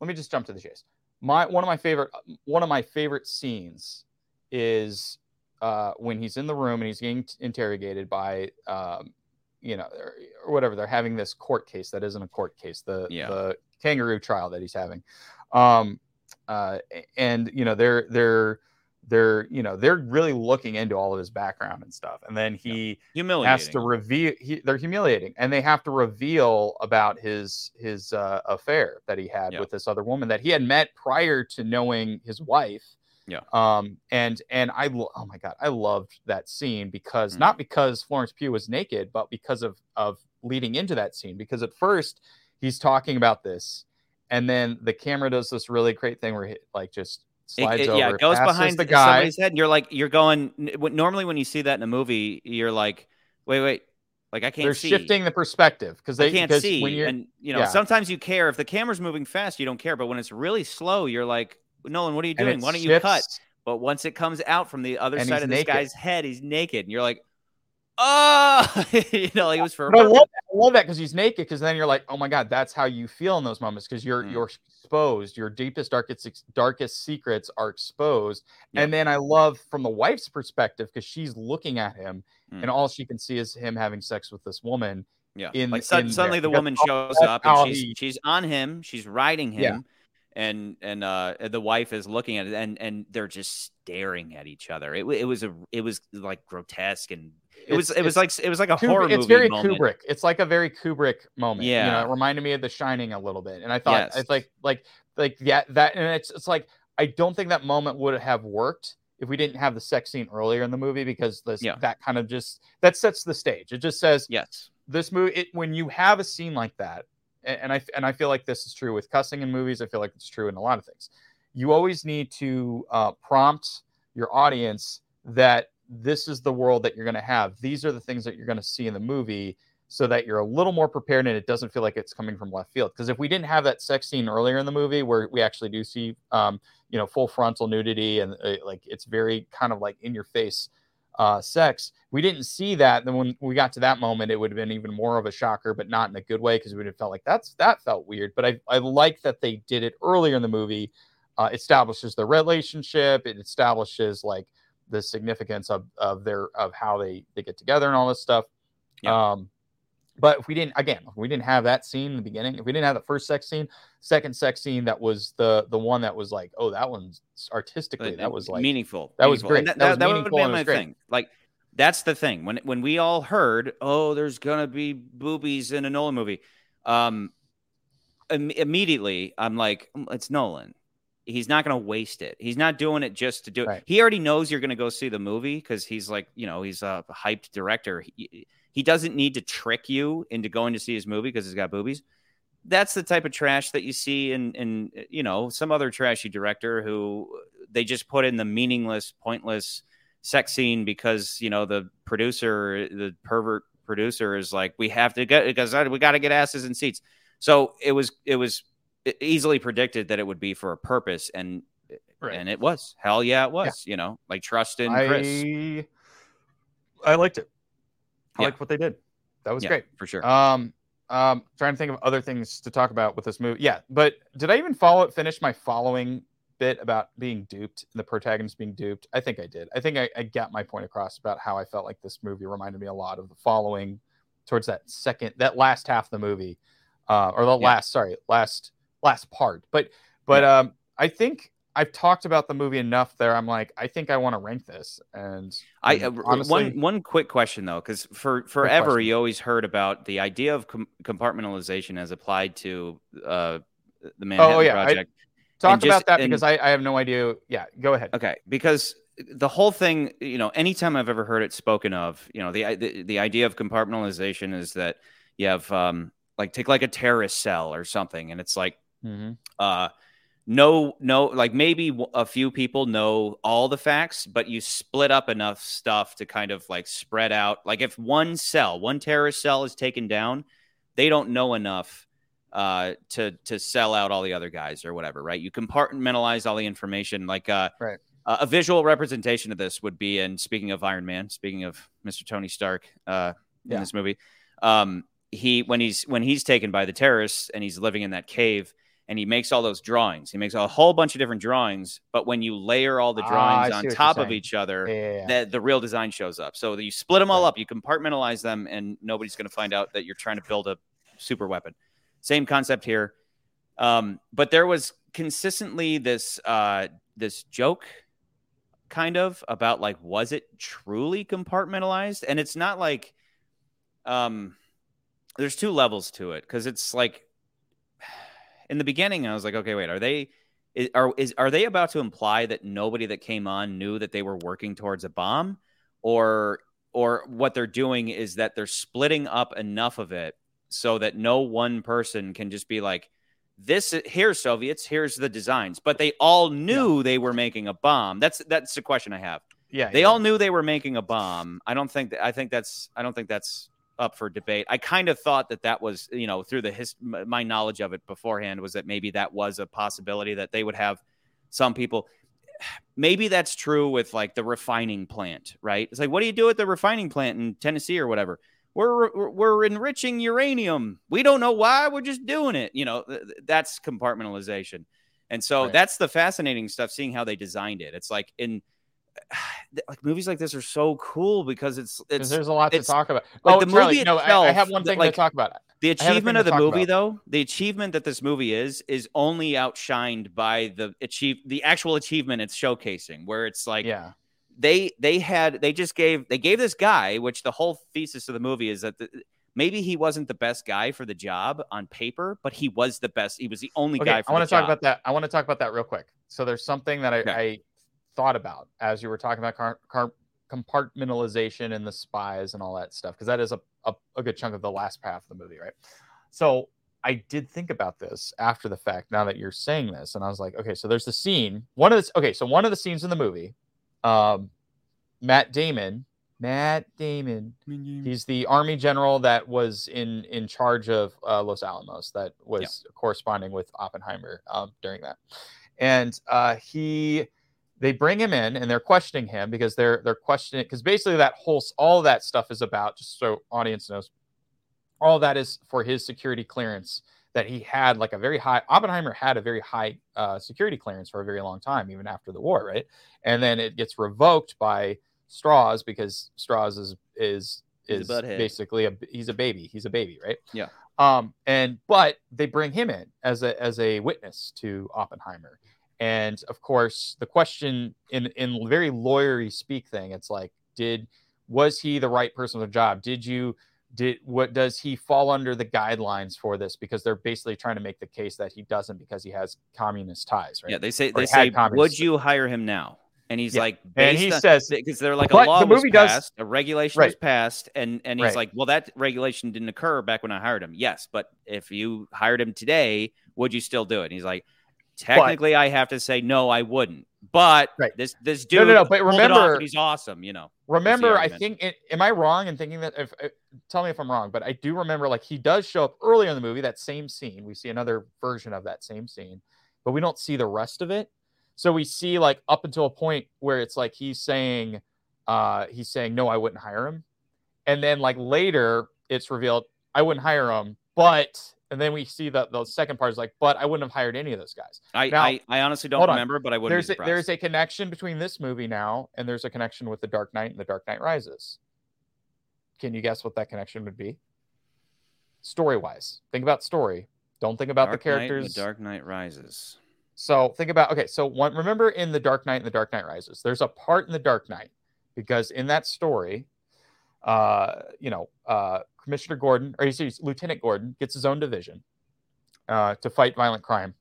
let me just jump to the chase. My one of my favorite one of my favorite scenes is uh, when he's in the room and he's getting t- interrogated by um, you know or, or whatever they're having this court case that isn't a court case the Yeah. the kangaroo trial that he's having um uh and you know they're they're they're you know they're really looking into all of his background and stuff and then he Humiliating. has to reveal he, they're humiliating and they have to reveal about his his uh, affair that he had Yeah. with this other woman that he had met prior to knowing his wife Yeah. um and and i oh my god i loved that scene because Mhm. not because florence pugh was naked but because of of leading into that scene because at first he's talking about this and then the camera does this really great thing where he like just slides it- over yeah, it goes behind the guy somebody's head, and you're like, you're going. Normally, when you see that in a movie, you're like, wait, wait, like I can't see. they're see. shifting the perspective because I they can't see. when you're and you know, yeah. sometimes you care if the camera's moving fast, you don't care. But when it's really slow, you're like, Nolan, what are you doing? Why don't you cut? But once it comes out from the other side of this guy's head, he's naked, and you're like, oh, you know, like it was for. But I love that. I love that because he's naked. Because then you're like, oh my god, that's how you feel in those moments. Because you're Mm. you're exposed. Your deepest, darkest, darkest secrets are exposed. And then I love from the wife's perspective because she's looking at him, Mm. and all she can see is him having sex with this woman. Yeah. in- like in suddenly there, the woman shows up and she's he- she's on him, she's riding him, Yeah. and and uh the wife is looking at it and and they're just staring at each other. It it was a it was like grotesque and it was it was like it was like a Kubrick- horror it's very moment. Kubrick. It's like a very Kubrick moment. Yeah, you know, it reminded me of The Shining a little bit, and I thought Yes. it's like like like yeah that, and it's it's like I don't think that moment would have worked if we didn't have the sex scene earlier in the movie because this Yeah. that kind of just that sets the stage. It just says Yes. this movie it, when you have a scene like that, a- and I and I feel like this is true with cussing in movies. I feel like it's true in a lot of things. You always need to uh, prompt your audience that this is the world that you're going to have. These are the things that you're going to see in the movie, so that you're a little more prepared and it doesn't feel like it's coming from left field. Because if we didn't have that sex scene earlier in the movie where we actually do see, um, you know, full frontal nudity and uh, like it's very kind of like in your face uh, sex. We didn't see that. Then when we got to that moment, it would have been even more of a shocker, but not in a good way because we would have felt like that's that felt weird. But I I like that they did it earlier in the movie. Uh, establishes the relationship. It establishes like the significance of of their of how they they get together and all this stuff. Yeah. Um, but if we didn't again, if we didn't have that scene in the beginning, if we didn't have the first sex scene, second sex scene that was the the one that was like, oh, that one's artistically But that was like meaningful. that was great. And That, That was that, would meaningful be and it my thing. Like that's the thing. When when we all heard, oh, there's gonna be boobies in a Nolan movie, um, im- immediately I'm like, "Mm, it's Nolan. He's not gonna waste it. He's not doing it just to do it. Right. He already knows you're gonna go see the movie because he's like, you know, he's a hyped director. He, he doesn't need to trick you into going to see his movie because he's got boobies. That's the type of trash that you see in, in you know, some other trashy director who they just put in the meaningless, pointless sex scene because you know the producer, the pervert producer, is like, we have to get because we got to get asses in seats. So it was it was easily predicted that it would be for a purpose, and Right. and it was. Hell yeah, it was. You know, like trust in Chris. I I liked it. I Yeah. liked what they did. That was Yeah, great. for sure. Um, um, trying to think of other things to talk about with this movie. Yeah, but did I even follow it? Finish my following bit about being duped, and the protagonist being duped. I think I did. I think I, I got my point across about how I felt like this movie reminded me a lot of the following towards that second, that last half of the movie, uh, or the Yeah. last, sorry, last last part. But but um, I think I've talked about the movie enough there. I'm like, I think I want to rank this. And I and uh, honestly, one one quick question though, because for forever you always heard about the idea of com- compartmentalization as applied to uh, the Manhattan Oh, yeah, I- Project. talk just- about that and- because I, I have no idea. Yeah, go ahead. Okay, because the whole thing, you know, anytime I've ever heard it spoken of, you know, the the, the idea of compartmentalization is that you have um like take like a terrorist cell or something, and it's like Mm-hmm. uh no no like maybe a few people know all the facts but you split up enough stuff to kind of like spread out like if one cell one terrorist cell is taken down they don't know enough uh to to sell out all the other guys or whatever right you compartmentalize all the information like uh Right. uh, a visual representation of this would be and speaking of iron man speaking of mr tony stark uh in Yeah. this movie um he when he's when he's taken by the terrorists and he's living in that cave and he makes all those drawings. He makes a whole bunch of different drawings, but when you layer all the Ah, drawings see on top of each other, Yeah, yeah, yeah. the, the real design shows up. So you split them all Right. up, you compartmentalize them, and nobody's going to find out that you're trying to build a super weapon. Same concept here. Um, but there was consistently this uh, this joke kind of about like was it truly compartmentalized and it's not like um there's two levels to it because it's like in the beginning i was like okay wait are they is, are is are they about to imply that nobody that came on knew that they were working towards a bomb? Or or what they're doing is that they're splitting up enough of it so that no one person can just be like this here's soviets here's the designs. But they all knew they were making a bomb. That's that's the question i have. Yeah, they yeah. all knew they were making a bomb. I don't think that, I think that's I don't think that's up for debate. I kind of thought that that was you know through the his my knowledge of it beforehand was that maybe that was a possibility that they would have some people. maybe that's true with like the refining plant, right? It's like, what do you do at the refining plant in Tennessee or whatever? We're we're, enriching uranium. We don't know why. We're just doing it. You know, th- that's compartmentalization. And so Right. that's the fascinating stuff. Seeing how they designed it. It's like in like movies like this are so cool because it's it's there's a lot to talk about. like oh, the Charlie, movie no, I, I have one thing like, to talk about. the I have a thing achievement of the movie, about. though, the achievement that this movie is, is only outshined by the achieve the actual achievement it's showcasing, where it's like yeah, they they had they just gave they gave this guy, which the whole thesis of the movie is that the, maybe he wasn't the best guy for the job on paper, but he was the best. He was the only okay. guy for I want to talk job. about that. I want to talk about that real quick. So there's something that I, Okay. I thought about as you were talking about car, car, compartmentalization and the spies and all that stuff, because that is a, a, a good chunk of the last half of the movie, right? So I did think about this after the fact. Now that you're saying this, and I was like, okay, so there's the scene. One of the okay, so one of the scenes in the movie, um, Matt Damon, Matt Damon, He's the army general that was in in charge of uh, Los Alamos, that was corresponding with Oppenheimer um, during that, and uh, he they bring him in and they're questioning him because they're they're questioning because basically that whole all that stuff is about just so audience knows all that is for his security clearance that he had like a very high oppenheimer had a very high uh, security clearance for a very long time even after the war right? And then it gets revoked by Strauss because Strauss is is He's a is basically a he's a baby he's a baby right? Yeah. um and but they bring him in as a as a witness to oppenheimer and of course the question in in very lawyery speak thing it's like did was he the right person for the job did you did what does he fall under the guidelines for this because they're basically trying to make the case that he doesn't because he has communist ties right Yeah, they say Or they say, would you hire him now? And he's Yeah. like, and he on- says because they're like a law the was movie does- passed, a regulation was passed, and and he's Right. like, well, that regulation didn't occur back when I hired him. Yes, but if you hired him today, would you still do it? And he's like, technically, I have to say no, I wouldn't. But Right. this this dude, no, no, no but remember- he's awesome. You know, remember i think it, am i wrong in thinking that if uh, tell me if i'm wrong but i do remember like he does show up earlier in the movie that same scene we see another version of that same scene but we don't see the rest of it so we see like up until a point where it's like he's saying uh he's saying no i wouldn't hire him and then like later it's revealed i wouldn't hire him but and then we see that the second part is like but i wouldn't have hired any of those guys I Now- I, I honestly don't hold on. remember, but I wouldn't. there's be a, there's a connection between this movie now and there's a connection with the Dark Knight and the Dark Knight Rises. Can you guess what that connection would be? Story wise, think about story. Don't think about Dark the Knight characters. the Dark Knight Rises. So think about okay. So one, remember in the Dark Knight and the Dark Knight Rises, there's a part in the Dark Knight because in that story, uh, you know, uh, Commissioner Gordon or excuse, Lieutenant Gordon gets his own division uh, to fight violent crime.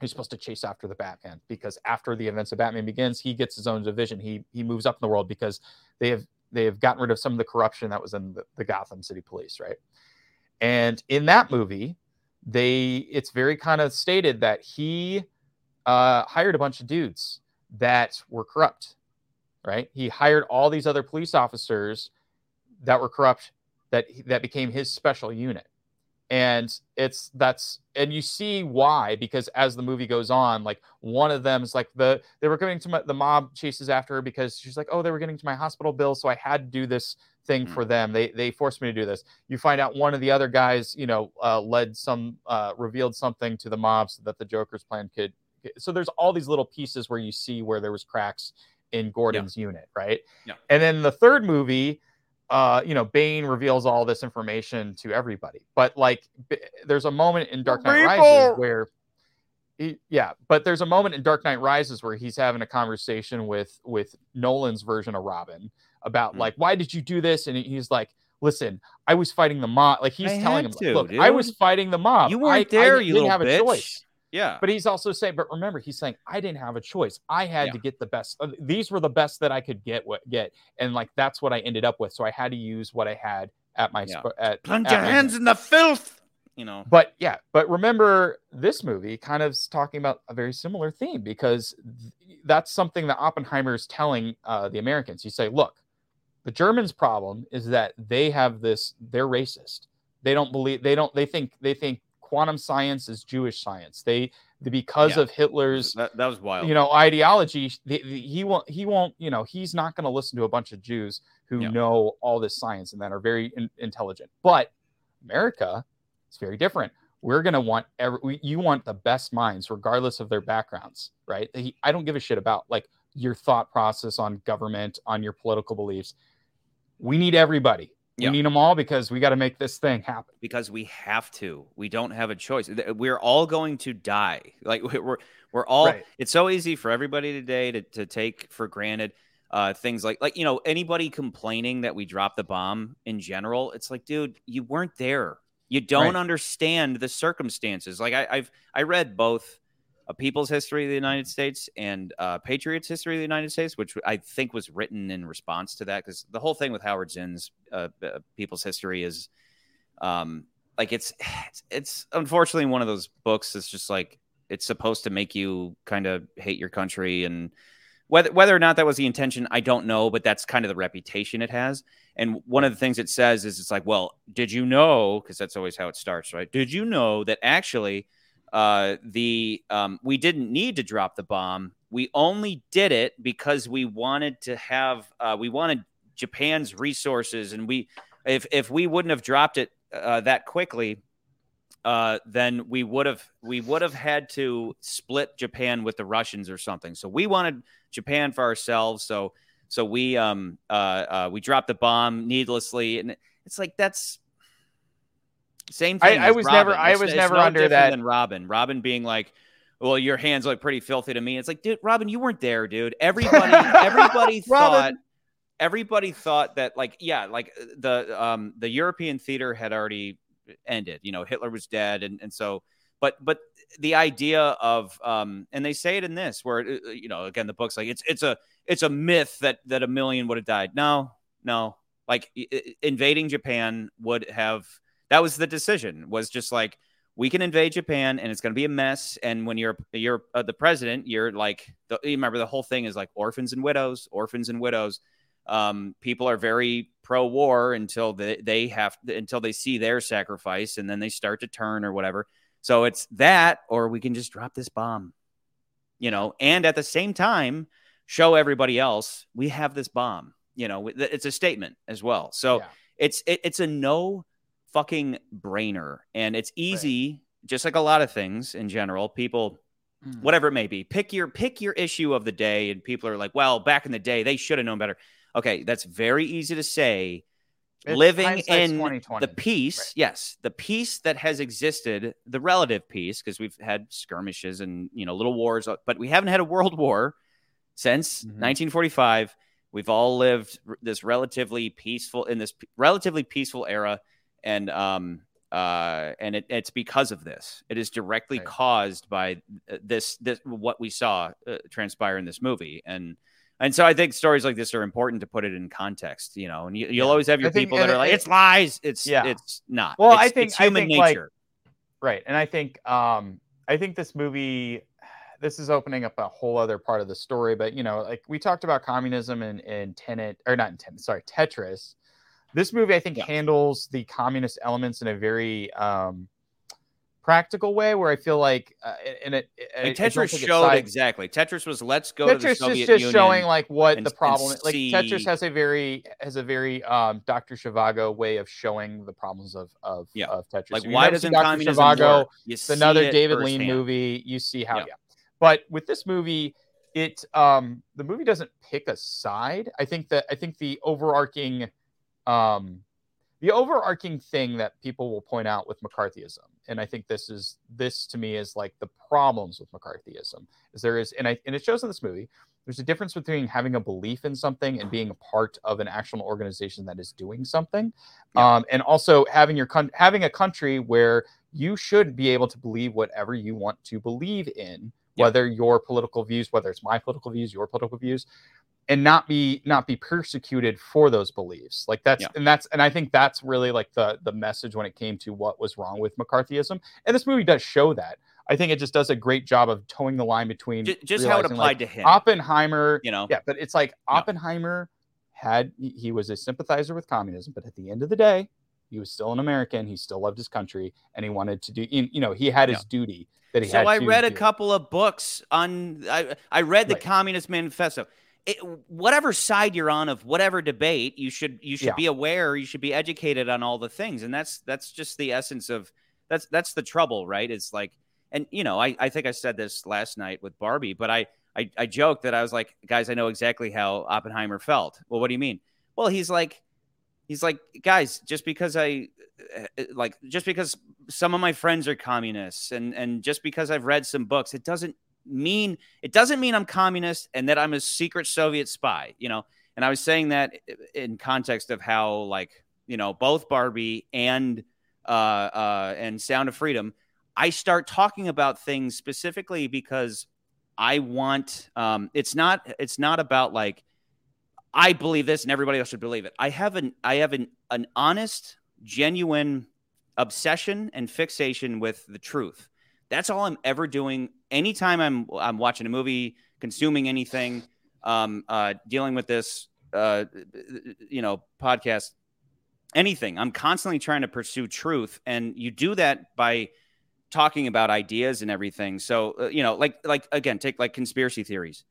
He's supposed to chase after the Batman because after the events of Batman begins, he gets his own division. He he moves up in the world because they have they have gotten rid of some of the corruption that was in the, the Gotham City Police, right? And in that movie, they it's very kind of stated that he uh, hired a bunch of dudes that were corrupt, right? He hired all these other police officers that were corrupt that that became his special unit. And it's that's and you see why because as the movie goes on, like one of them is like the they were getting to my, the mob chases after her because she's like, oh, they were getting to my hospital bill, so I had to do this thing Mm. for them. They they forced me to do this. You find out one of the other guys, you know, uh, led some uh, revealed something to the mob so that the Joker's plan could. So there's all these little pieces where you see where there was cracks in Gordon's unit, right? Yeah. And then the third movie, uh, you know, Bane reveals all this information to everybody. But like, b- there's a moment in Dark Knight Rises where, he, yeah, but there's a moment in Dark Knight Rises where he's having a conversation with with Nolan's version of Robin about Hmm. like, why did you do this? And he's like, listen, I was fighting the mob. Like he's I telling him, to, look, I was fighting the mob. You weren't I there, didn't- you didn't little have a choice. Yeah, But he's also saying, but remember, he's saying I didn't have a choice. I had Yeah. to get the best. These were the best that I could get. What get, and like that's what I ended up with. So I had to use what I had at my Yeah. at. plunge at your my hands in the filth. You know, But yeah, but remember, this movie kind of is talking about a very similar theme because th- that's something that Oppenheimer is telling uh, the Americans. You say, look, the Germans' problem is that they have this. They're racist. They don't believe. They don't. They think. They think quantum science is Jewish science. They the, because Yeah. of Hitler's That, that was wild. you know ideology the, the- he won't he won't you know he's not going to listen to a bunch of jews who Yeah. know all this science and that are very in- intelligent but america is very different we're going to want every we, you want the best minds regardless of their backgrounds right He- i don't give a shit about like your thought process on government on your political beliefs we need everybody We need them all because we got to make this thing happen because we have to. We don't have a choice. We're all going to die. Like we- we're we're all. Right. It's so easy for everybody today to to take for granted uh, things like like you know anybody complaining that we dropped the bomb in general. It's like, dude, you weren't there. You don't Right. understand the circumstances. Like I, I've I read both. A People's History of the United States and uh, Patriots History of the United States, which I think was written in response to that, because the whole thing with Howard Zinn's uh, uh, People's History is um like it's, it's it's unfortunately one of those books that's just like it's supposed to make you kind of hate your country and whether whether or not that was the intention i don't know but that's kind of the reputation it has. And one of the things it says is it's like well did you know because that's always how it starts right? Did you know that actually uh the um we didn't need to drop the bomb we only did it because we wanted to have uh we wanted japan's resources and we if if we wouldn't have dropped it uh, that quickly, uh, then we would have we would have had to split Japan with the Russians or something. So we wanted Japan for ourselves. So so we um uh, uh we dropped the bomb needlessly, and it's like that's same thing. I as was never- I It's- was it's never no under that- than Robin. Robin being like. Well, your hands look pretty filthy to me. It's like, dude, Robin, you weren't there, dude. Everybody, everybody thought everybody thought that like yeah like the um the european theater had already ended you know hitler was dead and and so but but the idea of um and they say it in this where uh, you know again the book's like it's it's a it's a myth that that a million would have died no no like i- i- invading japan would have that was the decision was just like we can invade Japan and it's going to be a mess. And when you're you're uh, the president, you're like the, you remember the whole thing is like orphans and widows, orphans and widows. Um, people are very pro-war until they, they have until they see their sacrifice, and then they start to turn or whatever. So it's that, or we can just drop this bomb, you know, and at the same time show everybody else we have this bomb. You know, it's a statement as well. So Yeah. it's it, it's a no fucking brainer, and it's easy, just like a lot of things in general. People Mm. whatever it may be. Pick your pick your issue of the day, and people are like, "Well, back in the day, they should have known better." Okay, that's very easy to say. It's Living in the peace, Right. yes, the peace that has existed, the relative peace, because we've had skirmishes and you know little wars, uh, but we haven't had a world war since Mhm. 1945. We've all lived this relatively peaceful in this relatively peaceful era, and um uh and it, it's because of this. It is directly Right. caused by uh, this this what we saw uh, transpire in this movie, and and so I think stories like this are important to put it in context, you know. And you, you'll Yeah. always have your think- people that are like, it- "It's lies." It's Yeah. it's not. Well, It's- I think- it's I human think, like. Right. And I think um I think this movie this is opening up a whole other part of the story, but you know, like we talked about communism and in Tenet or not in Tenet, sorry, Tetris. This movie I think Yeah. handles the communist elements in a very um practical way where I feel like uh, and it, it and Tetris showed side- exactly. Tetris was let's go to the Tetris Soviet is just Union. showing like what and- the problem like Tetris has a very has a very um Dr. Zhivago way of showing the problems of of, Yeah. of Tetris. like why doesn't communism Zhivago, work? It's another it David Lean movie. You see how Yeah. yeah. But with this movie, it um the movie doesn't pick a side. I think that I think the overarching um the overarching thing that people will point out with McCarthyism, and I think this is this to me is like the problems with McCarthyism is there is and I and it shows in this movie. There's a difference between having a belief in something and being a part of an actual organization that is doing something, Yeah. um, and also having your con- having a country where you should be able to believe whatever you want to believe in, Yeah. whether your political views, whether it's my political views, your political views, and not be not be persecuted for those beliefs. Like that's Yeah. and that's and I think that's really like the the message when it came to what was wrong with McCarthyism. And this movie does show that. I think it just does a great job of towing the line between Ju- just how it applied like, to him. Oppenheimer. you know, Yeah, but it's like. Oppenheimer had he was a sympathizer with communism, but at the end of the day, He was still an American. He still loved his country, and he wanted to do. You know, he had his Yeah. duty that he So. I read a do. couple of books on. I I read the Right. Communist Manifesto. It, whatever side you're on of whatever debate, you should you should Yeah. be aware. You should be educated on all the things, and that's that's just the essence of that's that's the trouble, right? It's like, and you know, I I think I said this last night with Barbie, but I I, I joked that I was like, guys, I know exactly how Oppenheimer felt. Well, what do you mean? Well, he's like, he's like, guys, just because I uh, like, just because some of my friends are communists, and and just because I've read some books, it doesn't mean it doesn't mean I'm communist and that I'm a secret Soviet spy. You know, and I was saying that in context of how like you know both Barbie and uh, uh, and Sound of Freedom, I start talking about things specifically because I want. Um, it's not. It's not about like I believe this and everybody else should believe it. I have an. I have an an honest, genuine obsession and fixation with the truth. That's all I'm ever doing. Anytime I'm I'm watching a movie, consuming anything, um, uh, dealing with this, uh, you know, podcast, anything. I'm constantly trying to pursue truth, and you do that by talking about ideas and everything. So, uh, you know, like like again, take like conspiracy theories.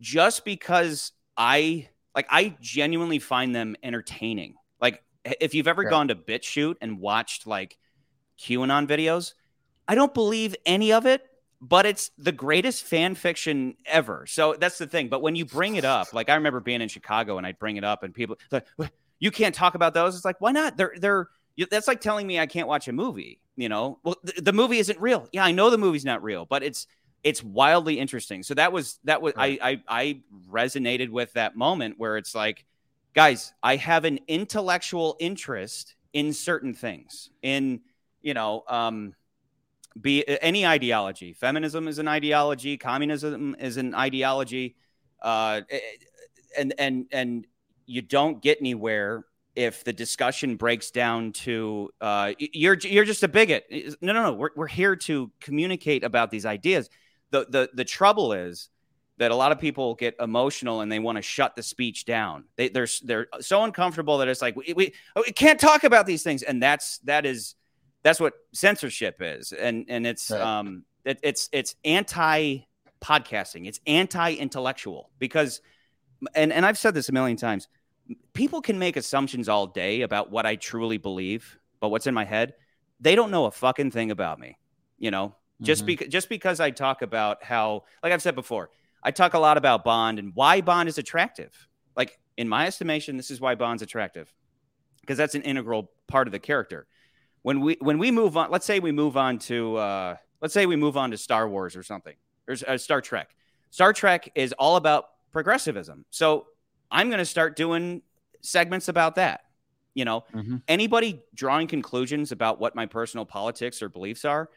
Just because I like, I genuinely find them entertaining. Like, if you've ever Sure. gone to BitChute and watched like QAnon videos, I don't believe any of it, but it's the greatest fan fiction ever. So that's the thing. But when you bring it up, like I remember being in Chicago and I'd bring it up, and people like, you can't talk about those. It's like, why not? They're they're that's like telling me I can't watch a movie. You know, well, the, the movie isn't real. Yeah, I know the movie's not real, but it's it's wildly interesting. So that was that was Right. I, I I resonated with that moment where it's like, guys, I have an intellectual interest in certain things. In you know, um, be any ideology. Feminism is an ideology. Communism is an ideology. Uh, and and and you don't get anywhere if the discussion breaks down to uh, you're you're just a bigot. No, no, no. We're we're here to communicate about these ideas. The the the trouble is that a lot of people get emotional and they want to shut the speech down. They they're they're so uncomfortable that it's like we, we, we can't talk about these things, and that's that is that's what censorship is, and and it's Right. um it, it's it's anti podcasting. It's anti intellectual because, and and I've said this a million times. People can make assumptions all day about what I truly believe, but what's in my head, they don't know a fucking thing about me. You know, just Mhm. because just because I talk about how, like I've said before, I talk a lot about Bond and why Bond is attractive. Like in my estimation, this is why Bond's attractive because that's an integral part of the character. When we when we move on, let's say we move on to uh, let's say we move on to Star Wars or something or uh, Star Trek. Star Trek is all about progressivism. So I'm going to start doing segments about that. You know, Mhm. anybody drawing conclusions about what my personal politics or beliefs are,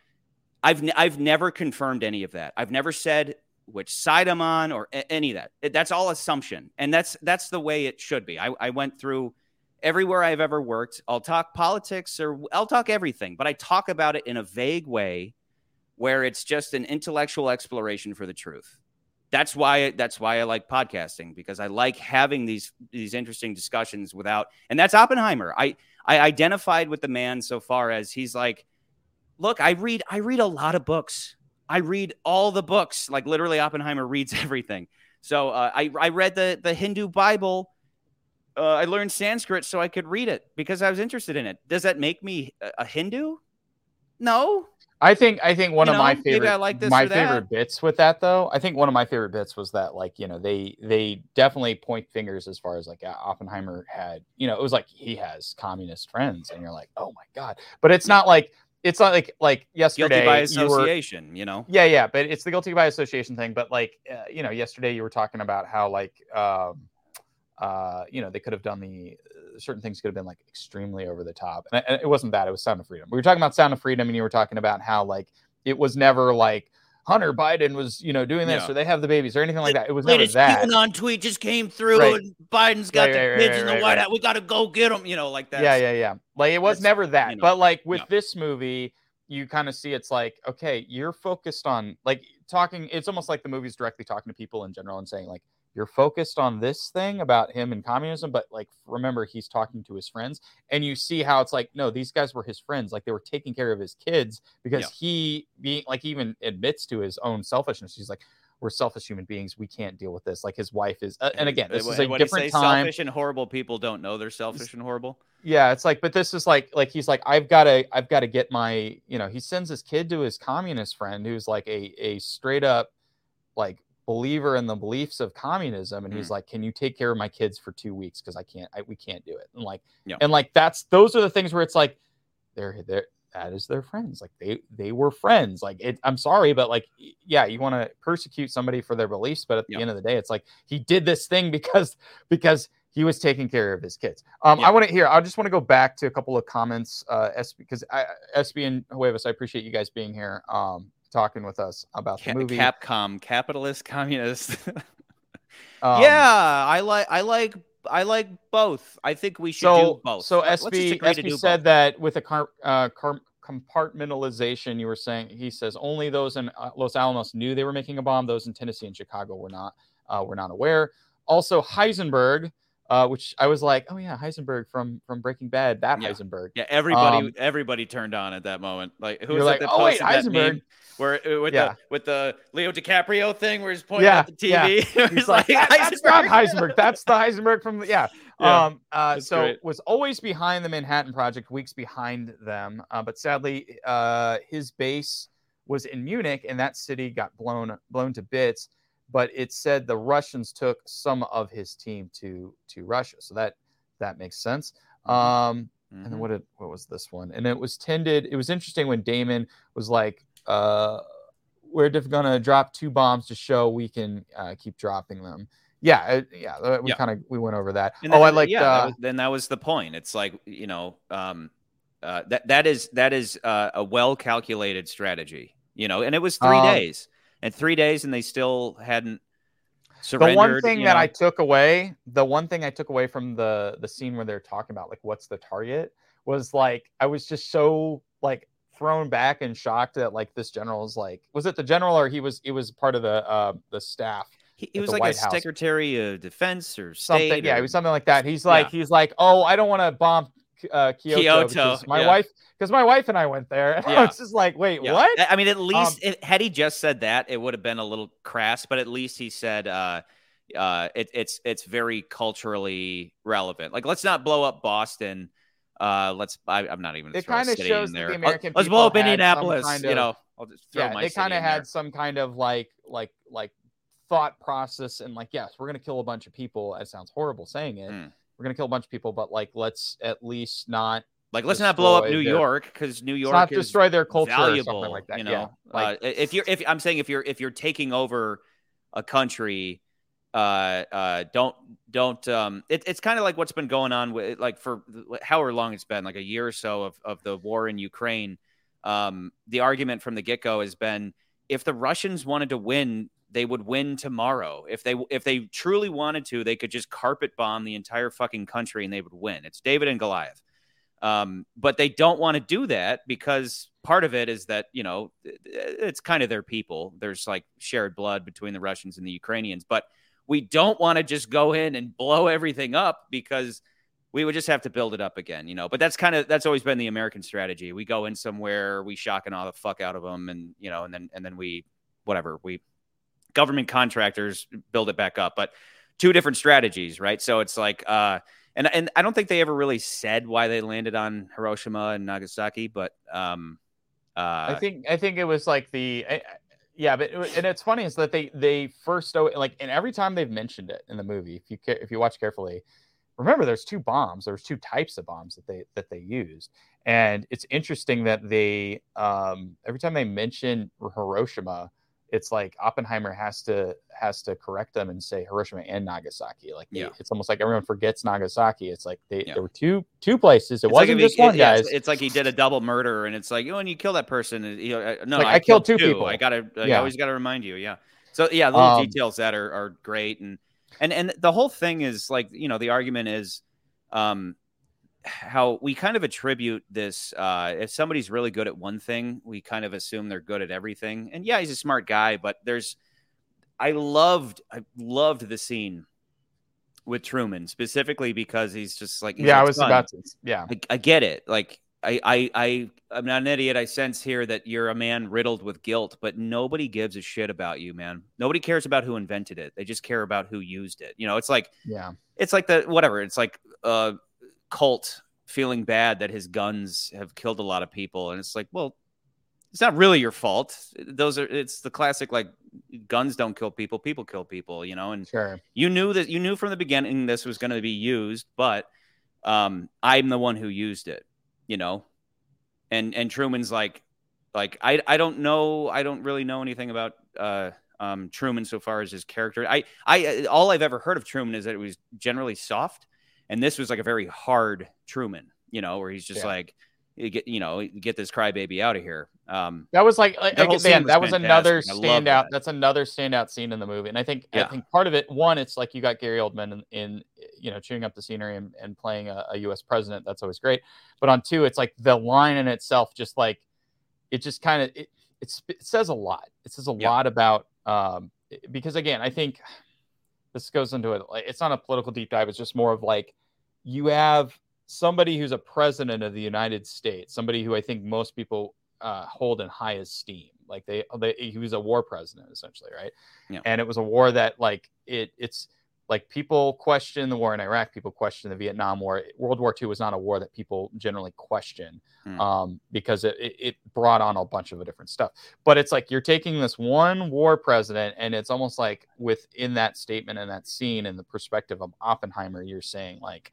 I've ne- I've never confirmed any of that. I've never said which side I'm on or a- any of that. It- that's all assumption, and that's that's the way it should be. I, I went through everywhere I've ever worked. I'll talk politics or I'll talk everything, but I talk about it in a vague way where it's just an intellectual exploration for the truth. That's why that's why I like podcasting because I like having these these interesting discussions without and that's Oppenheimer. I I identified with the man so far as he's like look, I read I read a lot of books. I read all the books. Like literally Oppenheimer reads everything. So uh, I I read the the Hindu Bible. Uh, I learned Sanskrit so I could read it because I was interested in it. Does that make me a, Hindu? No. I think I think one You of my know, maybe favorite like my favorite bits with that though. I think one of my favorite bits was that like you know they they definitely point fingers as far as like Oppenheimer had you know it was like he has communist friends and you're like oh my god, but it's not like it's not like like yesterday Guilty by you were- association, you know. yeah yeah but it's the guilty by association thing but like uh, you know yesterday you were talking about how like um uh you know they could have done the uh, certain things could have been like extremely over the top and it, it wasn't that it was sound of freedom we were talking about sound of freedom and you were talking about how like it was never like hunter biden was you know doing this Yeah. or they have the babies or anything like that it was never Latest that QAnon tweet just came through, Right. and Biden's got Right, the right, kids right, in the right, White right. House. We got to go get them, you know, like that. yeah yeah yeah like it was That's- never that you know, but like with no. this movie you kind of see it's like okay you're focused on like talking it's almost like the movie's directly talking to people in general and saying like you're focused on this thing about him and communism, but like remember he's talking to his friends, and you see how it's like no, these guys were his friends, like they were taking care of his kids because Yeah. he being like even admits to his own selfishness. He's like, we're selfish human beings, we can't deal with this. Like his wife is, uh, and again, this is a different time. Selfish and horrible people don't know they're selfish and horrible. Yeah, it's like, but this is like, like he's like, I've got to, I've got to get my, you know, he sends his kid to his communist friend who's like a a straight up, like believer in the beliefs of communism, and he's Mm. like, can you take care of my kids for two weeks because I can't, I, we can't do it, and like, Yeah. and like that's those are the things where it's like, they're they're that is their friends, like they they were friends, like it. I'm sorry, but like, yeah, you want to persecute somebody for their beliefs, but at the Yeah. end of the day, it's like he did this thing because because he was taking care of his kids. Um, Yeah. I want to hear. I just want to go back to a couple of comments. Uh, SB because I, SB and Huevas, I appreciate you guys being here, um, talking with us about Ca- the movie. Capcom, capitalist, communist. Um, yeah, I like, I like, I like both. I think we should So do both. so Let- let's SB SB said both. that with a car, uh, car, compartmentalization, you were saying he says only those in uh, Los Alamos knew they were making a bomb. Those in Tennessee and Chicago were not uh, were not aware. Also Heisenberg. Uh, which I was like, oh yeah, Heisenberg from from Breaking Bad. That Yeah. Heisenberg. Yeah, everybody, Um, everybody turned on at that moment. Like, who was like, that "Oh, wait, Heisenberg." where uh, with Yeah. the with the Leo DiCaprio thing where he's pointing Yeah, at the. TV? It He's like, "That- that's not Heisenberg. That's the Heisenberg from the yeah. Yeah, um, uh, so great. was always behind the Manhattan Project, weeks behind them. Uh, but sadly, uh, his base was in Munich, and that city got blown blown to bits. But it said the Russians took some of his team to to Russia, so that that makes sense. Um, and then Mhm. what did what was this one? And it was tended. It was interesting when Damon was like, uh, "We're just gonna drop two bombs to show we can uh, keep dropping them." Yeah, it- yeah. uh, We Yeah. kind of we went over that. And oh, I like. yeah, that uh, then that was the point. It's like you know, um, uh, that that is that is uh, a well calculated strategy. You know, and it was three Um, days, and three days, and they still hadn't surrendered. the one thing you that know? I took away, the one thing I took away from the the scene where they're talking about like what's the target was like I was just so like thrown back and shocked that like this general is like was it the general or he was he was part of the uh the staff he, he was like White a House. secretary of defense or something state yeah or- it was something like that he's like he's like oh I don't want to bomb uh Kyoto, Kyoto, my yeah. wife because my wife and I went there and I Yeah. was just like wait Yeah. what I- I mean, at least Um, it, had he just said that, it would have been a little crass. But at least he said, uh, uh, it, "It's it's very culturally relevant. Like, let's not blow up Boston. Uh, let's. I, I'm not even. It a kinda shows that the. American let's blow up people had some Indianapolis. kind you know, I'll just throw yeah my they kind of had there. some kind of like like like thought process and like yes we're gonna kill a bunch of people it sounds horrible saying it Mm. We're gonna kill a bunch of people but like let's at least not Like, let's not blow up New their- York because New York not is destroy their culture or valuable. something like that You yeah know, like uh, if you're if I'm saying if you're if you're taking over a country, uh, uh, don't don't um, it, it's kind of like what's been going on with like for however long it's been, like a year or so of of the war in Ukraine. Um, the argument from the get go has been if the Russians wanted to win. They would win tomorrow if they if they truly wanted to. They could just carpet bomb the entire fucking country and they would win. It's David and Goliath. Um, but they don't want to do that because part of it is that you know it's kind of their people. There's like shared blood between the Russians and the Ukrainians, but we don't want to just go in and blow everything up because we would just have to build it up again, you know. But that's kind of that's always been the American strategy. We go in somewhere, we shock and awe the fuck out of them, and you know, and then and then we whatever we government contractors build it back up. But two different strategies, right? So it's like uh and and I don't think they ever really said why they landed on Hiroshima and Nagasaki, but um, uh, I think I think it was like the I- yeah, but and it's funny is that they they first like and every time they've mentioned it in the movie, if you if you watch carefully, remember there's two bombs. There's two types of bombs that they that they used, and it's interesting that they um every time they mention Hiroshima, it's like Oppenheimer has to has to correct them and say Hiroshima and Nagasaki. Like they, Yeah. it's almost like everyone forgets Nagasaki. It's like they Yeah. there were two two places. It it's like wasn't he- just one, it- guys. it's, it's like he did a double murder, and it's like, oh, when you kill that person, you know, uh, no, like, I, I killed killed two people. I gotta, I Yeah. always gotta remind you, yeah. So yeah, little Um, details that are are great, and and and the whole thing is like, you know, the argument is, um, how we kind of attribute this. Uh, if somebody's really good at one thing, we kind of assume they're good at everything. And yeah, he's a smart guy, but there's I loved I loved the scene with Truman specifically because he's just like he's yeah, I was "Son, about to. Yeah, I, I get it. Like I, I, I, I'm not an idiot. I sense here that you're a man riddled with guilt, but nobody gives a shit about you, man. Nobody cares about who invented it. They just care about who used it. You know, it's like yeah, it's like the whatever. It's like uh cult feeling bad that his guns have killed a lot of people, and it's like, well, it's not really your fault. Those are it's the classic like guns don't kill people, people kill people. You know, and sure. you knew that you knew from the beginning this was going to be used, but um, I'm the one who used it, you know, and and Truman's like, like I I don't know, I don't really know anything about uh um Truman so far as his character. I I all I've ever heard of Truman is that it was generally soft, and this was like a very hard Truman, you know, where he's just Yeah. like. You get you know get this crybaby out of here. Um, That was like, like again, scene that was was another fantastic. I love standout. that. That's another standout scene in the movie, and I think I think part of it, one, it's like you got Gary Oldman in, in you know chewing up the scenery and, and playing a, a U.S. president. That's always great. But on two, it's like the line in itself, just like it, just kind of it, it's, it says a lot. It says a Yeah. lot about um because again, I think this goes into it. It's not a political deep dive. It's just more of like you have somebody who's a president of the United States, somebody who I think most people uh, hold in high esteem. Like they, they, he was a war president essentially, right? Yeah. And it was a war that like it, it's like people question the war in Iraq, people question the Vietnam War. World War II was not a war that people generally question Hmm. um, because it, it, it brought on a bunch of different stuff. But it's like you're taking this one war president, and it's almost like within that statement and that scene and the perspective of Oppenheimer, you're saying like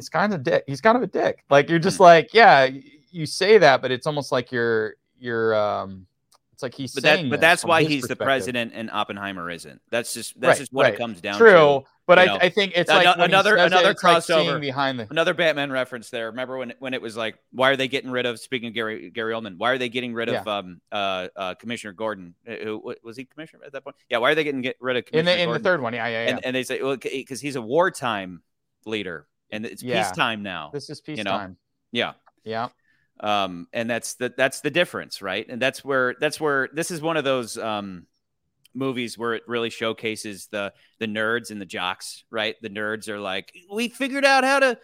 it's kind of dick. He's kind of a dick. Like you're just like, yeah, you say that, but it's almost like you're you're um it's like he's but saying that but that's why he's the president and Oppenheimer isn't. That's just that's Right, just what right. it comes down to. True, but I, know. I think it's like he another- it, another it's like crossover. behind the Another Batman reference there. Remember when when it was like, why are they getting rid of? Speaking of Gary Gary Oldman, why are they getting rid of um uh, uh Commissioner Gordon? Uh, Who was he commissioner at that point? Yeah, why are they getting get rid of in Commissioner the in the third one. Yeah, yeah, yeah. And and they say well because he's a wartime leader and it's Yeah. peacetime now. this is know, peacetime. Yeah. Yeah. um and that's the that's the difference right and that's where that's where this is one of those um movies where it really showcases the the nerds and the jocks right the nerds are like we figured out how to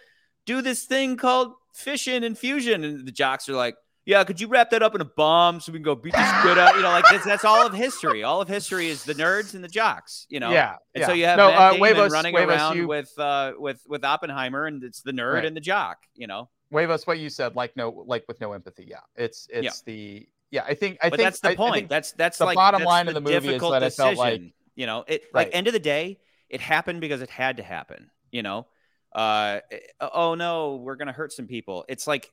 do this thing called fission and fusion and the jocks are like yeah could you wrap that up in a bomb so we can go beat this shit out you know like that's, that's all of history all of history is the nerds and the jocks you know yeah. and yeah. so you have no, Matt uh, running around you, with uh with with Oppenheimer and it's the nerd Right. and the jock you know Huevos, what you said, like no, like with no empathy. Yeah, it's it's Yeah. the yeah. I think I but think that's the I- I point. think that's that's the like bottom that's line of the movie is that I felt like- you know, it Right. like end of the day, it happened because it had to happen. You know, uh, eh, oh no, we're gonna hurt some people. It's like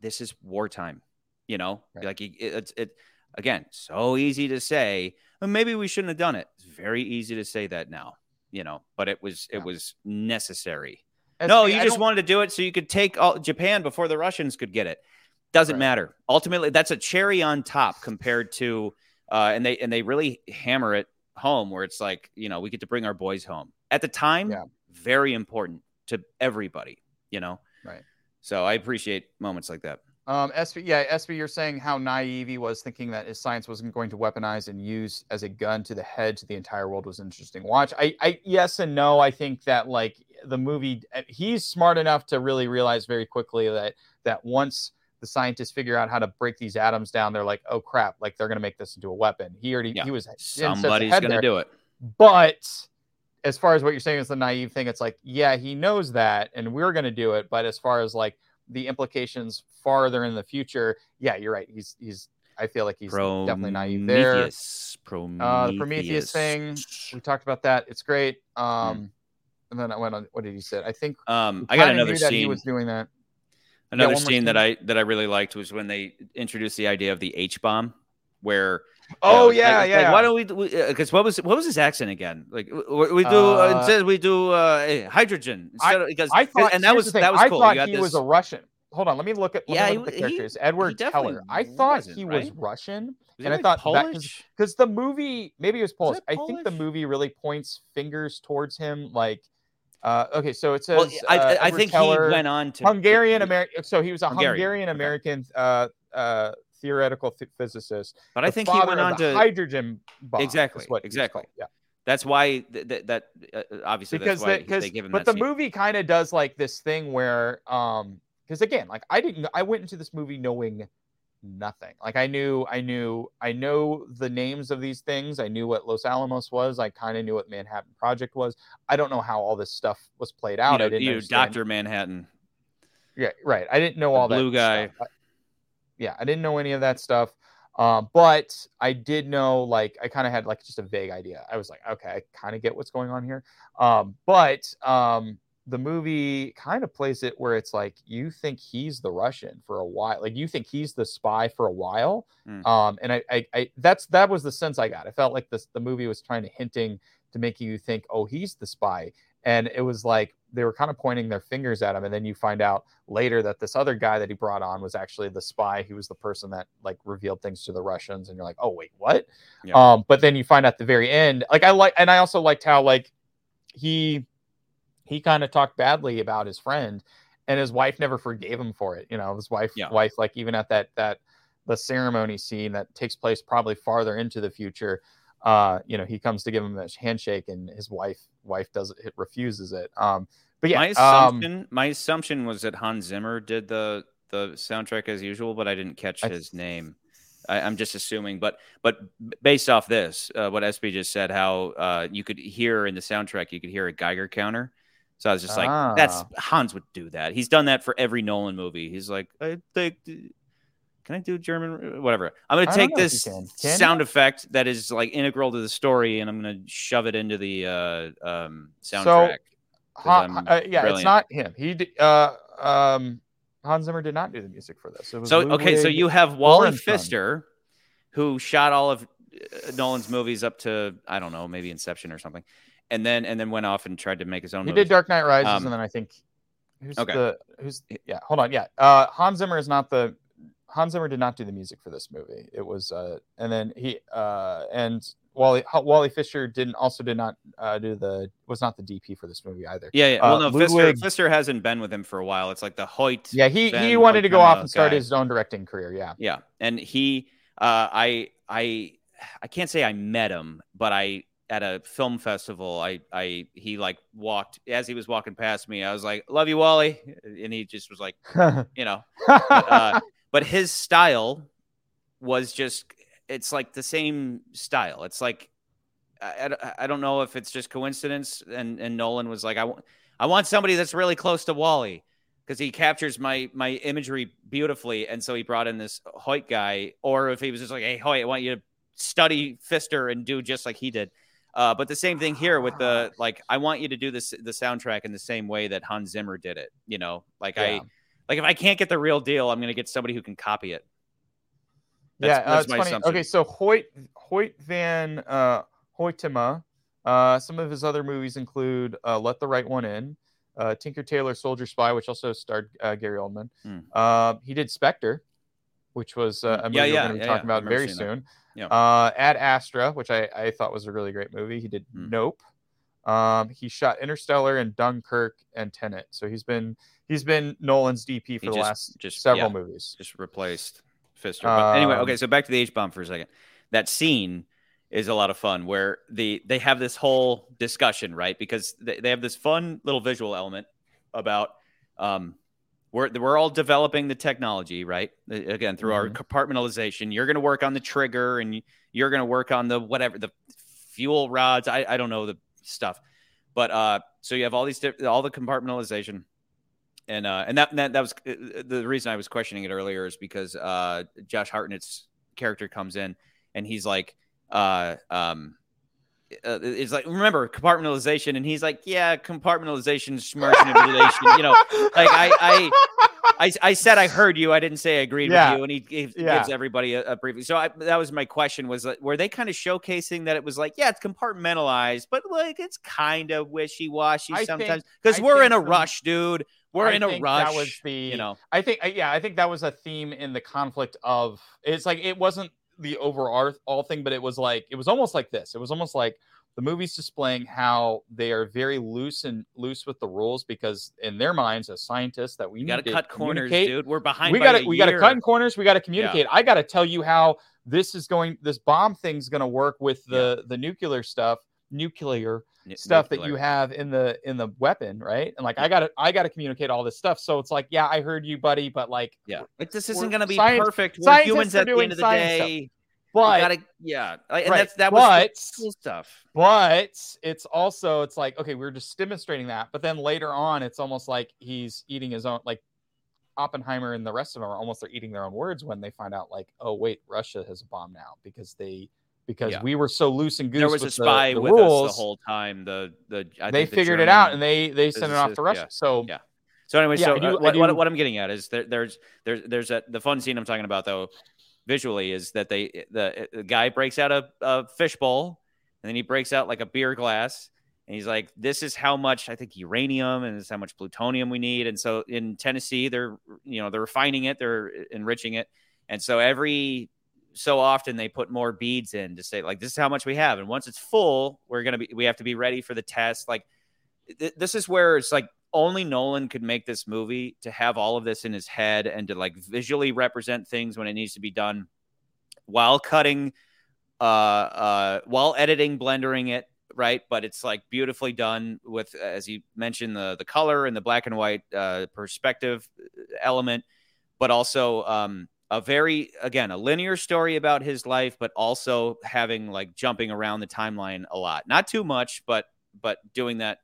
this is wartime. You know, Right. like it, it's it again so easy to say. Well, maybe we shouldn't have done it. It's very easy to say that now. You know, but it was it Yeah. was necessary. SB, No, you I just don't- wanted to do it so you could take all Japan before the Russians could get it. Doesn't Right. matter. Ultimately, that's a cherry on top compared to, uh, and they and they really hammer it home where it's like you know we get to bring our boys home at the time. Yeah. Very important to everybody. You know. Right. So I appreciate moments like that. Um, SB, yeah, SB, you're saying how naive he was thinking that his science wasn't going to weaponize and use as a gun to the head to the entire world was interesting watch. I, I, yes and no. I think that like the movie, uh, he's smart enough to really realize very quickly that that once the scientists figure out how to break these atoms down, they're like, oh crap, like they're going to make this into a weapon. He already, Yeah. he was Somebody's gonna do it. but as far as what you're saying is the naive thing, it's like, yeah, he knows that, and we're going to do it. But as far as like the implications farther in the future, yeah, you're right. He's he's. I feel like he's definitely naive there. Prometheus. Prometheus. Uh, the Prometheus thing, we talked about that. It's great. Um, and then I went on. What did he say? I think Um, I got another that he scene. was doing that. Another more scene that. I that I really liked was when they introduced the idea of the H bomb, where Oh you know, yeah, like- yeah. Like, why don't we? Because what was what was his accent again? Like we, do uh, Uh, says we do uh, eh, hydrogen instead of because I thought, and that was that was I cool. thought You got he this, was a Russian. Hold on, let me look at. Yeah, me look at he- the he- characters. Edward definitely Teller. I thought he was right? Russian. was he, and I thought Polish. because the movie maybe it was Polish. I think the movie really points fingers towards him. Like, uh, okay, so it says Well, I, uh, I think he went on to Hungarian American. So he was a Hungarian, Hungarian okay. American uh, uh, theoretical th- physicist. But I think he went on to hydrogen bomb. Exactly, what exactly. Yeah. That's why th- th- that uh, obviously because that's why the, they give him but the scene. movie kind of does like this thing where um because again like i didn't i went into this movie knowing nothing like i knew i knew i know the names of these things i knew what los alamos was i kind of knew what manhattan project was i don't know how all this stuff was played out You know, i didn't you, understand- Doctor Manhattan. yeah right i didn't know The all that blue guy. stuff. Yeah i didn't know any of that stuff um, but I did know, like, I kind of had like just a vague idea. I was like, okay, I kind of get what's going on here. Um, but um, the movie kind of plays it where it's like you think he's the Russian for a while, like you think he's the spy for a while. Mm. Um, and I, I, I, that's that was the sense I got. I felt like this the movie was trying to hinting to make you think, oh, he's the spy, and it was like they were kind of pointing their fingers at him, and then you find out later that this other guy that he brought on was actually the spy. He was the person that like revealed things to the Russians, and you're like, oh wait, what? Yeah. Um, but then you find at the very end, like I like, and I also liked how like he he kind of talked badly about his friend, and his wife never forgave him for it. You know, his wife Yeah. wife like even at that that the ceremony scene that takes place probably farther into the future. Uh, you know, he comes to give him a handshake, and his wife wife does it refuses it. Um, but yeah, my um, assumption, my assumption was that Hans Zimmer did the the soundtrack as usual, but I didn't catch I- his name. I, I'm just assuming, but but based off this, uh, what SB just said, how uh, you could hear in the soundtrack, you could hear a Geiger counter. So I was just like, "That's Ah. Hans would do that. He's done that for every Nolan movie. He's like, I think, can I do German? Whatever. I'm gonna take know if you this can. Can you? sound effect that is like integral to the story, and I'm gonna shove it into the uh, um, soundtrack. Han- I'm uh, yeah, it's not him. He uh, um, Hans Zimmer did not do the music for this. It was So okay, so you have Wally Pfister, who shot all of uh, Nolan's movies up to I don't know, maybe Inception or something, and then and then went off and tried to make his own. he movies. did Dark Knight Rises, Um, and then I think who's okay. the who's yeah. Hold on, yeah. Uh, Hans Zimmer is not the Hans Zimmer did not do the music for this movie. It was uh, and then he uh, and Wally Wally Pfister didn't also did not uh, do the was not the DP for this movie either. Yeah, yeah. Well, uh, no, Pfister, Ludwig- Pfister hasn't been with him for a while. It's like the Hoyt. Yeah, he Ben he wanted to go off and start guy. his own directing career. Yeah. Yeah, and he, uh, I, I, I can't say I met him, but I at a film festival, I, I, he like walked as he was walking past me. I was like, "Love you, Wally," and he just was like, you know, uh, but his style was just it's like the same style. It's like I, I, I don't know if it's just coincidence and and nolan was like i want i want somebody that's really close to wally because he captures my my imagery beautifully. And so he brought in this hoyt guy or if he was just like hey hoyt i want you to study Pfister and do just like he did. Uh, but the same thing here with the like i want you to do this the soundtrack in the same way that hans zimmer did it you know? Like i Yeah. Like if I can't get the real deal, I'm gonna get somebody who can copy it. yeah, That's- uh, my funny. assumption. Okay, so Hoyt Hoyt van uh, Hoytema. Uh, some of his other movies include uh, Let the Right One In, uh, Tinker Tailor Soldier Spy, which also starred uh, Gary Oldman. Uh, he did Spectre, which was uh, a movie Yeah, we're going to be yeah, talking yeah. About very soon. Yeah. Uh, Ad Astra, which I, I thought was a really great movie. He did Hmm. Nope. Um, he shot Interstellar and Dunkirk and Tenet. So he's been he's been Nolan's DP for the just- last just- several yeah. movies. Just replaced Pfister. But anyway, Um, okay, so back to the H bomb for a second. That scene is a lot of fun where the they have this whole discussion, right? Because they, they have this fun little visual element about um we're we're all developing the technology, right? Again, through our Mhm. compartmentalization. You're going to work on the trigger, and you're going to work on the whatever the fuel rods. I, I don't know the stuff, but uh, so you have all these all the compartmentalization, and uh, and that, that that was uh, the reason I was questioning it earlier is because uh, Josh Hartnett's character comes in and he's like, uh, um, uh, it's like remember compartmentalization, and he's like, yeah, compartmentalization, relation. You know, like I, I, I, I said I heard you. I didn't say I agreed Yeah. with you, and he, he Yeah. gives everybody a, a brief. So I, that was my question: was that, were they kind of showcasing that it was like, yeah, it's compartmentalized, but like it's kind of wishy washy sometimes because we're in a rush, dude. We're I in a rush. That was the you know, I think uh, yeah, I think that was a theme in the conflict of it's like it wasn't the overall all thing, but it was like it was almost like this. It was almost like the movie's displaying how they are very loose and loose with the rules because in their minds, as scientists, that we got to cut corners, dude. We're behind. we got to we got to cut corners. We got to communicate. I got to tell you how this is going. This bomb thing's going to work with the the nuclear stuff, nuclear N- stuff that you have in the in the weapon, right? And like I got to I got to communicate all this stuff. So it's like, yeah, I heard you, buddy, but like, Yeah, like this isn't going to be science- perfect. We're humans at the end of the science stuff. day. but gotta, yeah, and right, that's that was but cool stuff. but it's also it's like okay, we're just demonstrating that, but then later on, it's almost like he's eating his own like. Oppenheimer and the rest of them are almost they're eating their own words when they find out like oh wait Russia has a bomb now because they because Yeah. we were so loose and goose There was a with the- spy the with rules, us the whole time. The the I they think the figured it out and they they sent it off to Russia yeah. so Yeah. So anyway, Yeah, so do- uh, what, what, what I'm getting at is there, there's there's there's a the fun scene I'm talking about though visually is that they the, the guy breaks out a, a fishbowl and then he breaks out like a beer glass and he's like this is how much I think uranium and this is how much plutonium we need and so in Tennessee they're you know they're refining it they're enriching it and so every so often they put more beads in to say like this is how much we have. And once it's full we're gonna be we have to be ready for the test. Like th- this is where it's like only Nolan could make this movie to have all of this in his head and to like visually represent things when it needs to be done while cutting uh uh while editing blendering it right? But it's like beautifully done with as you mentioned the the color and the black and white uh perspective element but also um a very again a linear story about his life but also having like jumping around the timeline a lot not too much but but doing that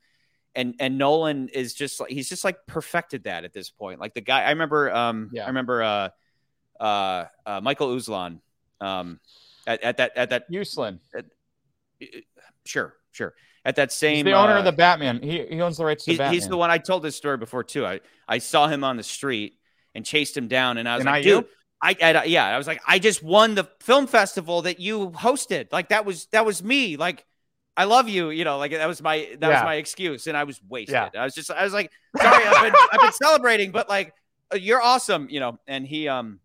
and and Nolan is just like he's just like perfected that at this point. Like the guy, I remember, um, Yeah. I remember, uh, uh, uh, Michael Uslan, um, at, at that at that, Uslan. sure, sure, at that same. He's the owner uh, of the Batman. He, he owns the rights to He's, Batman. he's the one I told this story before too. I I saw him on the street and chased him down, and I was And like, I- you? I, I yeah, I was like, I just won the film festival that you hosted. Like that was that was me. Like I love you. You know, like that was my that was my excuse, and I was wasted. Yeah. I was just I was like, sorry, I've been I've been celebrating, but like uh, you're awesome. You know, and he um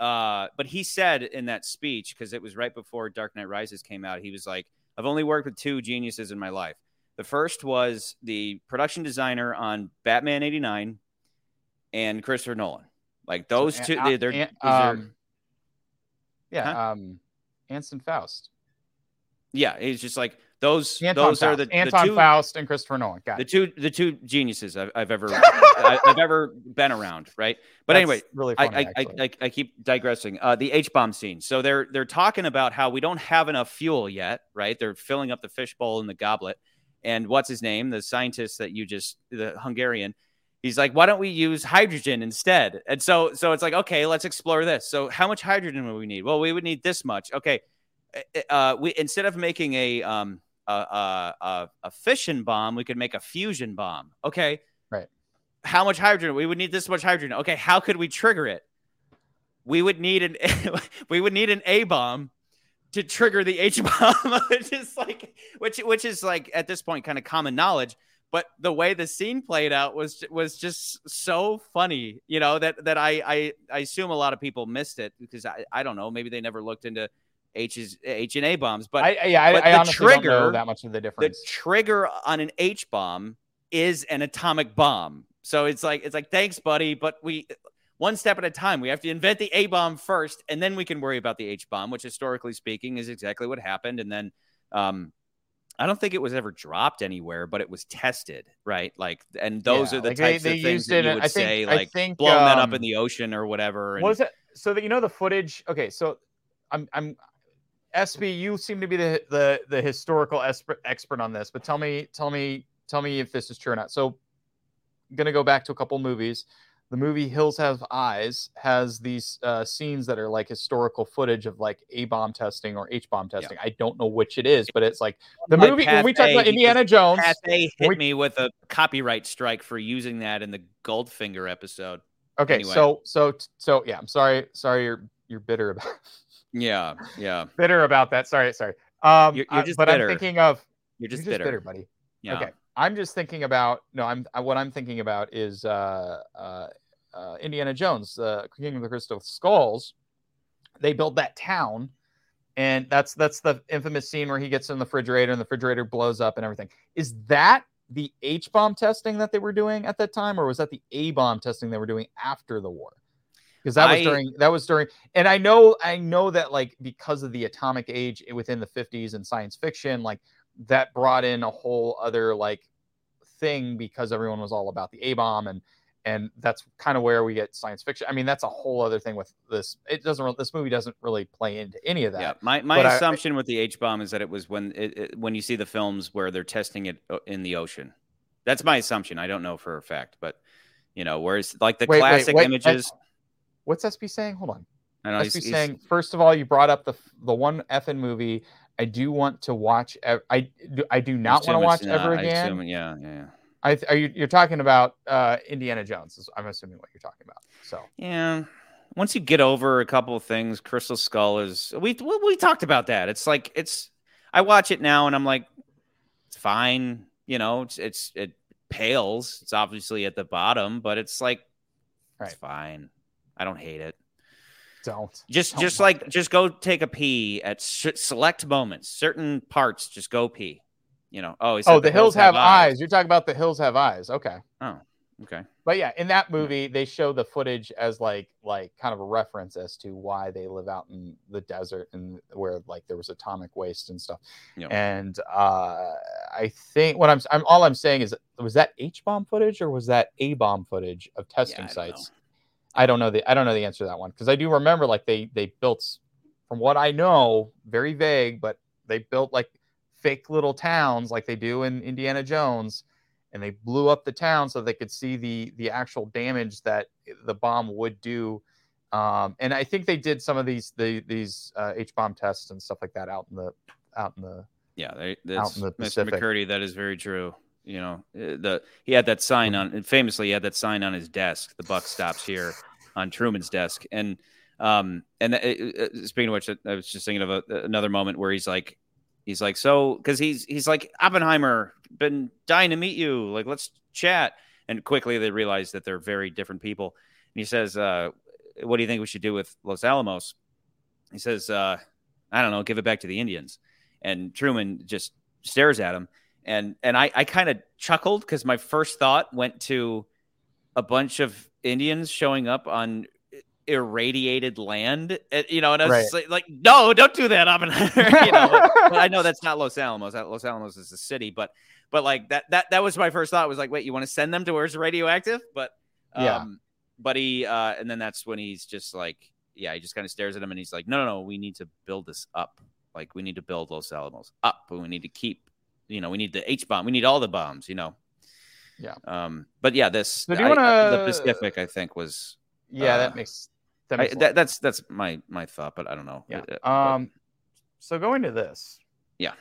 uh but he said in that speech because it was right before Dark Knight Rises came out. He was like, I've only worked with two geniuses in my life. The first was the production designer on Batman '89 and Christopher Nolan. Like those So, two, they, they're, An- these are- um, yeah, um, Anson Faust. yeah. He's just like those. Anton those Faust. are the, the Anton two, Faust and Christopher Nolan. Got the it. two, the two geniuses I've, I've ever, I, I've ever been around. Right. But That's anyway, really I, funny. I, I. I, I keep digressing. Uh, the H bomb scene. So they're they're talking about how we don't have enough fuel yet, right? They're filling up the fishbowl in the goblet, and what's his name? The scientist that you just the Hungarian. He's like, why don't we use hydrogen instead? And so so it's like, okay, let's explore this. So how much hydrogen would we need? Well, we would need this much. Okay, uh, we instead of making a um a a, a, a fission bomb, we could make a fusion bomb. Okay, Right. How much hydrogen? We would need this much hydrogen. Okay, how could we trigger it? We would need an we would need an A bomb to trigger the H bomb. which is like which which is like at this point kind of common knowledge. But the way the scene played out was was just so funny, you know that that I I, I assume a lot of people missed it because I, I don't know maybe they never looked into H's H and A bombs, but I, I- yeah, I, but I the honestly don't know trigger- that much of the difference. the trigger on an H bomb is an atomic bomb. So it's like it's like thanks, buddy, but we one step at a time. We have to invent the A bomb first, and then we can worry about the H bomb, which historically speaking is exactly what happened. And then um I don't think it was ever dropped anywhere, but it was tested, right? Like, and those Yeah, are the like types they of things that you would I think- say, like think, blowing that up um, in the ocean or whatever. And, What was it? So that you know the footage. Okay, so I'm I'm SB. You seem to be the the the historical expert expert on this, but tell me tell me tell me if this is true or not. So, I'm gonna go back to a couple movies. The movie Hills Have Eyes has these uh, scenes that are like historical footage of like A bomb testing or H bomb testing. I don't know which it is, but it's like the Like movie when we talk about Indiana Jones. When hit we- me with a copyright strike for using that in the Goldfinger episode. Okay, anyway. so so so yeah, I'm sorry sorry you're you're bitter about Yeah, yeah. bitter about that. Sorry, sorry. Um, You're- you're uh, just but bitter. I'm thinking of You're just you're just bitter. bitter, buddy. Yeah. Okay, I'm just thinking about no. I'm I, what I'm thinking about is uh, uh, uh, Indiana Jones, uh, King of the Crystal Skulls. They build that town and that's that's the infamous scene where he gets in the refrigerator and the refrigerator blows up and everything. Is that the H bomb testing that they were doing at that time, or was that the A bomb testing they were doing after the war? Because that was I- during that was during, and I know I know that like because of the atomic age within the 50s and science fiction, like that brought in a whole other like thing because everyone was all about the A bomb and and that's kind of where we get science fiction. I mean, that's a whole other thing with this. It doesn't. re- This movie doesn't really play into any of that. Yeah, my, my But I- assumption with the H bomb is that it was when it, it, when you see the films where they're testing it uh, in the ocean. That's my assumption. I don't know for a fact, but you know, whereas like the Wait, wait, classic wait, images. What's SB saying? Hold on. I know SB he's, he's- saying first of all, you brought up the the one effing movie. I do want to watch. ev- I do. I do not want to it's watch ever not- I again. assume- yeah, yeah, yeah. I th- are you you're talking about uh Indiana Jones? is- I'm assuming what you're talking about. So Yeah. Once you get over a couple of things, Crystal Skull is we we, we talked about that. It's like it's I watch it now and I'm like it's fine, you know, it's it's it pales. It's obviously at the bottom, but it's like it's Right. fine. I don't hate it. Don't. Just Don't just like just go take a pee at sh- select moments, certain parts just go pee. You know. Oh, Oh, the, hills, have, eyes. You're talking about the hills have eyes. Okay. Oh, okay. But yeah, in that movie, they show the footage as like like kind of a reference as to why they live out in the desert and where like there was atomic waste and stuff. Yep. And uh, I think what I'm, I'm all I'm saying is was that H bomb footage or was that A bomb footage of testing don't sites? I don't know the I don't know the answer to that one because I do remember like they they built from what I know very vague, but they built like fake little towns like they do in Indiana Jones and they blew up the town so they could see the the actual damage that the bomb would do. Um, and I think they did some of these the, these uh, H bomb tests and stuff like that out in the out in the Yeah, they, that's in the Pacific. Mr. McCurdy. That is very true. You know, uh, the he had that sign on. Famously, he had that sign on his desk. The buck stops here on Truman's desk. And um and uh, uh, speaking of which, I was just thinking of a, another moment where he's like, he's like, so because he's he's like Oppenheimer, been dying to meet you. Like, let's chat. And quickly they realize that they're very different people. And he says, uh, "What do you think we should do with Los Alamos?" He says, uh, "I don't know. Give it back to the Indians." And Truman just stares at him and and I, I kind of chuckled because my first thought went to a bunch of Indians showing up on irradiated land, uh, you know, and I was Right. like, like, no, don't do that, Oppenheimer. you know, I know that's not Los Alamos. That- Los Alamos is a city, but but like that that that was my first thought. Was like, wait, you want to send them to where it's radioactive? But um, Yeah. but he uh, and then that's when he's just like, yeah, he just kind of stares at him and he's like, no, no, no, we need to build this up. Like we need to build Los Alamos up, and we need to keep, you know, we need the H bomb, we need all the bombs, you know. Yeah. Um. But yeah, this So do you I- I- the wanna- Pacific, I think, was yeah Uh, that makes that, makes lot that, that's that's my my thought, but I don't know. Yeah. But- Um. So going to this. Yeah.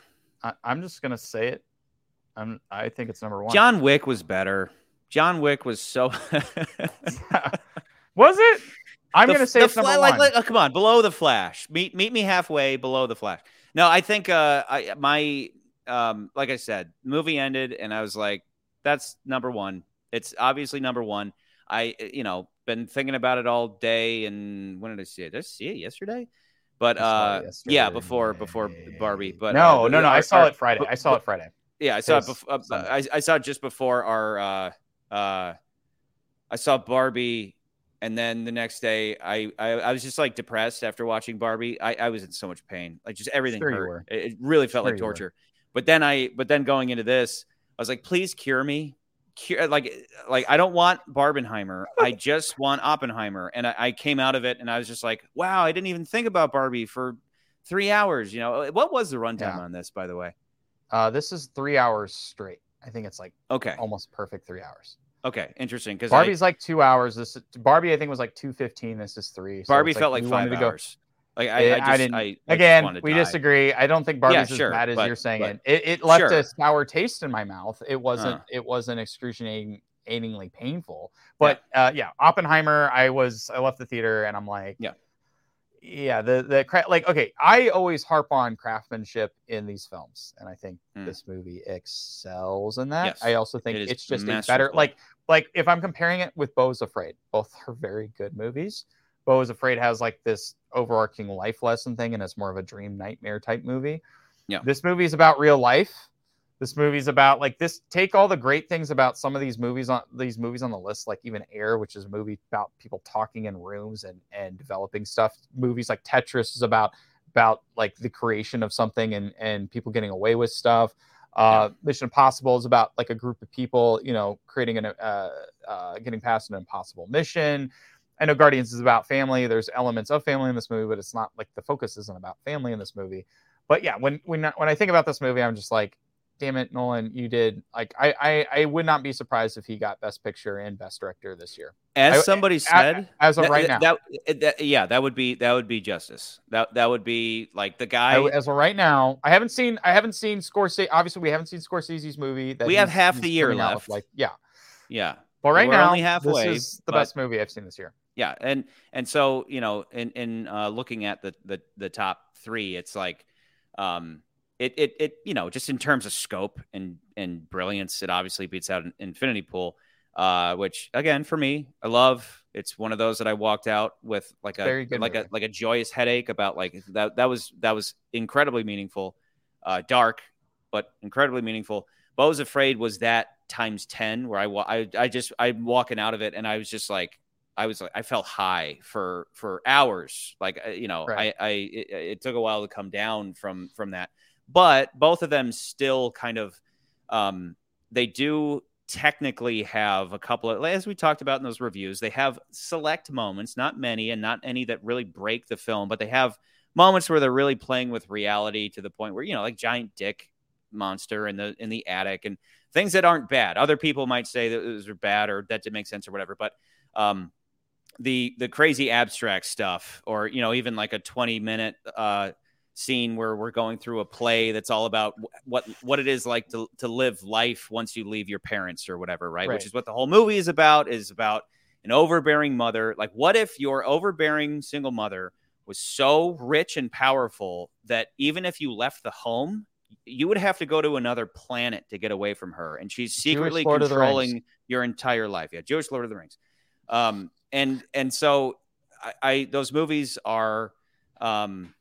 I, I'm just gonna say it. I'm. I think it's number one. John Wick was better. John Wick was so. Was it? I'm The- gonna say the it's number Fla- one. like, like, oh, come on, below the Flash. Meet meet me halfway below the Flash. No, I think uh, I my um, like I said, movie ended, and I was like, that's number one. It's obviously number one. I you know been thinking about it all day, and when did I see it? Did I see it yesterday? But I saw it uh, yeah, before before Barbie. But no, uh, no, no. I our- saw our- it Friday. I saw it Friday. Yeah, I saw it. His Bef- uh, I, I saw it just before our. Uh, uh, I saw Barbie, and then the next day, I, I I was just like depressed after watching Barbie. I, I was in so much pain, like just everything Sure you hurt. were. It, it really felt Sure like you were. torture. But then I, but then going into this, I was like, please cure me. Cure, like, like I don't want Barbenheimer. I just want Oppenheimer. And I, I came out of it, and I was just like, wow, I didn't even think about Barbie for three hours. You know, what was the runtime Yeah. on this, by the way? Uh, this is three hours straight. I think it's like Okay, almost perfect three hours. okay, interesting. Because Barbie's like two hours. This Barbie, I think, was like two fifteen. This is three. So Barbie felt like we five wanted to go- hours. Like I, Yeah, I, just, I didn't- I, Again, we die. disagree. I don't think Barbie's sure, as bad as but- you're saying but- it. It, it left Sure. a sour taste in my mouth. It wasn't. Uh. It wasn't excruciatingly painful. But yeah. Uh, yeah, Oppenheimer. I was. I left the theater and I'm like, Yeah. yeah. The the cra- like okay. I always harp on craftsmanship in these films, and I think Hmm. this movie excels in that. Yes. I also think It it's just a better like like if I'm comparing it with Beau's Afraid, both are very good movies. Beau is Afraid has like this overarching life lesson thing, and it's more of a dream nightmare type movie. Yeah. This movie is about real life. This movie's about like this. Take all the great things about some of these movies on these movies on the list, like even Air, which is a movie about people talking in rooms and and developing stuff. Movies like Tetris is about about like the creation of something and and people getting away with stuff. Uh, Mission Impossible is about like a group of people, you know, creating an uh, uh, getting past an impossible mission. I know Guardians is about family. There's elements of family in this movie, but it's not like the focus isn't about family in this movie. But yeah, when when when I think about this movie, I'm just like, damn it, Nolan, you did like I I, I would not be surprised if he got Best Picture and Best Director this year. As I- somebody as- said, as of that- right now. that, that- yeah, that would be that would be justice. That that would be like the guy. I, as of right now, I haven't seen I haven't seen Scorsese. Obviously, we haven't seen Scorsese's movie. That We have half the year left. Like yeah, yeah, but right We're now only halfway, This is the best movie I've seen this year. Yeah, and and so you know, in in uh, looking at the the the top three, it's like, um, it it it you know, just in terms of scope and and brilliance, it obviously beats out Infinity Pool. Uh, which again for me, I love. It's one of those that I walked out with like a Very good like a like a joyous headache about like that. That was that was incredibly meaningful, uh, dark, but incredibly meaningful. Beau's Afraid was that times ten, where I I I just I'm walking out of it and I was just like I was like I felt high for for hours. Like uh, you know, Right. I I it, it took a while to come down from from that, but both of them still kind of um they do technically have a couple of as we talked about in those reviews they have select moments not many and not any that really break the film but they have moments where they're really playing with reality to the point where you know like giant dick monster in the in the attic and things that aren't bad other people might say that those are bad or that didn't make sense or whatever but um the the crazy abstract stuff or you know even like a 20 minute uh scene where we're going through a play that's all about what what it is like to to live life once you leave your parents or whatever right, Right. which is what the whole movie is about is about an overbearing mother like what if your overbearing single mother was so rich and powerful that even if you left the home you would have to go to another planet to get away from her and she's secretly Lord of the Rings. controlling your entire life yeah jewish lord of the rings um and and so i, I those movies are um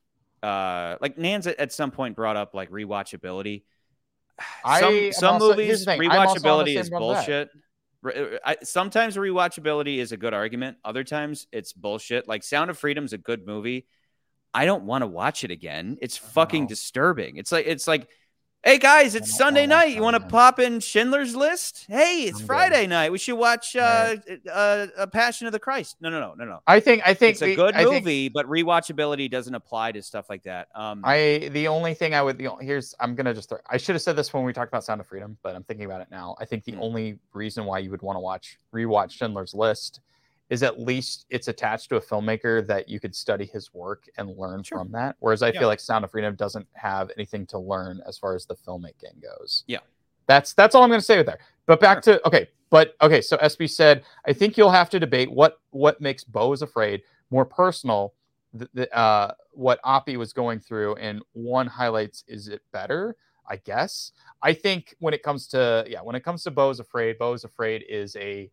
uh like Nans at, at some point brought up like rewatchability. I Some also- movies thing, I'm also on the rewatchability is same boat with that. bullshit. I, sometimes rewatchability is a good argument. Other times it's bullshit. Like Sound of Freedom's a good movie. I don't want to watch it again. It's fucking know. disturbing. It's like it's like, hey guys, it's Sunday night. You want to pop in Schindler's List? Hey, it's. Friday night. We should watch uh, uh, a Passion of the Christ. No, no, no, no, no. I think I think It's a good I think- movie, but rewatchability doesn't apply to stuff like that. Um, I the only thing I would the, here's I'm gonna just throw, I should have said this when we talked about Sound of Freedom, but I'm thinking about it now. I think the Hmm. only reason why you would want to watch rewatch Schindler's List is at least it's attached to a filmmaker that you could study his work and learn Sure. from that. Whereas I Yeah. feel like Sound of Freedom doesn't have anything to learn as far as the filmmaking goes. Yeah. That's that's all I'm gonna say with there. But back to okay, but okay, so SB said, I think you'll have to debate what what makes Beau is afraid more personal the, the, uh, what Oppie was going through, and one highlights is it better? I guess. I think when it comes to yeah, when it comes to Beau's Afraid, Beau's Afraid is a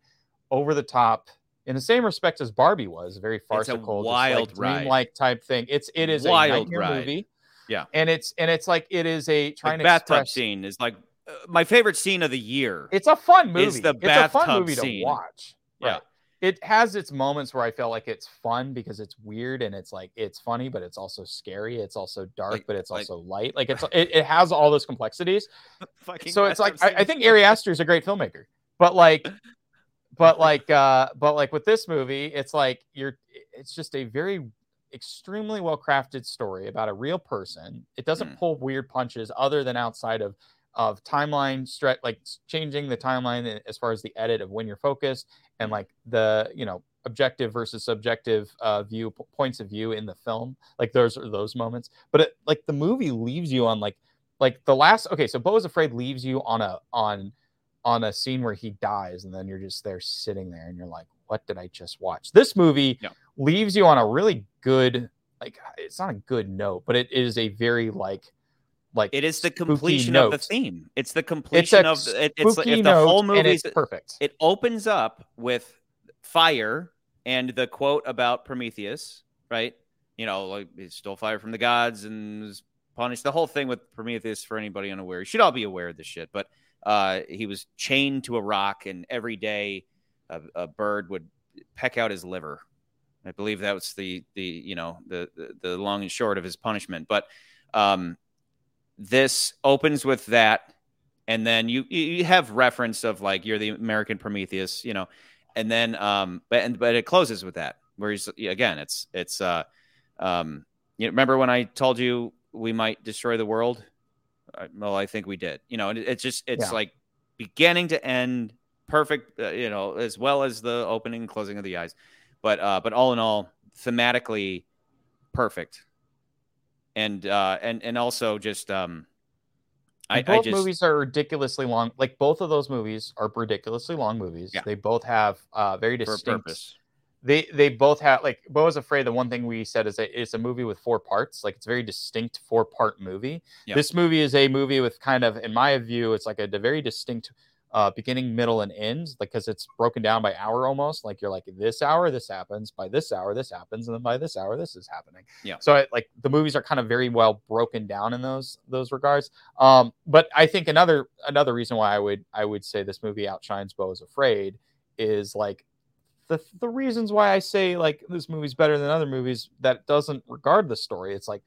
over the top in the same respect as Barbie was, very farcical, just, wild like, ride. dreamlike type thing. It's it is Wild a ride. movie. Yeah. and it's and it's like it is a trying the to bathtub express. scene is like uh, my favorite scene of the year. It's a fun movie. Is the it's a fun bathtub movie scene. to watch. Yeah. It has its moments where I feel like it's fun because it's weird and it's like it's funny, but it's also scary. It's also dark, Like- but it's like- also light. Like it's it, it has all those complexities. Fucking so it's like I, I think Ari Aster is a great filmmaker, but like, but like, uh, but like with this movie, it's like you're. It's just a very extremely well crafted story about a real person. It doesn't Mm. pull weird punches other than outside of of timeline stretch like changing the timeline as far as the edit of when you're focused and like the you know objective versus subjective uh view p- points of view in the film like those are those moments but it, like the movie leaves you on like like the last okay so Beau is afraid leaves you on a on on a scene where he dies and then you're just there sitting there and you're like what did i just watch this movie Yeah. leaves you on a really good like it's not a good note but it is a very like like It is the completion of the theme. It's the completion a of the, it, it's if the whole note, movie it's perfect it opens up with fire and the quote about Prometheus, right? You know, like he stole fire from the gods and was punished. The whole thing with Prometheus, for anybody unaware, you should all be aware of this shit. But uh, he was chained to a rock, and every day a, a bird would peck out his liver. I believe that was the the you know the the, the long and short of his punishment. But um, this opens with that, and then you you have reference of like you're the American Prometheus, you know, and then um, but and but it closes with that where he's again it's it's uh um you know, remember when I told you we might destroy the world? Well, I think we did. You know, it's just it's yeah. like beginning to end perfect. Uh, you know, as well as the opening and closing of the eyes, but uh, but all in all, thematically perfect, and uh, and and also just um, I, both I just, movies are ridiculously long. Like both of those movies are ridiculously long movies. Yeah. They both have uh, very distinct they they both have like Beau is Afraid. The one thing we said is that it's a movie with four parts. Like it's a very distinct four part movie. Yep. This movie is a movie with kind of, in my view, it's like a, a very distinct uh, beginning, middle, and end. Like because it's broken down by hour almost. Like you're like this hour this happens, by this hour this happens, and then by this hour this is happening. Yeah. So I, like the movies are kind of very well broken down in those those regards. Um, but I think another another reason why I would I would say this movie outshines Beau is Afraid is like the the reasons why I say like this movie's better than other movies that doesn't regard the story. It's like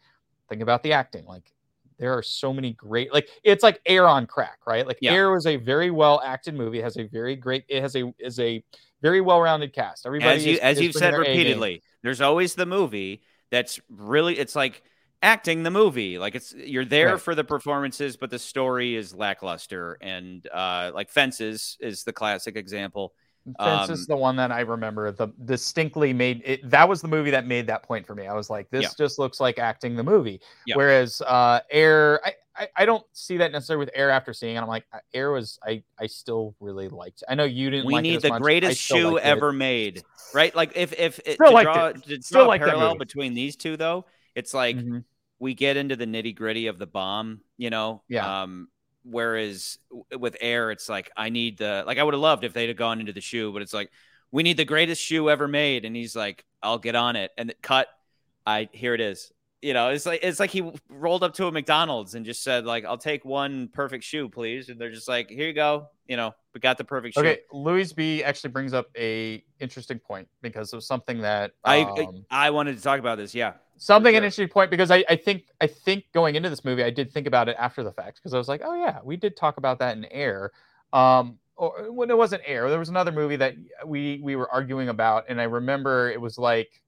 think about the acting. Like there are so many great like it's like Air on crack, right? Like yeah. Air was a very well acted movie. It has a very great. It has a is a very well rounded cast. Everybody, as you is, as is you've said repeatedly, there's always the movie that's really it's like acting the movie like it's you're there right. for the performances but the story is lackluster and uh like fences is the classic example Fence um, is the one that I remember. The distinctly made it. That was the movie that made that point for me. I was like, this yeah. just looks like acting the movie. Yeah. Whereas uh, Air, I, I, I don't see that necessarily with Air after seeing it. I'm like, uh, Air was I I still really liked. I know you didn't. We like need the much. greatest shoe ever made, right? Like if if it, still to draw, to still like parallel between these two though, it's like. Mm-hmm. We get into the nitty gritty of the bomb, you know. Yeah. Um, Whereas with air, it's like I need the like I would have loved if they'd have gone into the shoe, but it's like we need the greatest shoe ever made, and he's like, I'll get on it, and cut. I here it is. You know, it's like it's like he rolled up to a McDonald's and just said like, "I'll take one perfect shoe, please," and they're just like, "Here you go." You know, we got the perfect shoe. Okay, Louis B actually brings up a interesting point because of something that um, I I wanted to talk about this. Yeah, something sure. an interesting point because I, I think I think going into this movie I did think about it after the fact because I was like, oh yeah, we did talk about that in Air. Um, or when it wasn't Air, there was another movie that we we were arguing about, and I remember it was like,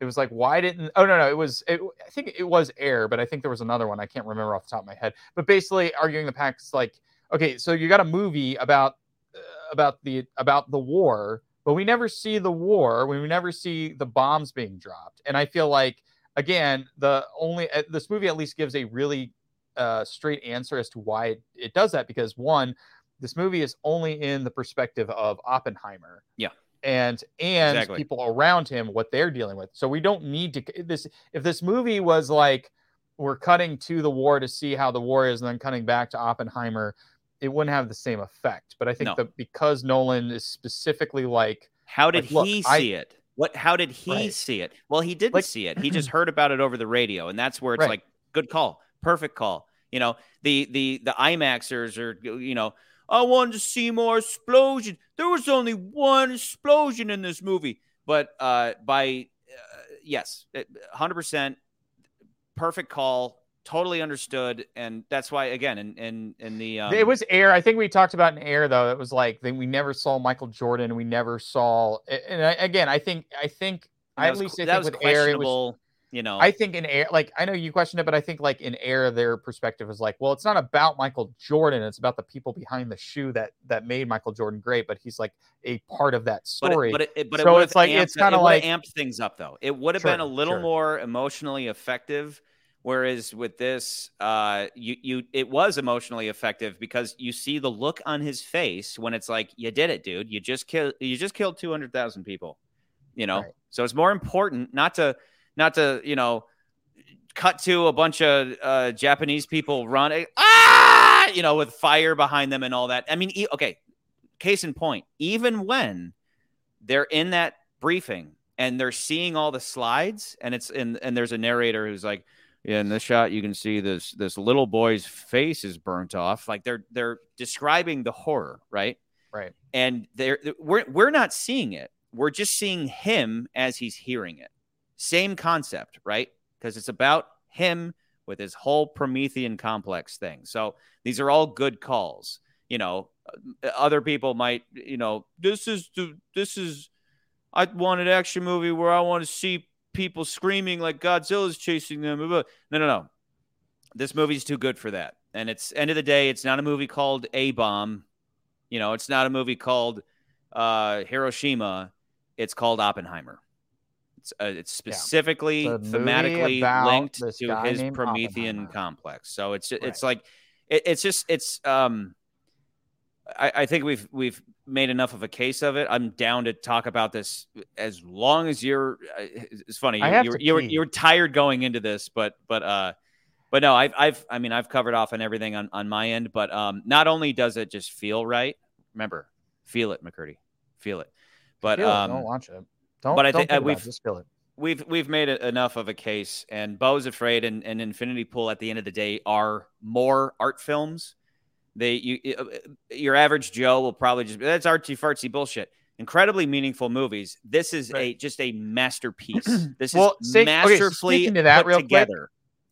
it was like, why didn't? Oh no, no, it was. It, I think it was Air, but I think there was another one I can't remember off the top of my head. But basically, arguing the packs like, okay, so you got a movie about uh, about the about the war but we never see the war we never see the bombs being dropped and i feel like again the only uh, this movie at least gives a really uh, straight answer as to why it, it does that because one this movie is only in the perspective of oppenheimer yeah and and exactly. people around him what they're dealing with so we don't need to this if this movie was like we're cutting to the war to see how the war is and then cutting back to oppenheimer it wouldn't have the same effect. But I think no. that because Nolan is specifically like, how did like, he see I, it? What? How did he right. see it? Well, he didn't like, see it. He just heard about it over the radio, and that's where it's right. like, good call, perfect call. You know, the the the IMAXers are, you know, I wanted to see more explosion. There was only one explosion in this movie, but uh, by uh, yes, hundred percent, perfect call totally understood and that's why again in in, in the um... it was air. I think we talked about in air though. It was like we never saw michael jordan. We never saw and I, again i think i think I at least I think with air it was you know. I think in air like i know you questioned it but i think like in air their perspective is like well it's not about michael jordan. It's about the people behind the shoe that that made michael jordan great but he's like a part of that story. but it, but, it, but so it's like amped, it's kind of like amped things up though. It would have sure, been a little sure. more emotionally effective Whereas with this, uh, you you it was emotionally effective because you see the look on his face when it's like, you did it, dude. You just killed you just killed two hundred thousand people. You know, right. so it's more important not to not to you know cut to a bunch of uh, Japanese people running ah you know with fire behind them and all that. I mean, okay, case in point, even when they're in that briefing and they're seeing all the slides and it's and and there's a narrator who's like in this shot you can see this this little boy's face is burnt off. Like they're they're describing the horror right? Right. and they're we're we're not seeing it. We're just seeing him as he's hearing it. Same concept right? Because it's about him with his whole promethean complex thing. So these are all good calls. You know uh, other people might you know this is the this is i want an action movie where i want to see people screaming like godzilla's chasing them no no no. This movie's too good for that. And it's end of the day it's not a movie called a bomb you know it's not a movie called uh hiroshima. It's called oppenheimer. It's, uh, it's specifically It's thematically linked to his promethean complex. So it's it's Right. like it, it's just it's um I, I think we've we've made enough of a case of it. I'm down to talk about this as long as you're. uh, It's funny. You, you, were- you were you were tired going into this, but but uh, but no, I've I've I mean I've covered off on everything on on my end. But um, not only does it just feel right. Remember, feel it, McCurdy, feel it. But Feel it, um, don't watch it. Don't. but I don't think, uh, think about it, we've- just feel it. we've we've made enough of a case and Beau's afraid and, and Infinity Pool at the end of the day are more art films. They you uh, your average Joe will probably just that's artsy fartsy bullshit. Incredibly meaningful movies. This is a just a masterpiece. This Well, is say- okay, masterfully speaking to that put real quick, together.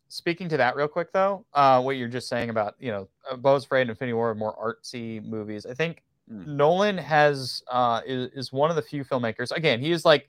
Speaking to that real quick though, uh, what you're just saying about you know, uh, Beau's Afraid and Infinity War are more artsy movies. I think Mm. Nolan has uh, is, is one of the few filmmakers. Again, he is like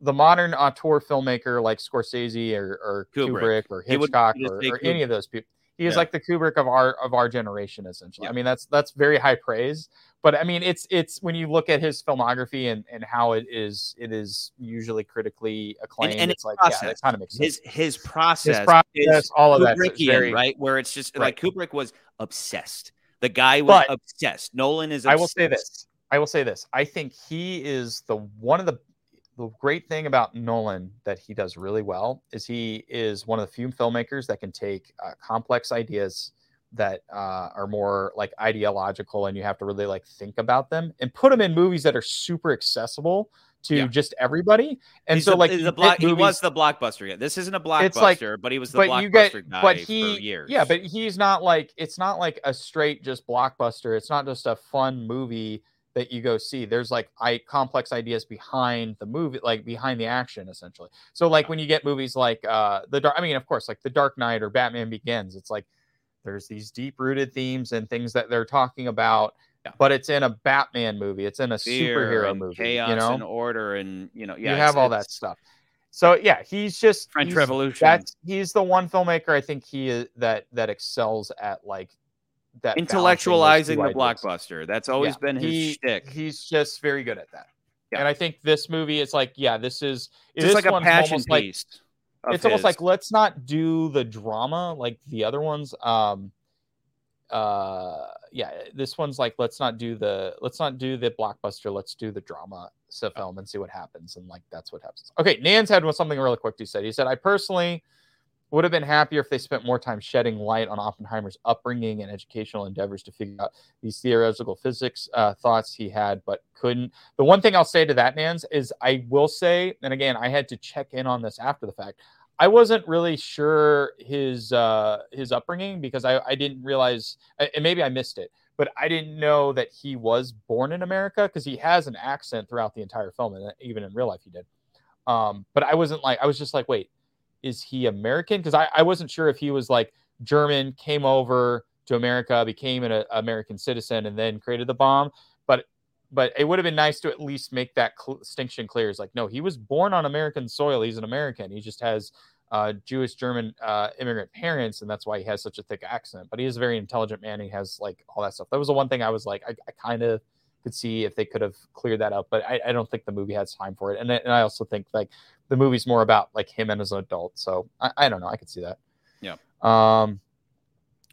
the modern auteur filmmaker like Scorsese or, or Kubrick. Kubrick. or Hitchcock or, or any of those people. He is Yeah. like the Kubrick of our of our generation, essentially. Yeah. I mean, that's that's very high praise. But I mean, it's it's when you look at his filmography and and how it is it is usually critically acclaimed. and it's his like yeah, process. that kind of makes sense. His his process, His process, is all of that. Kubrickian, very, right? Where it's just Right. like Kubrick was obsessed. The guy was But- obsessed. Nolan is. I will say this. I will say this. I think he is the one of the the great thing about Nolan that he does really well is he is one of the few filmmakers that can take uh, complex ideas that uh, are more like ideological and you have to really like think about them and put them in movies that are super accessible to Yeah. just everybody. And He's so the, like the block, he was the blockbuster. Yeah, this isn't a blockbuster, like- but he was the blockbuster get guy but he for years. yeah but he's not like it's not like a straight just blockbuster it's not just a fun movie that you go see there's like i complex ideas behind the movie like behind the action essentially so like when you get movies like uh the dark i mean of course like the dark knight or batman begins it's like there's these deep rooted themes and things that they're talking about Yeah. but it's in a batman movie it's in a Fear superhero movie chaos you know and order, and you know, yeah, you have all that stuff so yeah he's just French he's- Revolution. that's he's the one filmmaker I think he is that that excels at like that intellectualizing the blockbuster. That's always Yeah, been his he- shtick. He's just very good at that. Yeah. And I think this movie, is like, yeah, this is It's this like a passion like piece. of it's almost like let's not do the drama like the other ones. Um uh yeah, this one's like let's not do the let's not do the blockbuster, let's do the drama so film and see what happens. And like that's what happens. Okay, Nan's had was something really quick he said. He said, I personally would have been happier if they spent more time shedding light on Oppenheimer's upbringing and educational endeavors to figure out these theoretical physics uh, thoughts he had, but couldn't. The one thing I'll say to that, Nans, is I will say, and again, I had to check in on this after the fact. I wasn't really sure his uh, his upbringing because I, I didn't realize, and maybe I missed it, but I didn't know that he was born in America because he has an accent throughout the entire film, and even in real life he did. Um, but I wasn't like I was just like, wait, is he American? Because I, I wasn't sure if he was like German, came over to America, became an uh, American citizen, and then created the bomb. But but it would have been nice to at least make that cl- distinction clear. It's like no, he was born on American soil. He's an American. He just has uh, Jewish German uh, immigrant parents, and that's why he has such a thick accent. But he is a very intelligent man. He has like all that stuff. That was the one thing I was like, I, I kind of could see if they could have cleared that up, but I, I don't think the movie has time for it. And, I- and I also think like the movie's more about like him and as an adult. So I, I don't know. I could see that. Yeah. Um.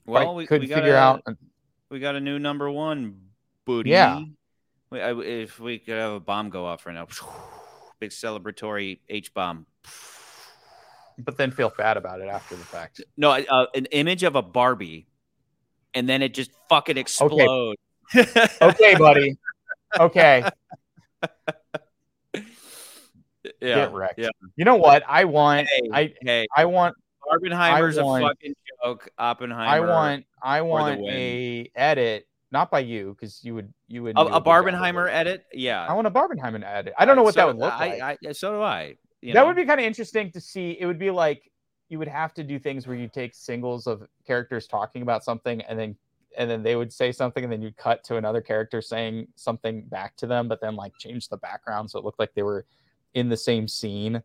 well, we couldn't we figure got out. we got a new number one booty. Yeah. We, I, if we could have a bomb go off right now, big celebratory H bomb. But then feel bad about it after the fact. No, uh, an image of a Barbie, and then it just fucking explodes. Okay, buddy. Okay. Yeah, Get wrecked. yeah. You know what? I want. Hey, I hey, I want. Barbenheimer's I want- a fucking joke. Oppenheimer. I want. I want a edit, not by you, because you would. You would. a, a good job with Barbenheimer edit. Yeah, I want a Barbenheimer edit. I don't know what So- that would look I, like. I, so do I. You that know? would be kind of interesting to see. It would be like you would have to do things where you take singles of characters talking about something and then and then they would say something and then you'd cut to another character saying something back to them, but then like change the background so it looked like they were in the same scene.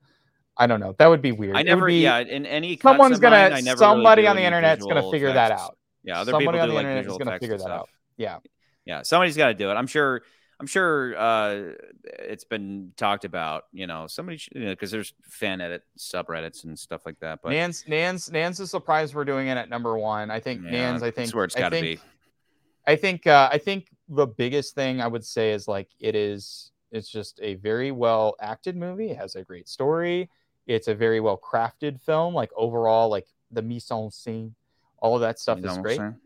I don't know. That would be weird. I never. be- yeah, in any someone's gonna never somebody really on the internet's gonna figure that out. Yeah, other Somebody people on do the like internet is gonna figure that stuff. out. Yeah. Yeah, somebody's got to do it. I'm sure. I'm sure uh, it's been talked about. You know, somebody should, you know, because there's fan edit subreddits and stuff like that. But Nance, Nance, Nans is surprised we're doing it at number one. I think yeah, Nans, I that's think where it's I got to think- be. I think uh, I think the biggest thing I would say is like it is it's just a very well acted movie. It has a great story. It's a very well crafted film. Like overall, like the mise en scene, all of that stuff is great. saying?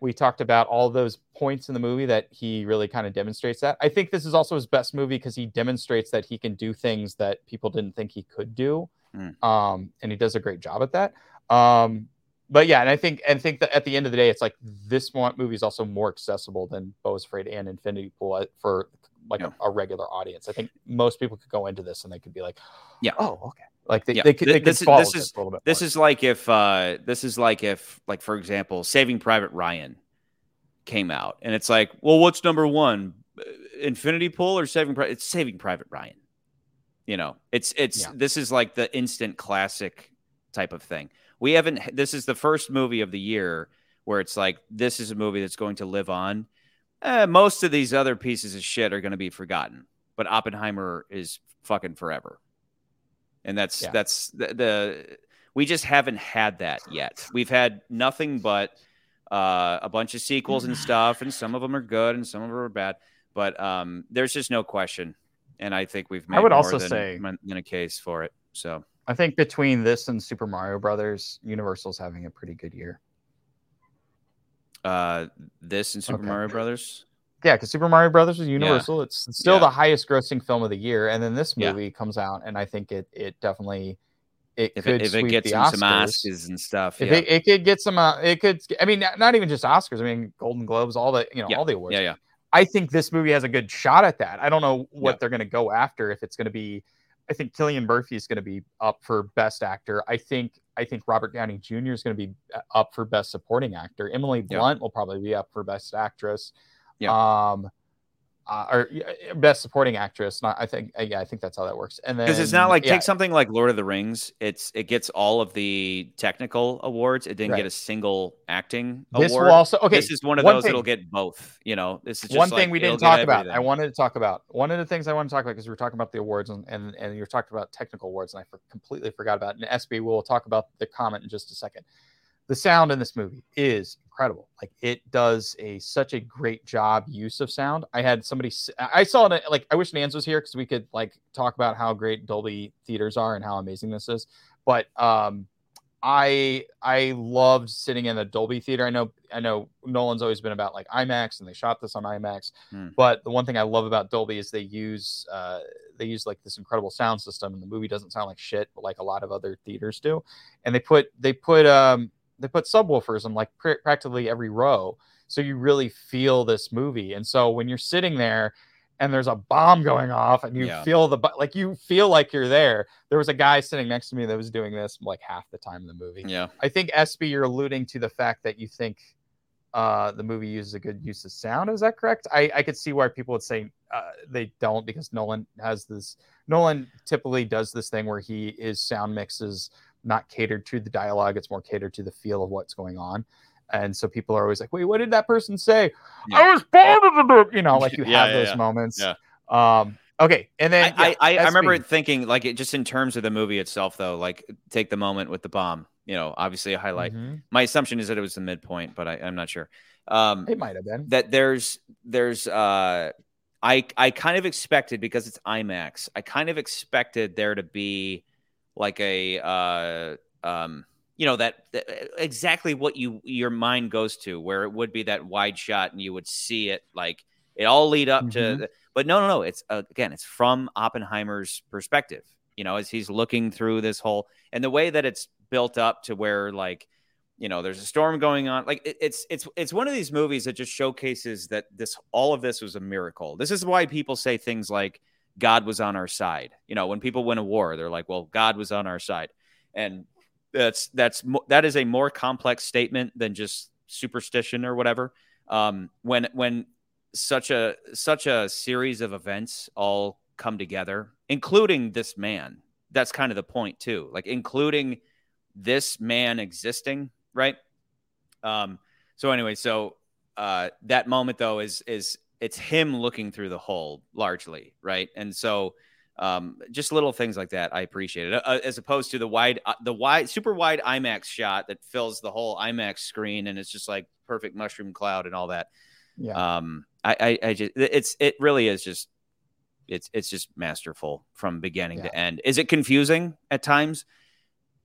We talked about all those points in the movie that he really kind of demonstrates that. I think this is also his best movie because he demonstrates that he can do things that people didn't think he could do. Mm. Um, and he does a great job at that. Um, but yeah, and I think and think that at the end of the day, it's like this movie is also more accessible than Beau is Afraid and Infinity Pool uh, for like Yeah. a, a regular audience. I think most people could go into this and they could be like, Yeah. oh, okay, like they, Yeah. they could they this is- follow this is- a little bit. This more. is like if uh, this is like if like for example, Saving Private Ryan came out, and it's like, well, what's number one, Uh, Infinity Pool or Saving Private? It's Saving Private Ryan. You know, it's it's Yeah. this is like the instant classic type of thing. We haven't. This is the first movie of the year where it's like this is a movie that's going to live on. Eh, most of these other pieces of shit are going to be forgotten, but Oppenheimer is fucking forever, and that's Yeah. that's the, the we just haven't had that yet. We've had nothing but uh, a bunch of sequels and stuff, and some of them are good and some of them are bad. But um, there's just no question, and I think we've made I would more also than, say- than a case for it. So I think between this and Super Mario Brothers, Universal's having a pretty good year. Uh, this and Super Okay. Mario Brothers. Yeah, because Super Mario Brothers was Universal. It's still Yeah. the highest grossing film of the year, and then this Yeah. movie comes out, and I think it it definitely it If could it, if it gets the some Oscars. And stuff, If yeah. it, it could get some, uh, it could. I mean, not, not even just Oscars. I mean, Golden Globes, all the you know, Yeah. all the awards. yeah, yeah, I think this movie has a good shot at that. I don't know what Yeah. they're going to go after. If it's going to be, I think Cillian Murphy is going to be up for Best Actor. I think I think Robert Downey Jr. is going to be uh, up for Best Supporting Actor. Emily Yeah. Blunt will probably be up for Best Actress. Yeah. Um, uh, or yeah, Best Supporting Actress. Not, I think. Yeah, I think that's how that works. And then because it's not like yeah, take something like Lord of the Rings. It's it gets all of the technical awards. It didn't Right. get a single acting This award. will also okay. this is one of one those thing- that'll get both. You know, this is just one like, thing we didn't talk about. I wanted to talk about one of the things I want to talk about because we were talking about the awards and and, and you were talking about technical awards and I for, completely forgot about. It. And SB, we'll talk about the comment in just a second. The sound in this movie is incredible. Like it does a such a great job use of sound. I had somebody I saw it like I wish Nans was here because we could like talk about how great Dolby theaters are and how amazing this is. But um I I loved sitting in the Dolby theater. I know I know Nolan's always been about like IMAX and they shot this on IMAX. Hmm. But the one thing I love about Dolby is they use uh they use like this incredible sound system and the movie doesn't sound like shit like a lot of other theaters do. And they put they put um they put subwoofers in like pr- practically every row so you really feel this movie. And so when you're sitting there and there's a bomb going off and you Yeah. feel the like you feel like you're there. There was a guy sitting next to me that was doing this like half the time in the movie. Yeah, I think SB, you're alluding to the fact that you think uh, the movie uses a good use of sound. Is that correct? I, I could see why people would say uh, they don't because Nolan has this. Nolan typically does this thing where he is sound mixes not catered to the dialogue; it's more catered to the feel of what's going on. And so people are always like, "Wait, what did that person say?" Yeah. I was born in the, you know, like you Yeah, have yeah, those moments. Yeah. Um. Okay, and then I, I, I remember thinking like it just in terms of the movie itself, though. Like take the moment with the bomb. You know, obviously a highlight. Mhm. My assumption is that it was the midpoint, but I, I'm not sure. Um, It might have been. that there's there's uh I I kind of expected because it's IMAX. I kind of expected there to be like a uh um you know that, that exactly what you your mind goes to where it would be that wide shot and you would see it like it all lead up to Mhm. the, but no no no it's uh, again it's from Oppenheimer's perspective you know, as he's looking through this whole and the way that it's built up to where like you know there's a storm going on like it, it's it's it's one of these movies that just showcases that this all of this was a miracle this is why people say things like god was on our side. You know when people win a war they're like well god was on our side. And that's that's that is a more complex statement than just superstition or whatever. Um when when such a such a series of events all come together including this man that's kind of the point too like including this man existing right? Um, so anyway, so uh, that moment though is is it's him looking through the hole largely, right? And so um, just little things like that I appreciate it, uh, as opposed to the wide, uh, the wide, super wide IMAX shot that fills the whole IMAX screen and it's just like perfect mushroom cloud and all that. Yeah. Um, I, I, I just, it's, it really is just, it's, it's just masterful from beginning yeah. to end. Is it confusing at times?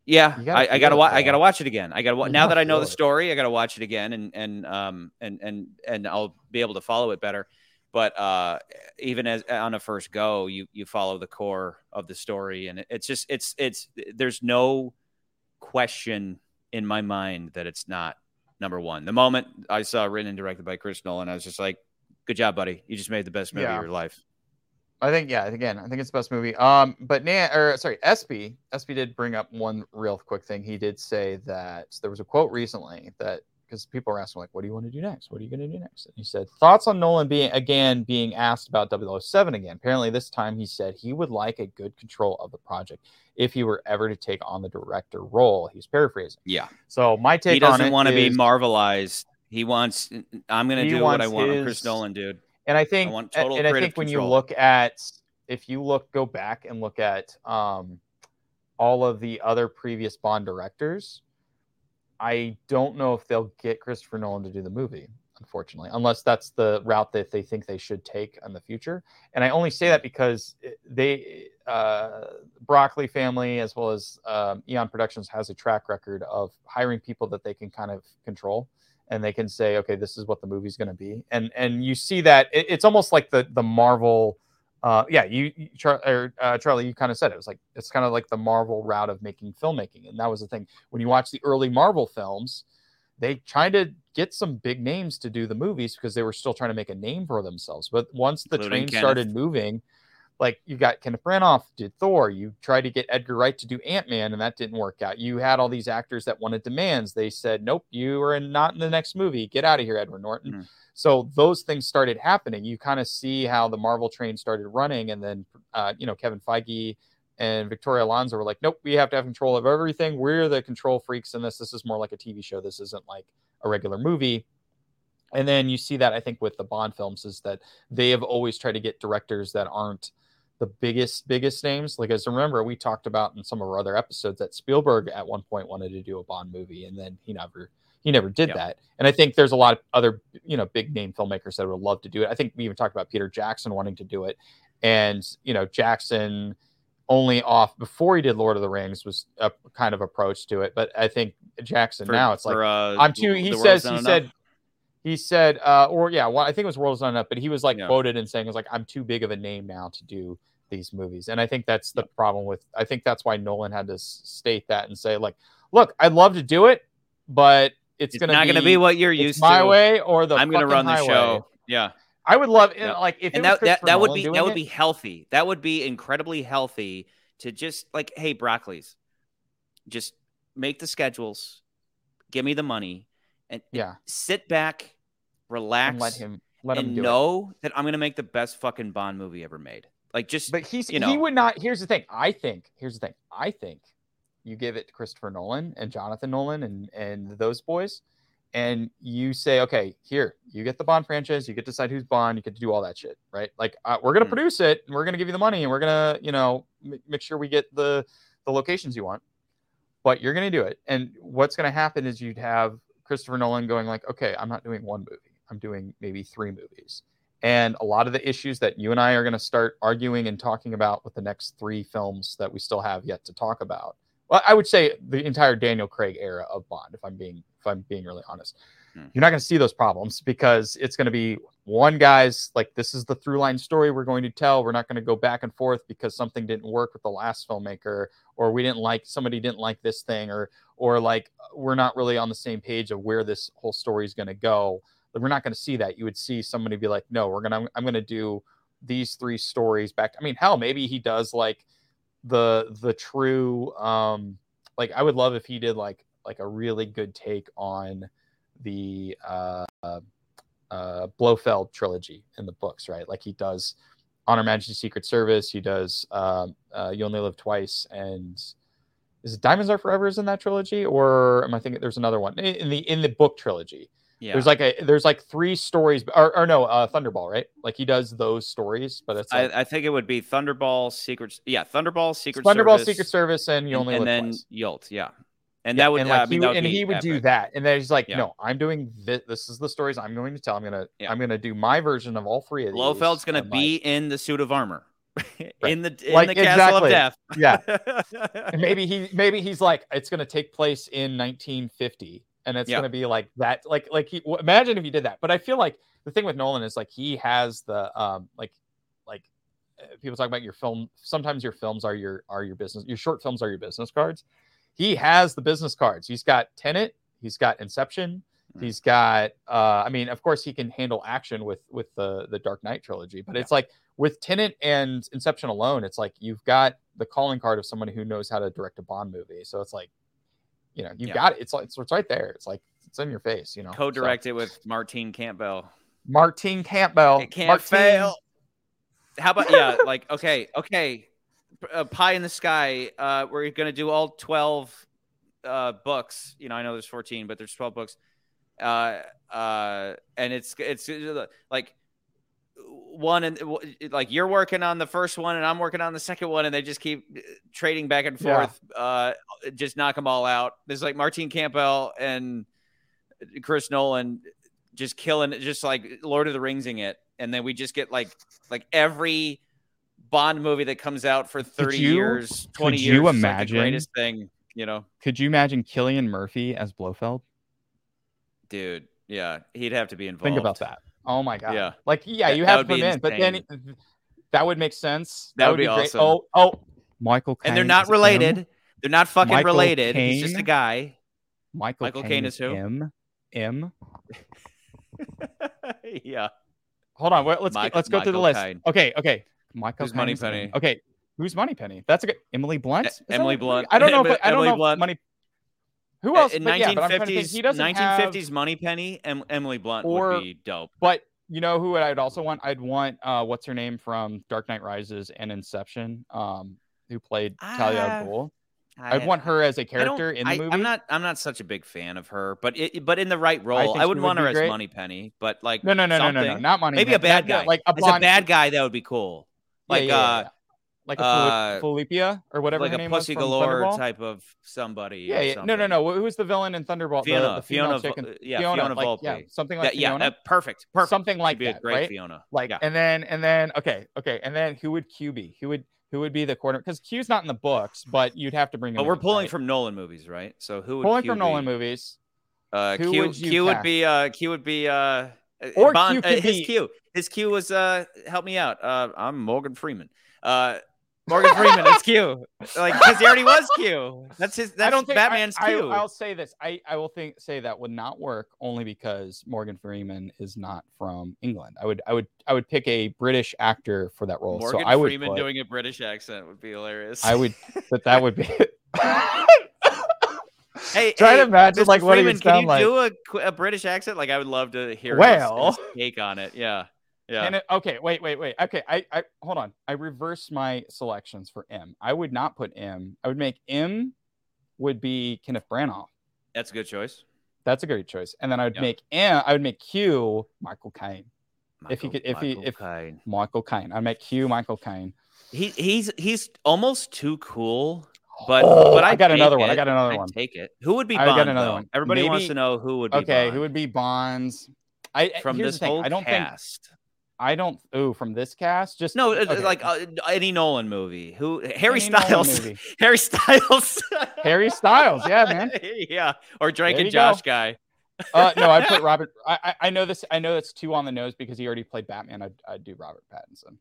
Yeah, gotta I, I, gotta watch. I gotta watch it again. I gotta now that I know the story, I gotta watch it again, and and um and and and I'll be able to follow it better. But uh, even as on a first go, you you follow the core of the story, and it's just it's it's there's no question in my mind that it's not number one. The moment I saw written and directed by Chris Nolan, I was just like, "Good job, buddy! You just made the best movie yeah. of your life." I think yeah, again, I think it's the best movie. Um, but Nan or sorry, SB SB did bring up one real quick thing. He did say that there was a quote recently that because people were asking like, "What do you want to do next? What are you going to do next?" And he said, "Thoughts on Nolan being again being asked about 007 again. Apparently, this time he said he would like a good control of the project if he were ever to take on the director role. He's paraphrasing. Yeah. So my take he doesn't want to be marvelized. He wants. I'm going to do what I want. His, Chris Nolan, dude. And I think, I and I think when control. you look at, if you look, go back and look at um, all of the other previous Bond directors, I don't know if they'll get Christopher Nolan to do the movie, unfortunately, unless that's the route that they think they should take in the future. And I only say that because they, uh, Broccoli family, as well as um, Eon Productions, has a track record of hiring people that they can kind of control and they can say, okay, this is what the movie's going to be, and and you see that it, it's almost like the the Marvel. Uh, yeah, you, you Char- or, uh, Charlie, you kind of said it. it was like it's kind of like the Marvel route of making filmmaking, and that was the thing. When you watch the early Marvel films, they tried to get some big names to do the movies because they were still trying to make a name for themselves. But once the Including train Kenneth. started moving, like you got Kenneth Branagh did Thor. You tried to get Edgar Wright to do Ant Man, and that didn't work out. You had all these actors that wanted demands. They said, "Nope, you are not in the next movie. Get out of here, Edward Norton." Mm-hmm. So those things started happening. You kind of see how the Marvel train started running, and then uh, you know Kevin Feige and Victoria Alonso were like, "Nope, we have to have control of everything. We're the control freaks in this. This is more like a TV show. This isn't like a regular movie." And then you see that I think with the Bond films is that they have always tried to get directors that aren't the biggest biggest names like as remember we talked about in some of our other episodes that spielberg at one point wanted to do a bond movie and then he never he never did that. And i think there's a lot of other you know big name filmmakers that would love to do it. I think we even talked about peter jackson wanting to do it. And you know jackson only off before he did lord of the rings was a kind of approach to it. But i think jackson for, now it's like uh, i'm too he says he said he said, uh, or yeah, well, I think it was World's Not Enough, but he was like yeah. quoted and saying, "It was like I'm too big of a name now to do these movies. And I think that's the problem with I think that's why Nolan had to state that and say like, look, I'd love to do it, but it's, it's gonna not be, gonna be what you're used my to. My way or the I'm gonna run the show. Yeah. I would love yeah. like if and that that, that would be that would it, be healthy. That would be incredibly healthy to just like, hey, broccolis, just make the schedules, give me the money, and yeah, sit back, relax, and let him let and him know it. that I'm gonna make the best fucking Bond movie ever made. Like just But he's you know, he would not here's the thing. I think here's the thing. I think you give it to Christopher Nolan and Jonathan Nolan and and those boys and you say, okay, here, you get the Bond franchise, you get to decide who's Bond, you get to do all that shit, right? Like, uh, we're gonna mm. produce it, and we're gonna give you the money, and we're gonna, you know, m- make sure we get the the locations you want, but you're gonna do it. And what's gonna happen is you'd have Christopher Nolan going like, okay, I'm not doing one movie, I'm doing maybe three movies, and a lot of the issues that you and I are going to start arguing and talking about with the next three films that we still have yet to talk about. Well, I would say the entire Daniel Craig era of Bond, if I'm being if I'm being really honest. Hmm. You're not going to see those problems because it's going to be one guy's like, this is the through line story we're going to tell. We're not going to go back and forth because something didn't work with the last filmmaker, or we didn't like somebody didn't like this thing, or or like we're not really on the same page of where this whole story is going to go. We're not going to see that. You would see somebody be like, no, we're gonna I'm going to do these three stories back. I mean, hell, maybe he does like the the true um like I would love if he did like like a really good take on the uh, uh, Blofeld trilogy in the books, right? Like he does On Her Majesty Secret Service, he does um, uh, You Only Live Twice, and is it Diamonds Are Forever is in that trilogy, or am I thinking there's another one in the in the book trilogy? Yeah. There's like a there's like three stories, or, or no, uh, Thunderball, right? Like he does those stories, but it's like I, I think it would be Thunderball, Secret. Yeah, Thunderball, Secret Thunderball, Service, Secret Service, and You and, Only and Live then. Yolt. Yeah, and Yeah, that would, and uh, like I mean, he, would and he would do that, and then he's like, Yeah. "No, I'm doing this. This is the stories I'm going to tell. I'm gonna Yeah. I'm gonna do my version of all three of these." Blofeld's going to and, be like, in the suit of armor, in the in Like, the castle exactly. of death. yeah. maybe he maybe he's like, it's gonna take place in 1950, and it's Yeah. gonna be like that. Like like he w- imagine if he did that. But I feel like the thing with Nolan is like he has the um like like uh, people talk about your film. Sometimes your films are your are your business. Your short films are your business cards. He has the business cards. He's got Tenet He's got Inception. Mm. He's got. uh I mean, of course, he can handle action with with the the Dark Knight trilogy. But Yeah. it's like with Tenet and Inception alone, it's like you've got the calling card of someone who knows how to direct a Bond movie. So it's like, you know, you've Yeah. got it. It's like it's, it's right there. It's like it's in your face. You know, So, Co-directed with Martin Campbell. Martin Campbell. It can't Martine- fail. How about yeah? Like okay, okay, uh, Pie in the Sky. Uh, we're gonna do all twelve uh, books. You know, I know there's fourteen, but there's twelve books. Uh, uh, and it's it's like one and like you're working on the first one and I'm working on the second one, and they just keep uh, trading back and Yeah. forth. Uh, just knock them all out. There's like Martin Campbell and Chris Nolan just killing it, just like Lord of the Ringsing it, and then we just get like like every Bond movie that comes out for thirty you- years, twenty could years, you like, imagine- the greatest thing, you know, Could you imagine Cillian Murphy as Blofeld? dude. Yeah, he'd have to be involved. Think about that. Oh my god. Yeah. Like yeah, That- you have would to put him in, but then that would make sense. That would be great. awesome. Oh oh, Michael. And they're not related. M. They're not fucking Michael related. He's just a guy. Michael, Michael Caine, Caine is who? M. M. yeah. Hold on. Wait, let's Mike- let's go through the Michael list. Caine. Okay. Okay. Michael. Who's Caine is Moneypenny? M. Okay. Who's Moneypenny? That's a good. Emily Blunt. Is Emily Blunt. I don't know. If, I don't Emily know. Blunt. Money. Who else? In But yeah, but I'm trying to think. 1950s, He doesn't 1950s Moneypenny and Emily Blunt Or- would be dope. But you know who I'd also want? I'd want uh, what's her name from Dark Knight Rises and Inception, um, who played Talia Ah, al Ghul. I'd want her as a I character in the I, movie. I'm not. I'm not such a big fan of her, but it, but in the right role, I, wouldn't would want her be as. Moneypenny. But like, No, no, no, no, no, no, not money. Maybe a bad guy. like a as blonde, a bad guy, that would be cool. Like yeah, yeah, uh, yeah. Like a uh, or whatever like her a name was pussy galore type of somebody. Yeah, or yeah. No, no, no. Who's the villain in Thunderball? The- Fiona, the, female Fiona, chick in- Vo- yeah, Fiona, Fiona like, Volpe. Yeah, something like That- yeah, Fiona. uh, perfect, perfect. something like She'd be a that, great right? Fiona. Like, yeah. and then, and then, okay, okay, and then who would Q be? Who would who would be the corner? Because Q's not in the books, but you'd have to bring him. but we're in, pulling right? from Nolan movies, right? So who would pulling Q from Nolan movies. Uh, Q, would Q would be uh, Q would be uh, Or Bond, Q could uh, his be- Q. His Q was uh, help me out. Uh, I'm Morgan Freeman. Uh, Morgan Freeman is Q. Like because he already was Q. That's his. That's I don't think Batman's I, Q. I, will say this. I, I will think say that would not work only because Morgan Freeman is not from England. I would I would I would pick a British actor for that role. Morgan so I would Freeman put- doing a British accent would be hilarious. I would but that would be. Hey, Try hey, to imagine Mr. like what he Freeman, would can you like. do a, a British accent? Like I would love to hear his- Well- his, take on it. Yeah, yeah. And it, okay, wait, wait, wait. Okay, I, I hold on. I reversed my selections for M. I would not put M. I would make M would be Kenneth Branagh. That's a good choice. That's a great choice. And then I would Yeah. make M. I would make Q Michael Caine. If he could- if he- Michael if- Caine. Michael Caine. I'd make Q Michael Caine. he he's he's almost too cool. But Oh, but I I got another one. I got another I'd one. Take it. Who would be I Bond? got another though? one. Everybody wants to know who would be. Okay, Bond who would be Bonds? I from this thing. whole I don't think cast? I don't. Ooh, from this cast, just No, okay. like uh, any Nolan movie. Who Harry Any Styles? Harry Styles. Harry Styles. Yeah, man. yeah, or Drake There and you go. Josh guy. Uh, no, I put Robert. I, I I know this. I know it's two on the nose because he already played Batman. I'd, I'd do Robert Pattinson.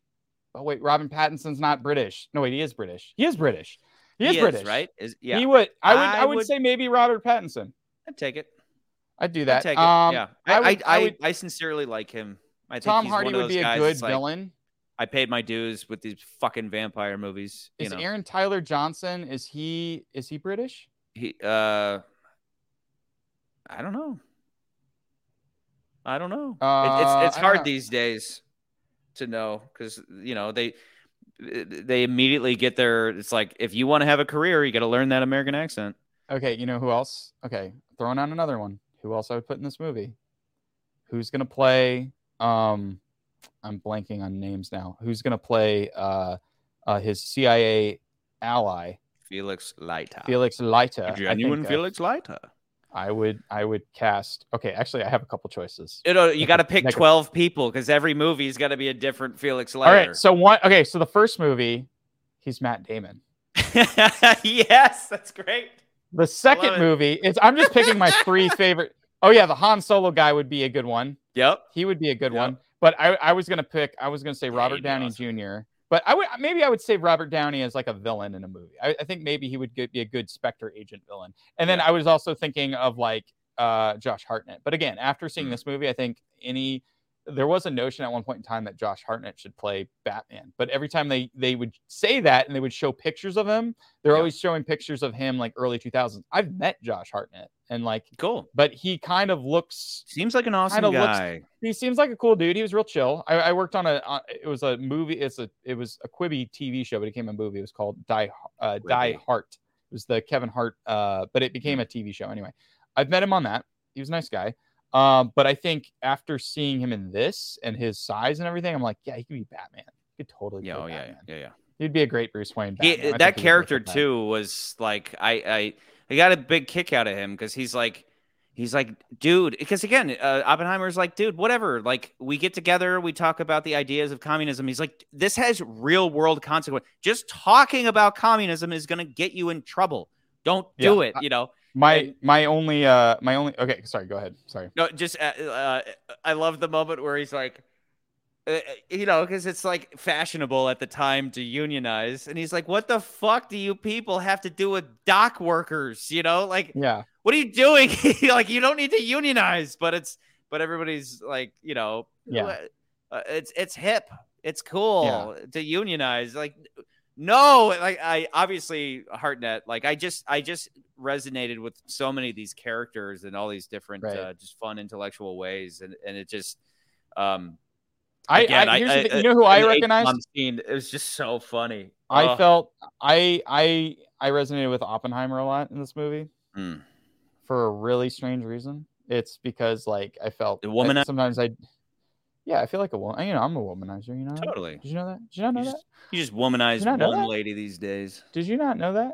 Oh wait, Robin Pattinson's not British. No wait, he is British. He is British. He is He British, right? Is yeah. He would. I would. I, I would, would- say maybe Robert Pattinson. I'd take it. I'd do I'd that. take it. Um, yeah. I I, would- I, I would- I sincerely like him. I Tom Hardy would be a good like, villain. I paid my dues with these fucking vampire movies. You Is know, Aaron Taylor Johnson? Is he? Is he British? he, uh, I don't know. I don't know. It- Uh, it's it's hard these days to know because you know they they immediately get their. It's like if you want to have a career, you got to learn that American accent. Okay, you know who else? Okay, throwing out another one. Who else I would put in this movie? Who's gonna play? Um, I'm blanking on names now. Who's gonna play? Uh, uh his CIA ally, Felix Leiter. Felix Leiter. I Genuine think, uh, Felix Leiter. I would. I would cast. Okay, actually, I have a couple choices. You know, you got to pick Make 12 people because every movie's got to be a different Felix Leiter. All right, so one. Okay, so the first movie, he's Matt Damon. yes, that's great. The second it. movie, it's. I'm just picking my three favorite. Oh yeah, the Han Solo guy would be a good one. Yep. He would be a good Yep. one. But I, I was gonna pick. I was gonna say Robert Downey awesome. Jr. But I would maybe I would say Robert Downey as like a villain in a movie. I, I think maybe he would get, be a good Spectre agent villain. And then Yeah. I was also thinking of like uh, Josh Hartnett. But again, after seeing Mm. this movie, I think any there was a notion at one point in time that Josh Hartnett should play Batman. But every time they they would say that and they would show pictures of him, they're Yeah. always showing pictures of him like early 2000s. I've met Josh Hartnett and like, Cool. but he kind of looks Seems like an awesome Kinda looks- guy. he seems like a cool dude. He was real chill. I, I worked on a uh, it was a movie. It's a it was a Quibi TV show, but it became a movie. It was called Die uh, Die. Hart. It was the Kevin Hart, uh, but it became a TV show anyway. I've met him on that. He was a nice guy. Um, but I think after seeing him in this and his size and everything, I'm like, yeah, he could be Batman. He could totally. Yeah, oh, yeah, Batman. yeah, yeah. He'd be a great Bruce Wayne. He, Batman. I think that character work with that. too was like I I I got a big kick out of him because he's like he's like dude because again uh, Oppenheimer's like dude whatever like we get together we talk about the ideas of communism. He's like this has real world consequence just talking about communism is gonna get you in trouble. Don't do Yeah. it you know? My and- my only uh my only okay sorry go ahead sorry. No, just uh, uh, I love the moment where he's like, you know, because it's like fashionable at the time to unionize, and he's like, "What the fuck do you people have to do with dock workers?" You know, like, yeah what are you doing? like, you don't need to unionize, but it's but everybody's like, you know, Yeah. uh, it's it's hip, it's cool to unionize. Like, no, like I obviously Hartnett, like I just I just resonated with so many of these characters and all these different Right. uh, just fun intellectual ways, and and it just um. I, again, I, here's I- I- you know who I in the recognize Scene, it was just so funny. I Oh, felt I I I resonated with Oppenheimer a lot in this movie mm. for a really strange reason. It's because like I felt The womani- sometimes I yeah I feel like a woman. You know I'm a womanizer. You know totally. Did you know that? Did you not know You that? just, you just womanize you one lady these days. Did you not know that?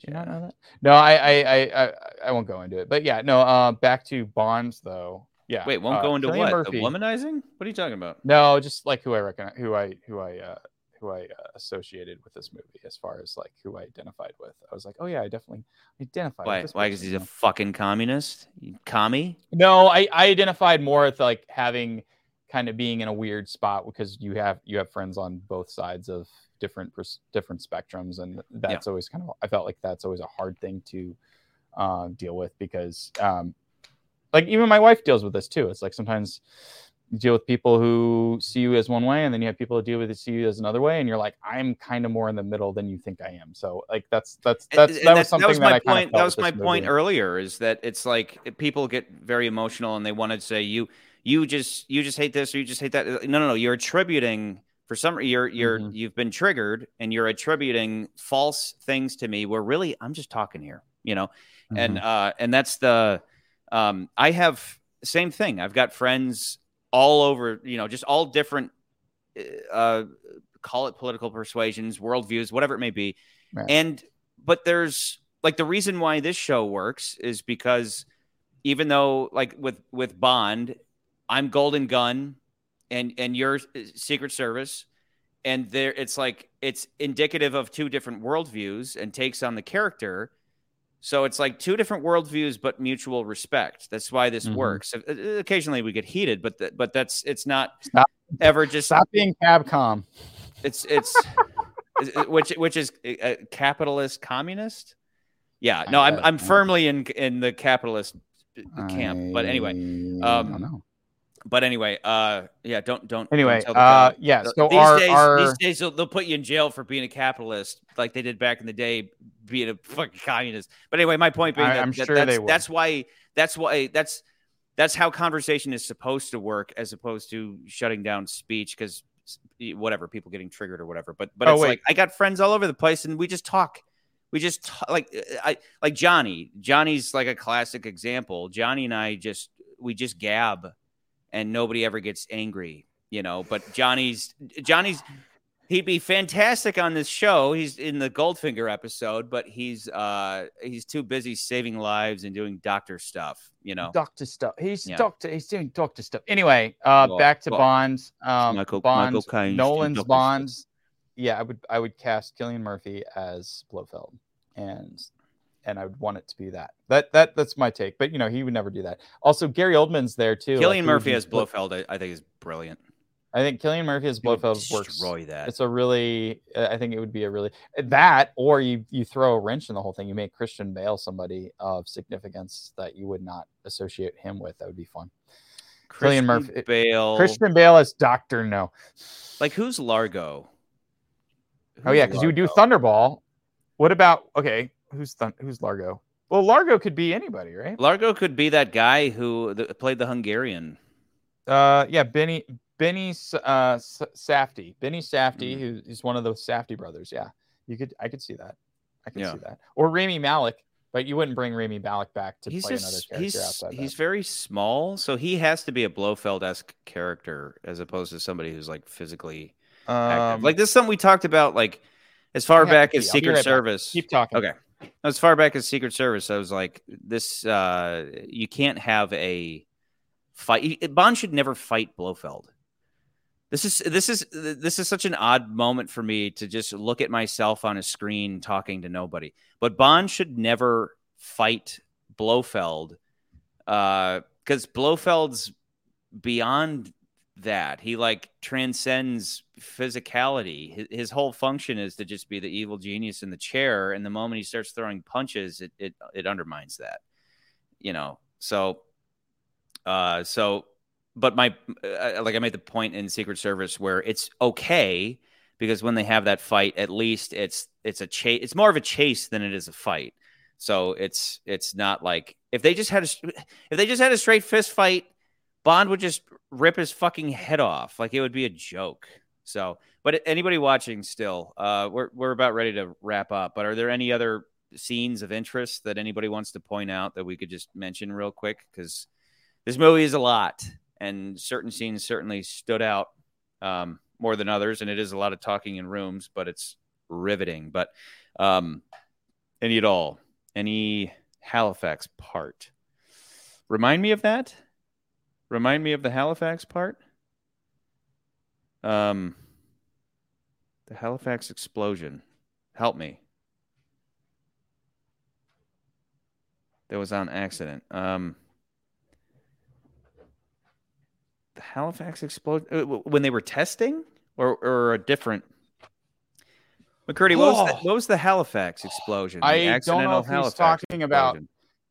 Did you not know that? No, I I I I, I won't go into it. But yeah, no. Uh, back to Bonds though. Yeah. Wait, won't uh, go into Cillian what? Murphy. The womanizing? What are you talking about? No, just like who I reckon, who I who I uh, who I uh, associated with this movie as far as like who I identified with. I was like, oh yeah, I definitely identified. Why? with this Why? Because he's a fucking communist. You commie. No, I, I identified more with like having kind of being in a weird spot because you have you have friends on both sides of different pers- different spectrums, and that's always kind of I felt like that's always a hard thing to uh, deal with because um, like even my wife deals with this too. It's like sometimes you deal with people who see you as one way, and then you have people who deal with it see you as another way, and you're like, I'm kind of more in the middle than you think I am. So like that's that's that's and that was something that, was my I point. That was my point earlier. Is that it's like people get very emotional and they want to say you you just you just hate this or you just hate that. No, no, no. You're attributing for some you're you're Mhm. you've been triggered and you're attributing false things to me. Where really I'm just talking here. You know, Mm-hmm. and uh and that's the um i have same thing i've got friends all over you know just all different uh call it political persuasions worldviews whatever it may be Right. and but there's like the reason why this show works is because even though like with with bond i'm golden gun and and you're secret service and there it's like it's indicative of two different worldviews and takes on the character So it's like two different worldviews, but mutual respect. That's why this Mhm. works. Occasionally we get heated, but th- but that's it's not Stop. ever just Stop being Capcom. it's it's which which is a capitalist communist. Yeah, no, I'm I'm firmly in in the capitalist camp. But anyway, I um, don't know. But anyway, uh, yeah, don't don't. don't Anyway, the uh, yeah. So these our, days, our these days they'll, they'll put you in jail for being a capitalist, like they did back in the day, being a fucking communist. But anyway, my point being I- that, I'm that- sure that's, they would. that's why that's why that's that's how conversation is supposed to work, as opposed to shutting down speech because whatever people getting triggered or whatever. But but Oh, it's wait. like I got friends all over the place, and we just talk. We just like I like Johnny. Johnny's like a classic example. Johnny and I just we just gab and nobody ever gets angry, you know. But Johnny's Johnny's he'd be fantastic on this show. He's in the Goldfinger episode, but he's uh he's too busy saving lives and doing doctor stuff, you know. doctor stuff. He's Yeah. doctor. He's doing doctor stuff. Anyway, uh, Well, back to well, Bonds. Um, Michael- Bonds. Michael Nolan's doctor stuff. Bonds. Yeah, I would. I would cast Cillian Murphy as Blofeld, and and I would want it to be that. That that that's my take. But you know, he would never do that. Also, Gary Oldman's there too. like, Cillian would Murphy as Blofeld, I, I think is brilliant. I think Cillian Murphy as Blofeld works. destroy that. It's a really. I think it would be a really that, or you you throw a wrench in the whole thing. You make Christian Bale somebody of significance that you would not associate him with. That would be fun. Christian Murphy- Bale. Christian Bale as Doctor No. like who's Largo? Oh yeah, because you would do Thunderball. What about okay? Who's Thun- who's Largo? Well, Largo could be anybody, right? Largo could be that guy who the, played the Hungarian. Uh, yeah, Benny Benny uh S- Safdie, Benny Safdie, Mhm. who is one of the Safdie brothers. Yeah, you could I could see that. I could Yeah. see that. Or Rami Malek, but you wouldn't bring Rami Malek back to he's play another character he's outside he's that. very small, so he has to be a Blofeld esque character as opposed to somebody who's like physically active. Um, Like this is something we talked about like as far back as Secret right back. Service. keep talking. Okay. As far back as Secret Service, I was like, this uh you can't have a fight. Bond should never fight Blofeld. This is this is this is such an odd moment for me to just look at myself on a screen talking to nobody. But Bond should never fight Blofeld because Blofeld's beyond that. He like transcends physicality. His, his whole function is to just be the evil genius in the chair. And the moment he starts throwing punches, it it it undermines that. You know. So, uh, so, but my uh, like I made the point in Secret Service where it's okay because when they have that fight, at least it's it's a chase. It's more of a chase than it is a fight. So it's it's not like if they just had a if they just had a straight fist fight, Bond would just rip his fucking head off. Like it would be a joke. So, but anybody watching still, uh, we're we're about ready to wrap up. But are there any other scenes of interest that anybody wants to point out that we could just mention real quick? Because this movie is a lot, and certain scenes certainly stood out um, more than others, and it is a lot of talking in rooms, but it's riveting. But um, any at all, any Halifax part? Remind me of that. Remind me of the Halifax part. Um, the Halifax explosion. Help me. That was on accident. Um, the Halifax explosion when they were testing, or or a different. McCurdy, what was, the, Oh. what was the Halifax explosion? The I don't know if he's talking about explosion.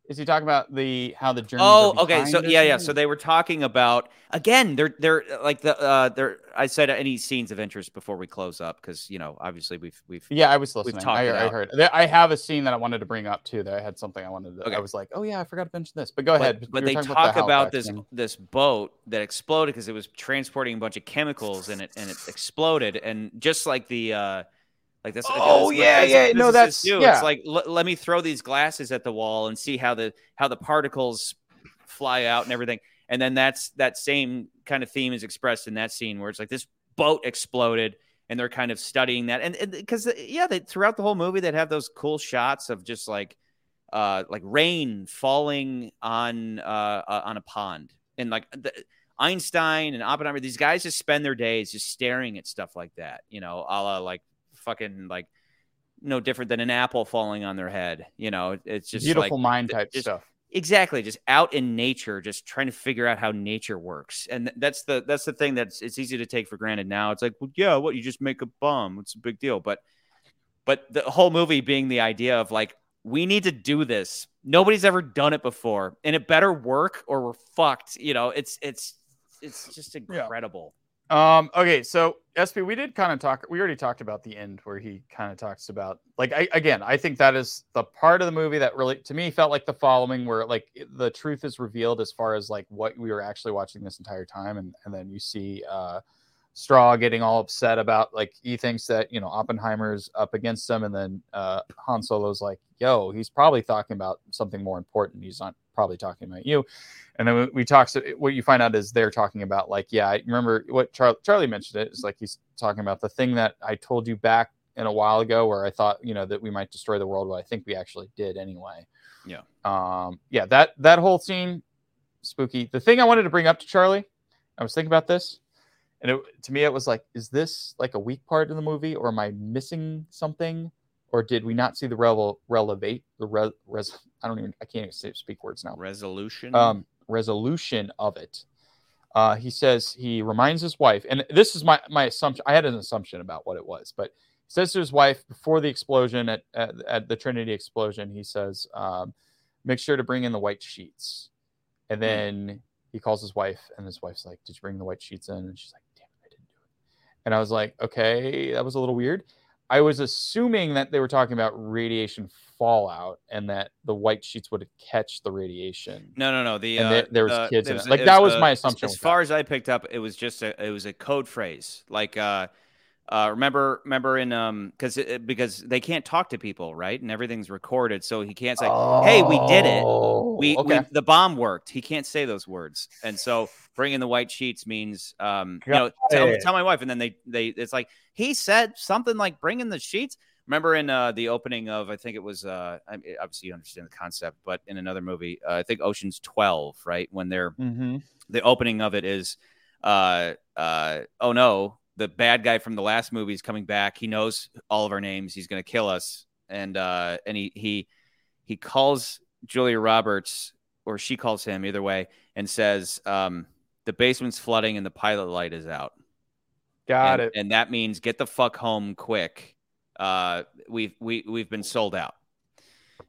Is he talking about the how the Germans? Oh, okay. So yeah, yeah. So they were talking about again. They're they're like the uh. They're I said any scenes of interest before we close up because you know obviously we've we've Yeah, I was listening. talked I, I heard. I have a scene that I wanted to bring up too. That I had something I wanted to. Okay. I was like, oh yeah, I forgot to mention this. But go ahead. But, but You they talk the about this thing. this boat that exploded because it was transporting a bunch of chemicals and it and it exploded and just like the uh like that's Oh, that's yeah, yeah. No, that's- do. yeah. it's like l- let me throw these glasses at the wall and see how the how the particles fly out and everything and then that's that same kind of theme is expressed in that scene where it's like this boat exploded and they're kind of studying that and because yeah they throughout the whole movie they'd have those cool shots of just like uh like rain falling on uh, uh on a pond and like the, Einstein and Oppenheimer these guys just spend their days just staring at stuff like that you know a la like fucking like no different than an apple falling on their head. You know, it's just Beautiful like, mind type just- stuff. exactly just out in nature just trying to figure out how nature works. And that's the that's the thing that's it's easy to take for granted now. It's like well, yeah what you just make a bomb. It's a big deal. But but the whole movie being the idea of like we need to do this. Nobody's ever done it before and it better work or we're fucked you know? It's it's it's just incredible Um, okay, so SP, we did kind of talk. We already talked about the end where he kind of talks about like I, again. I think that is the part of the movie that really, to me, felt like the following, where like the truth is revealed as far as like what we were actually watching this entire time, and and then you see uh, Strauss getting all upset about like he thinks that you know Oppenheimer's up against him, and then uh, Han Solo's like, "Yo, he's probably talking about something more important. He's not probably talking about you." And then we, talk. So what you find out is they're talking about like, yeah, I remember what Char- Charlie mentioned. It is like he's talking about the thing that I told you back in a while ago, where I thought you know that we might destroy the world. but I think we actually did anyway. Yeah. Um. Yeah. That that whole scene, spooky. The thing I wanted to bring up to Charlie, I was thinking about this, and it, to me it was like, is this like a weak part of the movie, or am I missing something? Or did we not see the revel relevate the re, res? I don't even I can't even say, speak words now resolution um, resolution of it. Uh, he says he reminds his wife, and this is my my assumption. I had an assumption about what it was, but he says to his wife before the explosion at at, at the Trinity explosion, he says, um, "Make sure to bring in the white sheets." And then he calls his wife, and his wife's like, "Did you bring the white sheets in?" And she's like, "Damn I didn't do it." And I was like, "Okay, that was a little weird." I was assuming that they were talking about radiation fallout and that the white sheets would catch the radiation. no no no the And uh, there- there was the- kids in there it. Like, that was a- my assumption as far as i picked up it was just a it was a code phrase like uh uh remember remember in um because because they can't talk to people right and everything's recorded so he can't say hey we did it we, Oh, okay. we the bomb worked. He can't say those words, and so bringing the white sheets means, um, you know, tell, tell my wife, and then they they it's like he said something like bringing the sheets. Remember in uh, the opening of I think it was uh, I mean, obviously you understand the concept, but in another movie, uh, I think Ocean's Twelve, right when they're mm-hmm. the opening of it is uh uh oh no the bad guy from the last movie is coming back. He knows all of our names. He's going to kill us. And uh and he he he calls julia roberts or she calls him either way and says um the basement's flooding and the pilot light is out. Got and, it. and that means get the fuck home quick. Uh we've we, we've been sold out.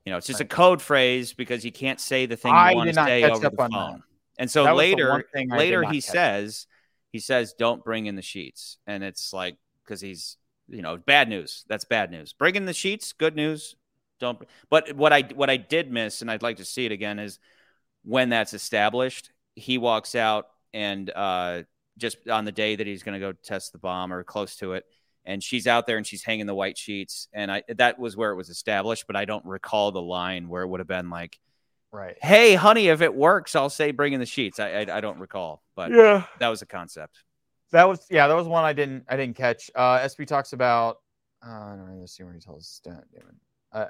You know it's just a code phrase because you can't say the thing I you want to say over the on that. phone. And so That later one thing I did later he says he says don't bring in the sheets. And it's like because he's you know bad news. That's bad news. Bring in the sheets good news. Don't but what i what i did miss and i'd like to see it again is when that's established he walks out and uh just on the day that he's going to go test the bomb or close to it and she's out there and she's hanging the white sheets. And i that was where it was established but i don't recall the line where it would have been like Right. hey honey if it works i'll say bring in the sheets i i, I don't recall but Yeah. that was a concept That was yeah, that was one I didn't I didn't catch. Uh SB talks about uh I don't know, let's see where he tells Damon. Uh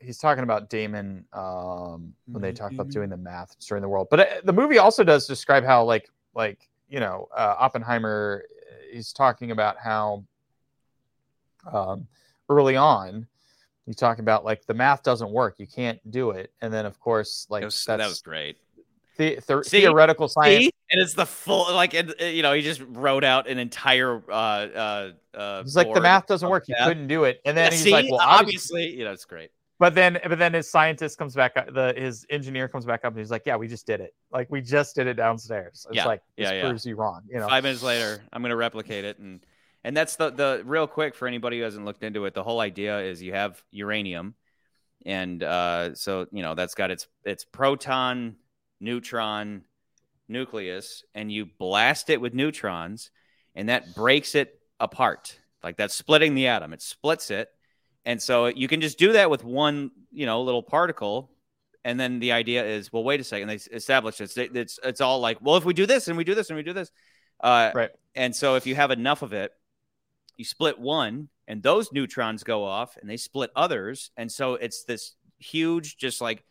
he's talking about Damon um when they talk about doing the math destroying the world. But uh, the movie also does describe how like like, you know, uh Oppenheimer is talking about how um early on he's talk about like the math doesn't work. You can't do it. And then of course like that was, that's that was great the, the, See? theoretical science See? and it's the full like it, it- you know he just wrote out an entire uh uh, uh He's like the math doesn't work. You couldn't do it, and then Yeah, he's see? like, "Well, obviously." obviously you know it's great But then, but then his scientist comes back. up- The his engineer comes back up, and he's like, "Yeah, we just did it. Like we just did it downstairs." It's Yeah, like this yeah, yeah. proves you wrong. You know, five minutes later i'm going to replicate it and and that's the the real quick for anybody who hasn't looked into it the whole idea is you have uranium and uh so you know that's got its its proton neutron nucleus and you blast it with neutrons and that breaks it apart. Like that's splitting the atom. It splits it. And so you can just do that with one you know little particle. And then the idea is well wait a second. They establish this. It's it's all like well if we do this and we do this and we do this uh, Right. and so if you have enough of it you split one and those neutrons go off and they split others and so it's this huge just like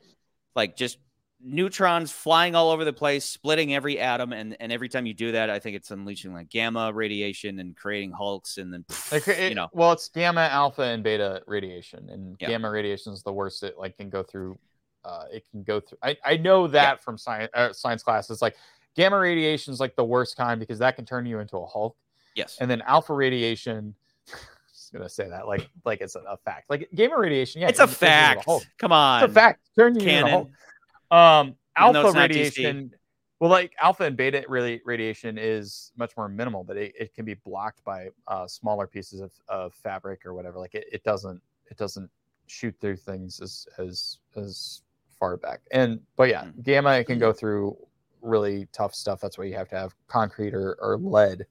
like just neutrons flying all over the place, splitting every atom, and and every time you do that, I think it's unleashing like gamma radiation and creating hulks, and then Like, it- you know, well, it's gamma, alpha, and beta radiation, and Yeah. gamma radiation is the worst. It like can go through. Uh, it can go through. I, I know that from science uh, science classes. Like gamma radiation is like the worst kind because that can turn you into a Hulk, yes, and then alpha radiation. I'm just gonna say that like like it's a, a fact. Like gamma radiation, yeah, it's a turns you into fact. Hulk. Come on, It's a fact. Turn you into a. Um, alpha radiation. Well, like alpha and beta really radiation is much more minimal, but it, it can be blocked by uh, smaller pieces of, of fabric or whatever. Like it, it doesn't it doesn't shoot through things as as as far back. And but yeah, Mm. gamma it can go through really tough stuff. That's why you have to have concrete or, or lead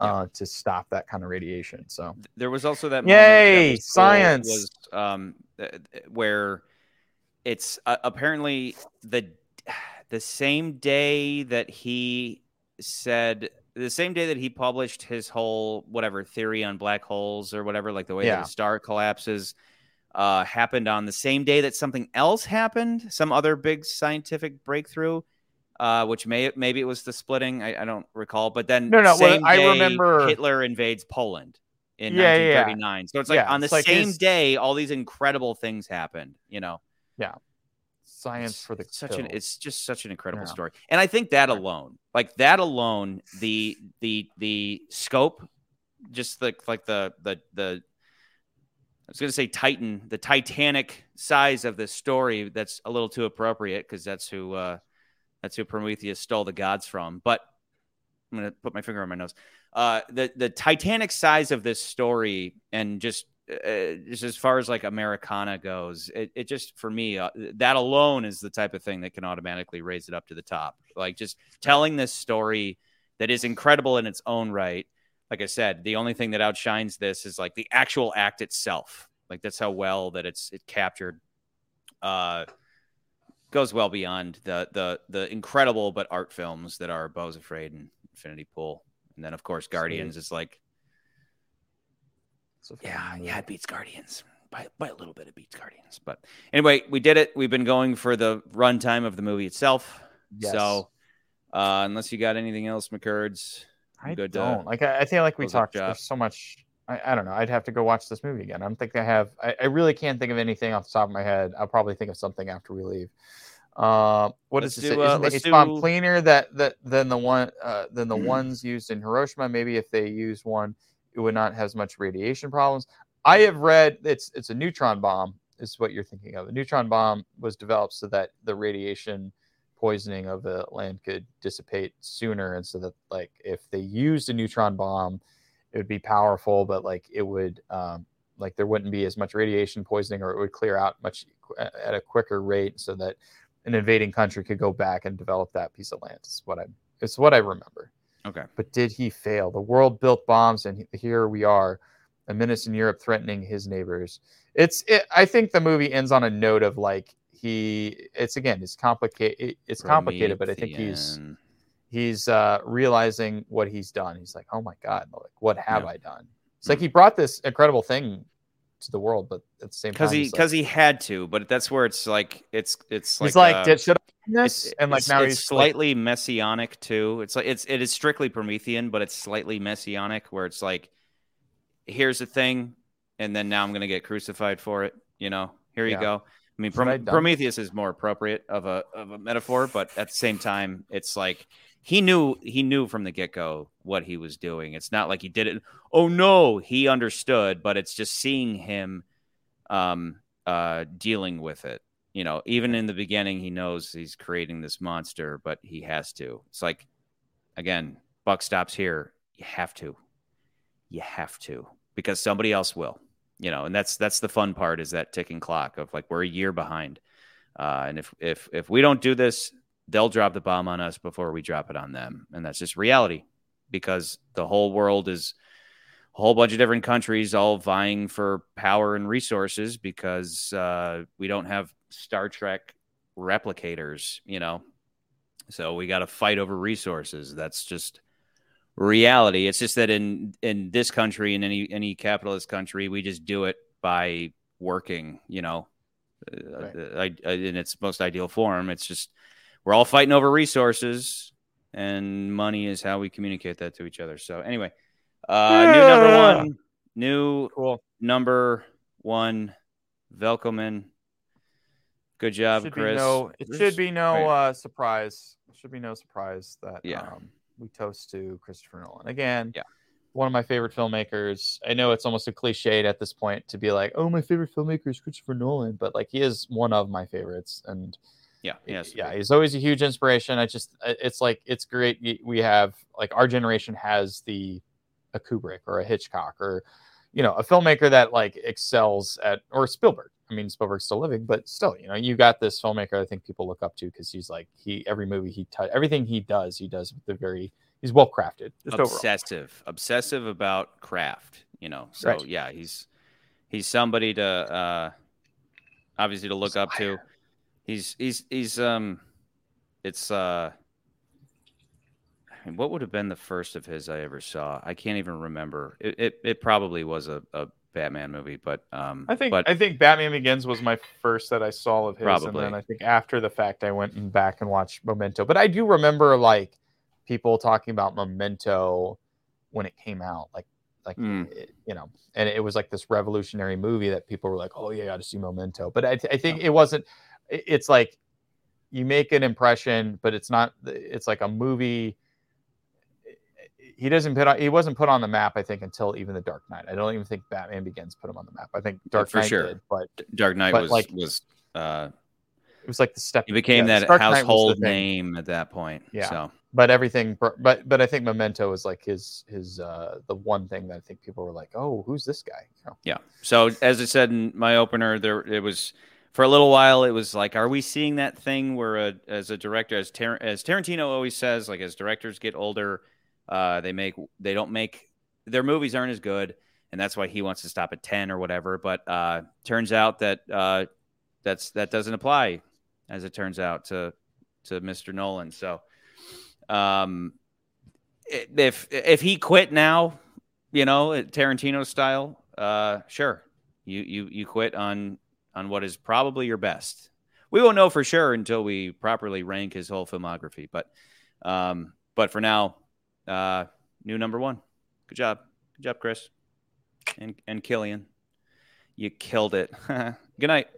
uh, to stop that kind of radiation. So there was also that. Yay, moment that science! was um th- th- where it's uh, apparently the the same day that he said the same day that he published his whole whatever theory on black holes or whatever like the way Yeah. that a star collapses uh happened on the same day that something else happened some other big scientific breakthrough uh which may maybe it was the splitting i, I don't recall but then No, no, well, I remember- hitler invades poland in Yeah, yeah, yeah. 1939 so it's like Yeah, on the like same his- day all these incredible things happened you know? Yeah. science it's for the such an it's just such an incredible story. And i think that alone like that alone the the the scope just the like the the the i was going to say titan the titanic size of this story that's a little too appropriate because that's who uh that's who prometheus stole the gods from but i'm going to put my finger on my nose uh the the titanic size of this story and just uh, just as far as like Americana goes, it, it just for me uh, that alone is the type of thing that can automatically raise it up to the top. Like just telling this story that is incredible in its own right. Like I said, the only thing that outshines this is like the actual act itself. Like that's how well that it's it captured. Uh, goes well beyond the the the incredible but art films that are Beau's Afraid and Infinity Pool, and then of course Guardians is like yeah, yeah, it beats Guardians by by a little bit. It beats Guardians, but anyway, we did it. We've been going for the runtime of the movie itself. Yes. So, uh, unless you got anything else, McCurds, I good, uh, don't like. I, I feel like we talked. There's so much. I, I don't know. I'd have to go watch this movie again. I don't think I have. I, I really can't think of anything off the top of my head. I'll probably think of something after we leave. Uh, what Let's does do, it uh, Isn't let's bomb do- cleaner that that than the one uh, than the ones used in Hiroshima? Maybe if they use one, it would not have as much radiation problems. I have read it's it's a neutron bomb. Is what you're thinking of. A neutron bomb was developed so that the radiation poisoning of the land could dissipate sooner and so that like if they used a neutron bomb it would be powerful but like it would um, like there wouldn't be as much radiation poisoning or it would clear out much at a quicker rate so that an invading country could go back and develop that piece of land it's what i it's what i remember Okay. but did he fail the world built bombs and here we are a menace in europe threatening his neighbors it's it, i think the movie ends on a note of like he it's again it's complicated it's complicated but i think he's. He's uh realizing what he's done he's like oh my god like what have Yeah. i done it's like he brought this incredible thing to the world but at the same time because he he's like, because he had to, but that's where it's like it's it's like he's like uh, did should i this and like now it's he's like, slightly messianic too. It's like it's it is strictly Promethean, but it's slightly messianic where it's like, here's the thing, and then now I'm gonna get crucified for it. You know, here you go. I mean, Prom-. Prometheus is more appropriate of a of a metaphor, but at the same time, it's like he knew he knew from the get go what he was doing. It's not like he did it. Oh no, he understood, but it's just seeing him um uh dealing with it you know even in the beginning he knows he's creating this monster but he has to it's like again buck stops here you have to you have to because somebody else will you know and that's that's the fun part is that ticking clock of like we're a year behind uh and if if if we don't do this they'll drop the bomb on us before we drop it on them and that's just reality because the whole world is a whole bunch of different countries all vying for power and resources because uh, we don't have Star Trek replicators, you know. So we got to fight over resources. That's just reality. It's just that in in this country, in any any capitalist country, we just do it by working, you know, uh, Right. uh, I- in its most ideal form. It's just we're all fighting over resources, and money is how we communicate that to each other. So anyway, uh, new number one, new Cool. number one, Velkoman. Good job, should Chris. No, it Chris- should be no right. uh, surprise. It should be no surprise that Yeah. um, we toast to Christopher Nolan again. Yeah. One of my favorite filmmakers. I know it's almost a cliche at this point to be like, "Oh, my favorite filmmaker is Christopher Nolan," but like he is one of my favorites, and yeah, yes, yeah, he's always a huge inspiration. I just, it's like it's great. We have like our generation has the a Kubrick or a Hitchcock or you know a filmmaker that like excels at or Spielberg. I mean, Spielberg's still living, but still, you know, you got this filmmaker. I think people look up to because he's like he every movie he tou- everything he does, he does with the very he's well crafted. Just overall. obsessive, obsessive about craft. You know, so Right. yeah, he's he's somebody to uh, obviously to look up to. He's he's he's um, it's uh, I mean, what would have been the first of his I ever saw? I can't even remember. It it, it probably was a, a Batman movie, but um, I think but I think Batman Begins was my first that I saw of his, Probably. and then I think after the fact I went and back and watched Memento. But I do remember like people talking about Memento when it came out, like like Mm. it- you know, and it was like this revolutionary movie that people were like, "Oh yeah, I got to see Memento." But I, I think it wasn't. It- It's like you make an impression, but it's not. It's like a movie. He doesn't put on. He wasn't put on the map. I think until even the Dark Knight. I don't even think Batman Begins put him on the map. I think Dark Knight sure. did, but Dark Knight but, was like, was uh, it was like the step. he became yeah, that Dark Knight was the household name at that point. Yeah. So But everything, but but I think Memento was like his his uh the one thing that I think people were like, oh, who's this guy? You know? Yeah. So as I said in my opener, there it was for a little while. It was like, are we seeing that thing where, a, as a director, as Tar- as Tarantino always says, like as directors get older, uh, they make they don't make their movies aren't as good, and that's why he wants to stop at ten or whatever. But uh, turns out that uh, that's that doesn't apply, as it turns out to to Mr. Nolan. So, um, if if he quit now, you know, Tarantino style, uh, sure, you you you quit on on what is probably your best. We won't know for sure until we properly rank his whole filmography, but um, but for now, uh, new number one. Good job, good job, Chris, and and Cillian, you killed it. Good night.